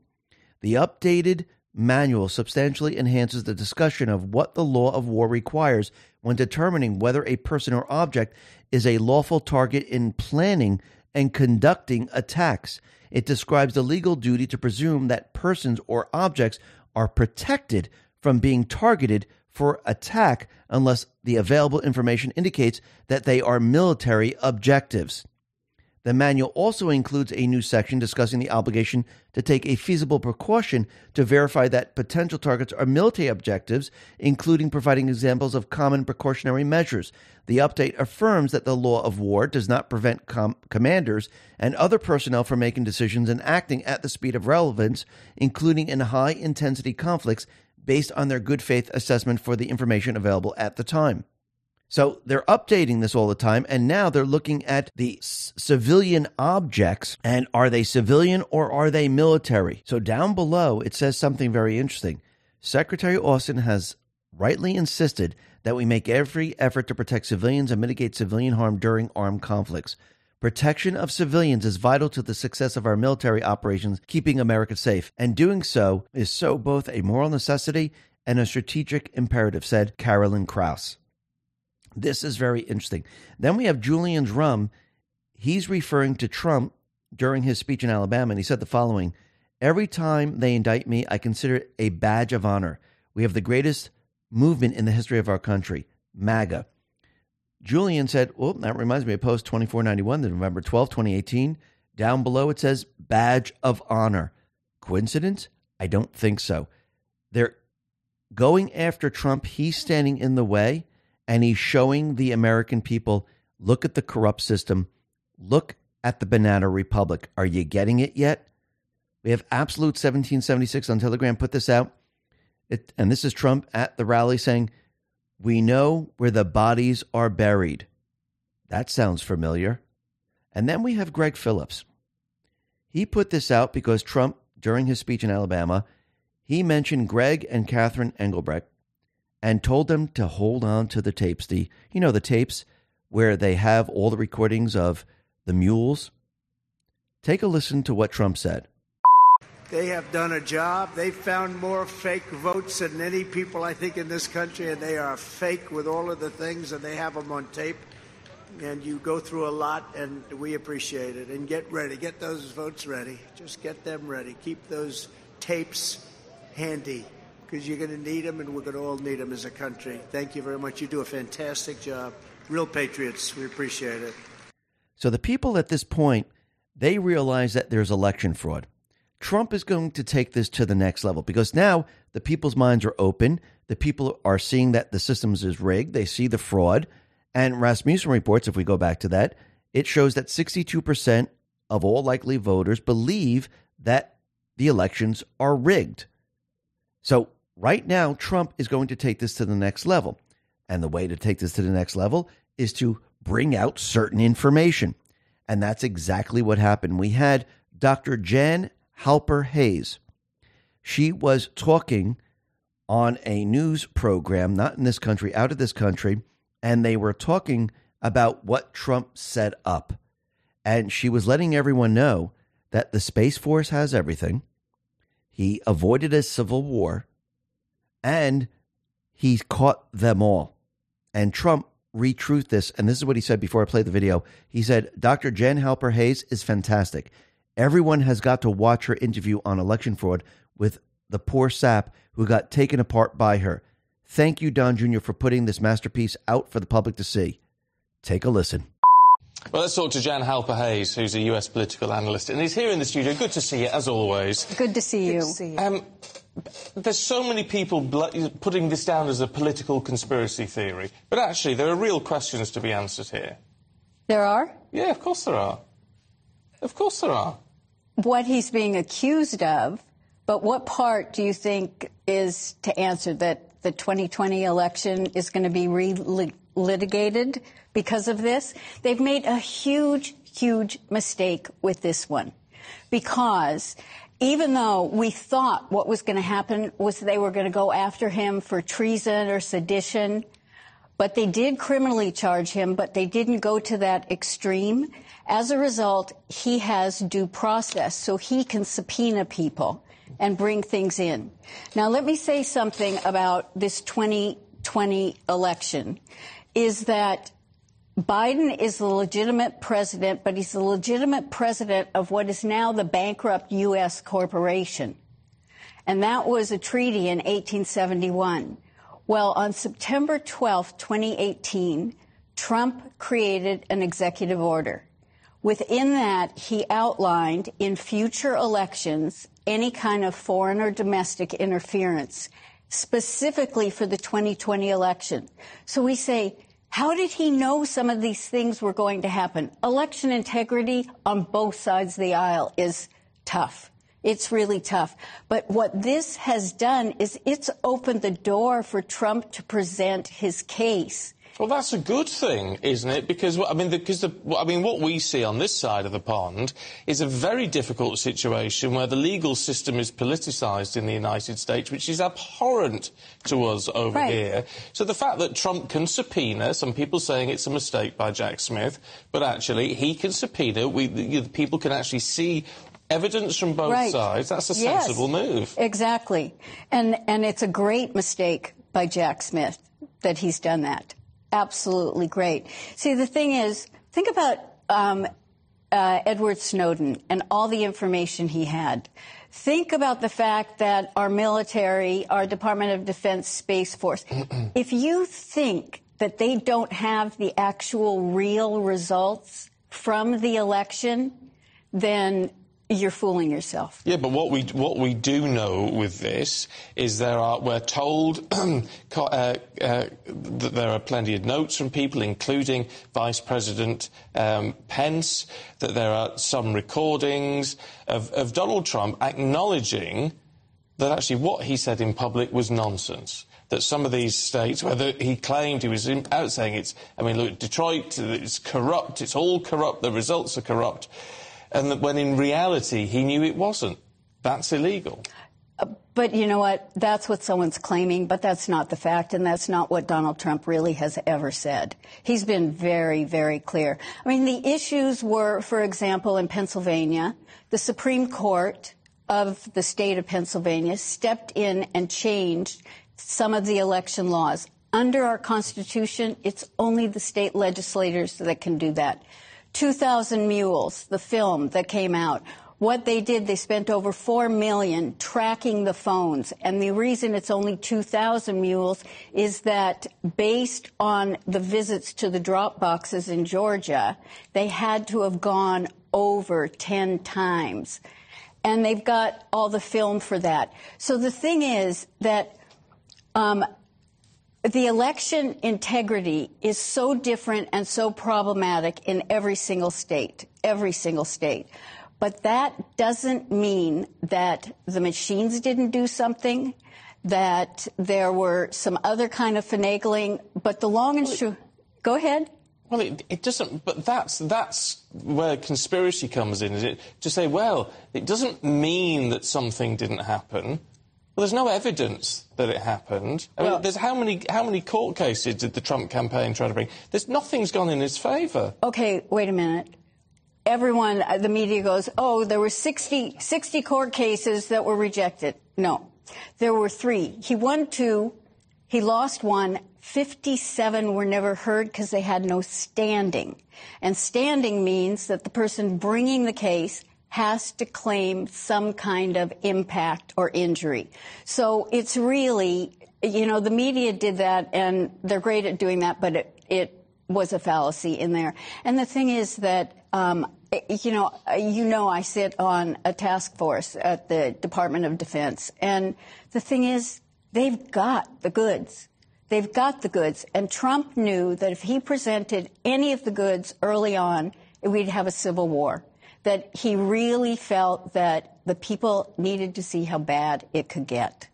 The updated manual substantially enhances the discussion of what the law of war requires when determining whether a person or object is a lawful target in planning and conducting attacks. It describes the legal duty to presume that persons or objects are protected from being targeted for attack unless the available information indicates that they are military objectives. The manual also includes a new section discussing the obligation to take a feasible precaution to verify that potential targets are military objectives, including providing examples of common precautionary measures. The update affirms that the law of war does not prevent com- commanders and other personnel from making decisions and acting at the speed of relevance, including in high intensity conflicts based on their good faith assessment for the information available at the time. So they're updating this all the time, and now they're looking at the c- civilian objects and are they civilian or are they military? So down below, it says something very interesting. Secretary Austin has rightly insisted that we make every effort to protect civilians and mitigate civilian harm during armed conflicts. Protection of civilians is vital to the success of our military operations, keeping America safe. And doing so is so both a moral necessity and a strategic imperative, said Carolyn Krass. This is very interesting. Then we have Julian's Rum. He's referring to Trump during his speech in Alabama, and he said the following Every time they indict me, I consider it a badge of honor. We have the greatest movement in the history of our country, MAGA. Julian said, Well, that reminds me of Post 2491, the November 12, 2018. Down below it says badge of honor. Coincidence? I don't think so. They're going after Trump. He's standing in the way and he's showing the American people look at the corrupt system, look at the banana republic. Are you getting it yet? We have Absolute 1776 on Telegram put this out. It, and this is Trump at the rally saying, we know where the bodies are buried. That sounds familiar. And then we have Greg Phillips. He put this out because Trump, during his speech in Alabama, he mentioned Greg and Catherine Engelbrecht and told them to hold on to the tapes. The you know the tapes where they have all the recordings of the mules. Take a listen to what Trump said. They have done a job. They've found more fake votes than any people, I think, in this country, and they are fake with all of the things, and they have them on tape. And you go through a lot, and we appreciate it. And get ready. Get those votes ready. Just get them ready. Keep those tapes handy because you're going to need them, and we're going to all need them as a country. Thank you very much. You do a fantastic job. Real patriots. We appreciate it. So the people at this point, they realize that there's election fraud. Trump is going to take this to the next level because now the people's minds are open. The people are seeing that the systems is rigged. They see the fraud. And Rasmussen reports, if we go back to that, it shows that 62% of all likely voters believe that the elections are rigged. So right now, Trump is going to take this to the next level. And the way to take this to the next level is to bring out certain information. And that's exactly what happened. We had Dr. Jan Halper Hayes. She was talking on a news program, not in this country, out of this country, and they were talking about what Trump set up. And she was letting everyone know that the Space Force has everything. He avoided a civil war and he caught them all. And Trump retruthed this. And this is what he said before I played the video. He said, Dr. Jan Halper Hayes is fantastic. Everyone has got to watch her interview on election fraud with the poor sap who got taken apart by her. Thank you, Don Jr., for putting this masterpiece out for the public to see. Take a listen. Well, let's talk to Jan Halper Hayes, who's a US political analyst, and he's here in the studio. Good to see you, as always. Good to see you. To see you. Um, there's so many people putting this down as a political conspiracy theory, but actually, there are real questions to be answered here. There are? Yeah, of course there are. Of course there are. What he's being accused of, but what part do you think is to answer that the 2020 election is going to be re-litigated because of this? They've made a huge, huge mistake with this one because even though we thought what was going to happen was they were going to go after him for treason or sedition, but they did criminally charge him, but they didn't go to that extreme. As a result, he has due process, so he can subpoena people and bring things in. Now, let me say something about this 2020 election, is that Biden is the legitimate president, but he's the legitimate president of what is now the bankrupt U.S. corporation. And that was a treaty in 1871. Well, on September 12, 2018, Trump created an executive order. Within that, he outlined in future elections any kind of foreign or domestic interference, specifically for the 2020 election. So we say, how did he know some of these things were going to happen? Election integrity on both sides of the aisle is tough. It's really tough. But what this has done is it's opened the door for Trump to present his case. Well, that's a good thing, isn't it? Because I mean, because the, I mean, what we see on this side of the pond is a very difficult situation where the legal system is politicised in the United States, which is abhorrent to us over right. here. So the fact that Trump can subpoena, some people saying it's a mistake by Jack Smith, but actually he can subpoena. We, the, the people can actually see evidence from both right. sides. That's a yes, sensible move. Exactly, and and it's a great mistake by Jack Smith that he's done that absolutely great. See, the thing is, think about um, uh, Edward Snowden and all the information he had. Think about the fact that our military, our Department of Defense Space Force, if you think that they don't have the actual real results from the election, then you're fooling yourself. Yeah, but what we what we do know with this is there are we're told uh, uh, that there are plenty of notes from people, including Vice President um, Pence, that there are some recordings of, of Donald Trump acknowledging that actually what he said in public was nonsense that some of these states, whether he claimed he was out saying it's, I mean, look, Detroit, it's corrupt, it's all corrupt, the results are corrupt and that when in reality he knew it wasn't. That's illegal. Uh, but you know what? That's what someone's claiming, but that's not the fact, and that's not what Donald Trump really has ever said. He's been very, very clear. I mean, the issues were, for example, in Pennsylvania, the Supreme Court of the state of Pennsylvania stepped in and changed some of the election laws. Under our Constitution, it's only the state legislators that can do that. 2,000 Mules, the film that came out. What they did, they spent over 4 million tracking the phones. And the reason it's only 2,000 mules is that based on the visits to the drop boxes in Georgia, they had to have gone over 10 times. And they've got all the film for that. So the thing is that um, the election integrity is so different and so problematic in every single state, every single state. But that doesn't mean that the machines didn't do something, that there were some other kind of finagling. But the long and short, go ahead. Well, it, it, doesn't. But that's that's where conspiracy comes in. Is it to say, well, it doesn't mean that something didn't happen. Well, there's no evidence that it happened. I mean, there's how many how many court cases did the Trump campaign try to bring? There's nothing's gone in his favour. Okay, wait a minute. Everyone, uh, the media goes, oh, there were 60, 60 court cases that were rejected. No, there were three. He won two, he lost one. 57 were never heard because they had no standing. And standing means that the person bringing the case has to claim some kind of impact or injury. So it's really, you know, the media did that and they're great at doing that, but it, it was a fallacy in there. And the thing is that, um, you know, you know, I sit on a task force at the Department of Defense, and the thing is, they've got the goods. They've got the goods, and Trump knew that if he presented any of the goods early on, we'd have a civil war. That he really felt that the people needed to see how bad it could get.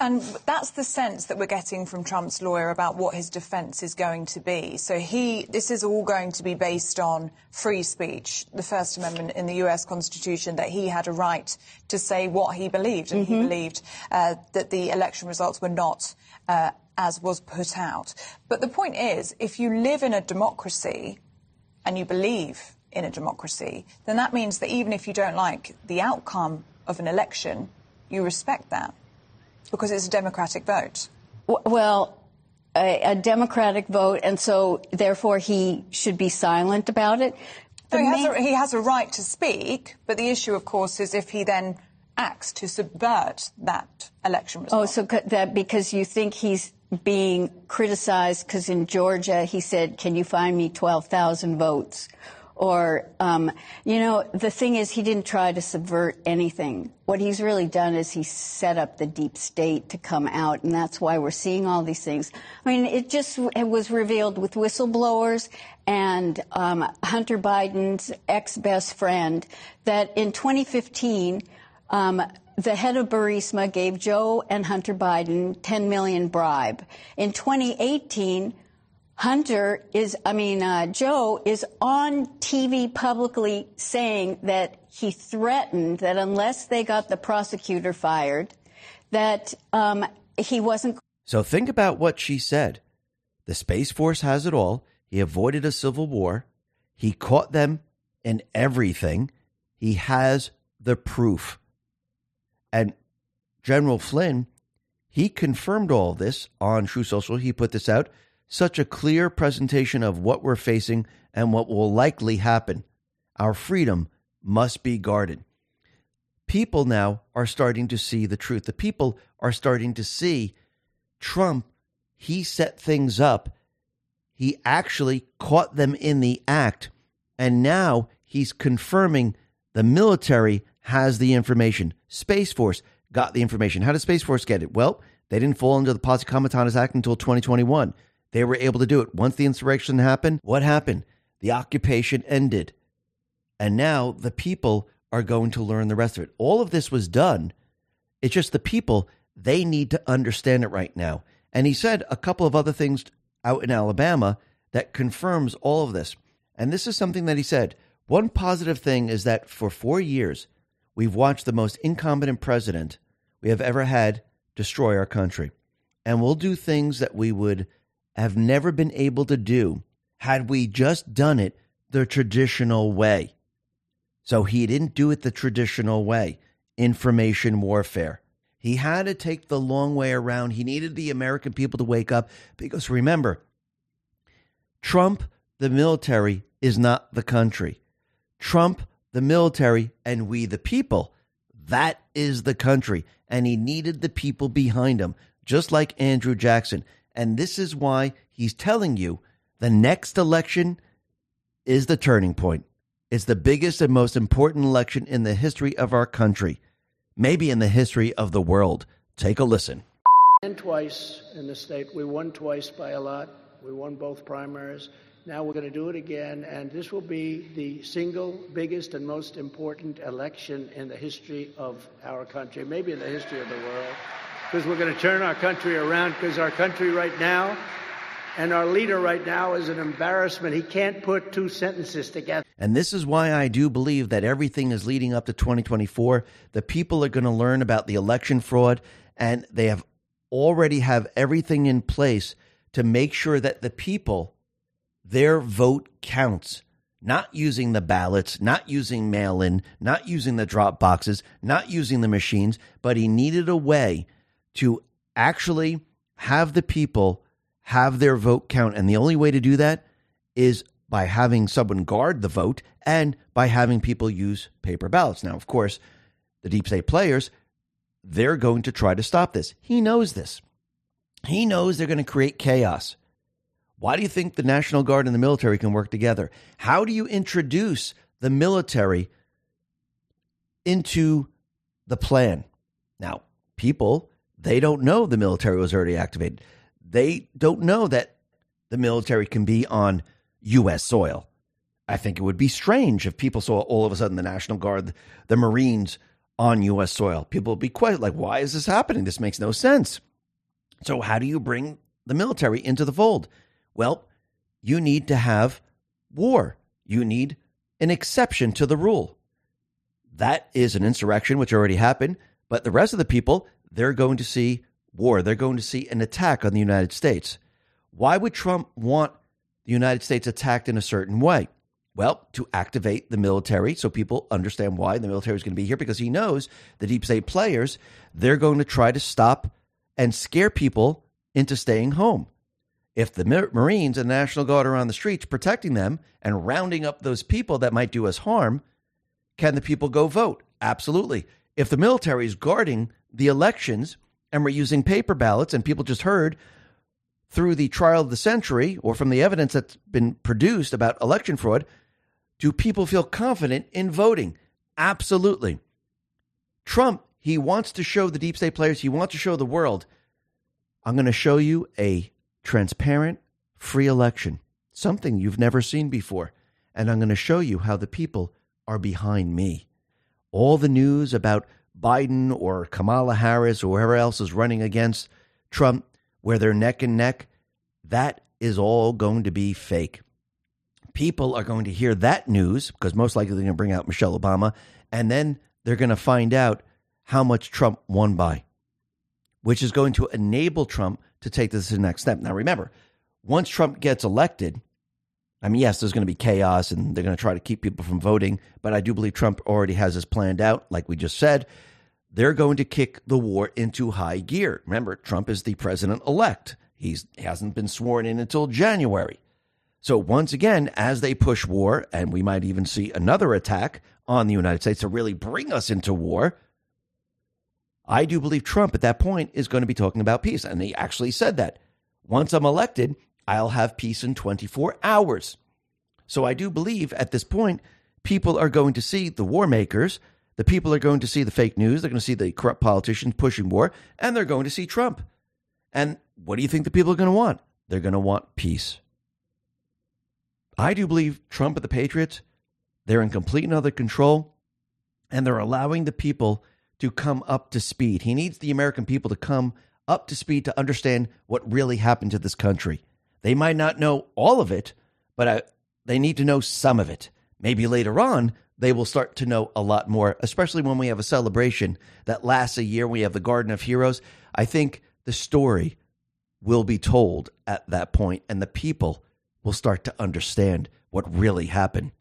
And that's the sense that we're getting from Trump's lawyer about what his defence is going to be. So he, this is all going to be based on free speech, the First Amendment in the U.S. Constitution, that he had a right to say what he believed, and mm-hmm. he believed uh, that the election results were not uh, as was put out. But the point is, if you live in a democracy and you believe in a democracy, then that means that even if you don't like the outcome of an election, you respect that because it's a democratic vote. Well, a, a democratic vote, and so therefore he should be silent about it. No, he, has a, he has a right to speak, but the issue, of course, is if he then acts to subvert that election oh, result. Oh, so that because you think he's being criticized because in Georgia he said, "Can you find me twelve thousand votes?" Or, um, you know, the thing is, he didn't try to subvert anything. What he's really done is he set up the deep state to come out, and that's why we're seeing all these things. I mean, it just it was revealed with whistleblowers and um, Hunter Biden's ex best friend that in 2015, um, the head of Burisma gave Joe and Hunter Biden 10 million bribe. In 2018, Hunter is, I mean, uh, Joe is on TV publicly saying that he threatened that unless they got the prosecutor fired, that um, he wasn't. So think about what she said. The Space Force has it all. He avoided a civil war. He caught them in everything. He has the proof. And General Flynn, he confirmed all this on Truth Social. He put this out such a clear presentation of what we're facing and what will likely happen. Our freedom must be guarded. People now are starting to see the truth. The people are starting to see Trump, he set things up. He actually caught them in the act. And now he's confirming the military has the information. Space Force got the information. How did Space Force get it? Well, they didn't fall under the Posse Comitatus Act until 2021. They were able to do it. Once the insurrection happened, what happened? The occupation ended. And now the people are going to learn the rest of it. All of this was done. It's just the people, they need to understand it right now. And he said a couple of other things out in Alabama that confirms all of this. And this is something that he said. One positive thing is that for four years, we've watched the most incompetent president we have ever had destroy our country. And we'll do things that we would have never been able to do had we just done it the traditional way. So he didn't do it the traditional way information warfare. He had to take the long way around. He needed the American people to wake up because remember, Trump, the military, is not the country. Trump, the military, and we, the people, that is the country. And he needed the people behind him, just like Andrew Jackson. And this is why he's telling you the next election is the turning point. It's the biggest and most important election in the history of our country, maybe in the history of the world. Take a listen. And twice in the state. We won twice by a lot. We won both primaries. Now we're going to do it again, and this will be the single biggest and most important election in the history of our country, maybe in the history of the world because we're going to turn our country around because our country right now and our leader right now is an embarrassment. He can't put two sentences together. And this is why I do believe that everything is leading up to 2024. The people are going to learn about the election fraud and they have already have everything in place to make sure that the people their vote counts. Not using the ballots, not using mail in, not using the drop boxes, not using the machines, but he needed a way to actually have the people have their vote count. And the only way to do that is by having someone guard the vote and by having people use paper ballots. Now, of course, the deep state players, they're going to try to stop this. He knows this. He knows they're going to create chaos. Why do you think the National Guard and the military can work together? How do you introduce the military into the plan? Now, people, they don't know the military was already activated. They don't know that the military can be on U.S. soil. I think it would be strange if people saw all of a sudden the National Guard, the Marines on U.S. soil. People would be quite like, why is this happening? This makes no sense. So, how do you bring the military into the fold? Well, you need to have war. You need an exception to the rule. That is an insurrection, which already happened. But the rest of the people, they're going to see war. They're going to see an attack on the United States. Why would Trump want the United States attacked in a certain way? Well, to activate the military so people understand why the military is going to be here because he knows the deep state players, they're going to try to stop and scare people into staying home. If the Marines and National Guard are on the streets protecting them and rounding up those people that might do us harm, can the people go vote? Absolutely. If the military is guarding the elections and we're using paper ballots and people just heard through the trial of the century or from the evidence that's been produced about election fraud, do people feel confident in voting? Absolutely. Trump, he wants to show the deep state players, he wants to show the world, I'm going to show you a transparent, free election, something you've never seen before. And I'm going to show you how the people are behind me. All the news about Biden or Kamala Harris or whoever else is running against Trump, where they're neck and neck, that is all going to be fake people are going to hear that news because most likely they're going to bring out Michelle Obama, and then they're going to find out how much Trump won by, which is going to enable Trump to take this to the next step. Now, remember, once Trump gets elected, I mean, yes, there's going to be chaos and they're going to try to keep people from voting, but I do believe Trump already has this planned out, like we just said. They're going to kick the war into high gear. Remember, Trump is the president elect. He hasn't been sworn in until January. So, once again, as they push war, and we might even see another attack on the United States to really bring us into war, I do believe Trump at that point is going to be talking about peace. And he actually said that. Once I'm elected, I'll have peace in 24 hours. So, I do believe at this point, people are going to see the war makers. The people are going to see the fake news. They're going to see the corrupt politicians pushing war, and they're going to see Trump. And what do you think the people are going to want? They're going to want peace. I do believe Trump and the Patriots, they're in complete and utter control, and they're allowing the people to come up to speed. He needs the American people to come up to speed to understand what really happened to this country. They might not know all of it, but I, they need to know some of it. Maybe later on, they will start to know a lot more, especially when we have a celebration that lasts a year. We have the Garden of Heroes. I think the story will be told at that point, and the people will start to understand what really happened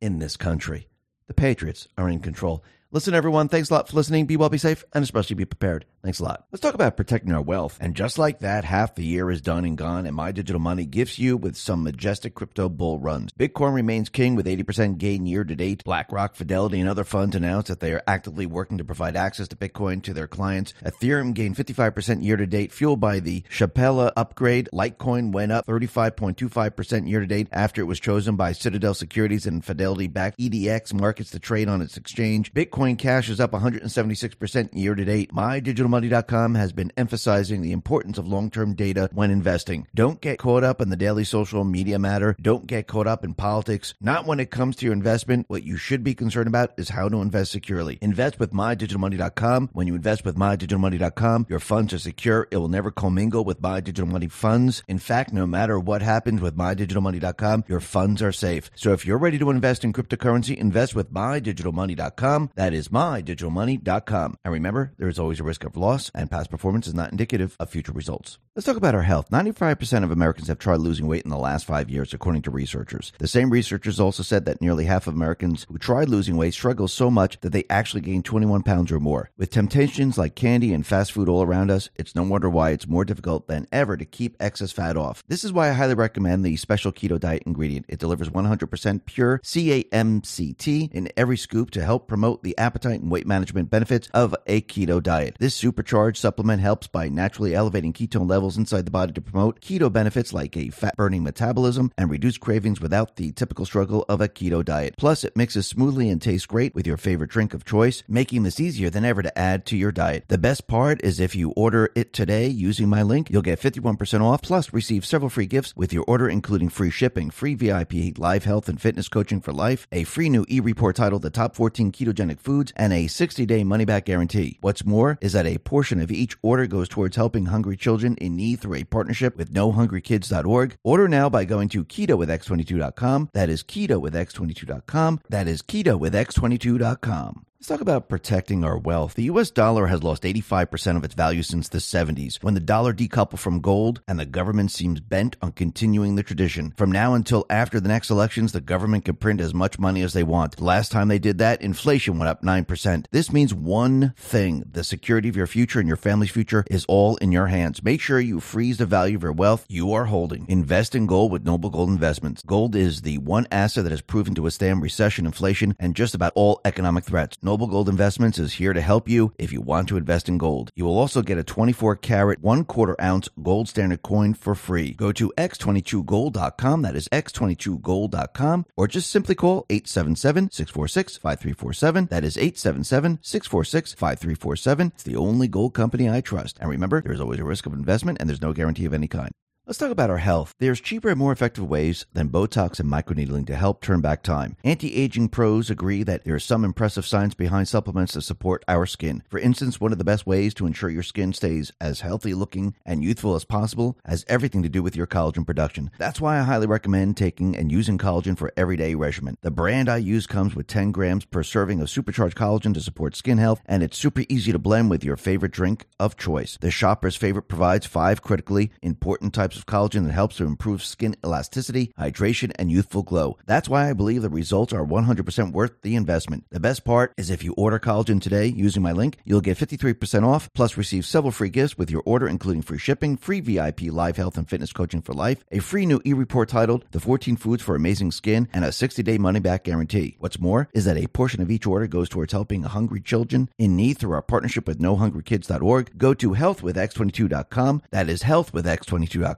in this country. The Patriots are in control. Listen, everyone, thanks a lot for listening. Be well, be safe, and especially be prepared. Thanks a lot. Let's talk about protecting our wealth. And just like that, half the year is done and gone, and My Digital Money gifts you with some majestic crypto bull runs. Bitcoin remains king with 80% gain year to date. BlackRock, Fidelity, and other funds announced that they are actively working to provide access to Bitcoin to their clients. Ethereum gained 55% year to date, fueled by the Shapella upgrade. Litecoin went up 35.25% year to date after it was chosen by Citadel Securities and Fidelity backed EDX markets to trade on its exchange. Bitcoin Bitcoin Cash is up 176% year to date. MyDigitalMoney.com has been emphasizing the importance of long term data when investing. Don't get caught up in the daily social media matter. Don't get caught up in politics. Not when it comes to your investment. What you should be concerned about is how to invest securely. Invest with MyDigitalMoney.com. When you invest with MyDigitalMoney.com, your funds are secure. It will never commingle with My Digital Money funds. In fact, no matter what happens with MyDigitalMoney.com, your funds are safe. So if you're ready to invest in cryptocurrency, invest with MyDigitalMoney.com. That that is mydigitalmoney.com. And remember, there is always a risk of loss, and past performance is not indicative of future results. Let's talk about our health. 95% of Americans have tried losing weight in the last five years, according to researchers. The same researchers also said that nearly half of Americans who tried losing weight struggle so much that they actually gain 21 pounds or more. With temptations like candy and fast food all around us, it's no wonder why it's more difficult than ever to keep excess fat off. This is why I highly recommend the special keto diet ingredient. It delivers 100% pure C8 MCT in every scoop to help promote the appetite and weight management benefits of a keto diet. This supercharged supplement helps by naturally elevating ketone levels inside the body to promote keto benefits like a fat burning metabolism and reduce cravings without the typical struggle of a keto diet. Plus, it mixes smoothly and tastes great with your favorite drink of choice, making this easier than ever to add to your diet. The best part is if you order it today using my link, you'll get 51% off plus receive several free gifts with your order, including free shipping, free VIP live health and fitness coaching for life, a free new e report titled The Top 14 Ketogenic Foods, and a 60 day money back guarantee. What's more is that a portion of each order goes towards helping hungry children in need through a partnership with NoHungryKids.org. Order now by going to keto with x22.com. That is keto with x22.com. That is keto with x22.com. Let's talk about protecting our wealth. The US dollar has lost 85% of its value since the 70s, when the dollar decoupled from gold and the government seems bent on continuing the tradition. From now until after the next elections, the government can print as much money as they want. Last time they did that, inflation went up 9%. This means one thing the security of your future and your family's future is all in your hands. Make sure you freeze the value of your wealth you are holding. Invest in gold with Noble Gold Investments. Gold is the one asset that has proven to withstand recession, inflation, and just about all economic threats. Noble Gold Investments is here to help you if you want to invest in gold. You will also get a 24 karat, one quarter ounce gold standard coin for free. Go to x22gold.com, that is x22gold.com, or just simply call 877 646 5347. That is 877 646 5347. It's the only gold company I trust. And remember, there's always a risk of investment and there's no guarantee of any kind. Let's talk about our health. There's cheaper and more effective ways than Botox and microneedling to help turn back time. Anti aging pros agree that there is some impressive science behind supplements that support our skin. For instance, one of the best ways to ensure your skin stays as healthy looking and youthful as possible has everything to do with your collagen production. That's why I highly recommend taking and using collagen for everyday regimen. The brand I use comes with 10 grams per serving of supercharged collagen to support skin health, and it's super easy to blend with your favorite drink of choice. The shopper's favorite provides five critically important types of collagen that helps to improve skin elasticity, hydration, and youthful glow. That's why I believe the results are 100% worth the investment. The best part is if you order collagen today using my link, you'll get 53% off plus receive several free gifts with your order, including free shipping, free VIP live health and fitness coaching for life, a free new e-report titled The 14 Foods for Amazing Skin, and a 60-day money-back guarantee. What's more is that a portion of each order goes towards helping hungry children in need through our partnership with NoHungryKids.org. Go to healthwithx22.com. That is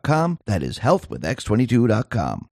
healthwithx22.com. That is healthwithx22.com.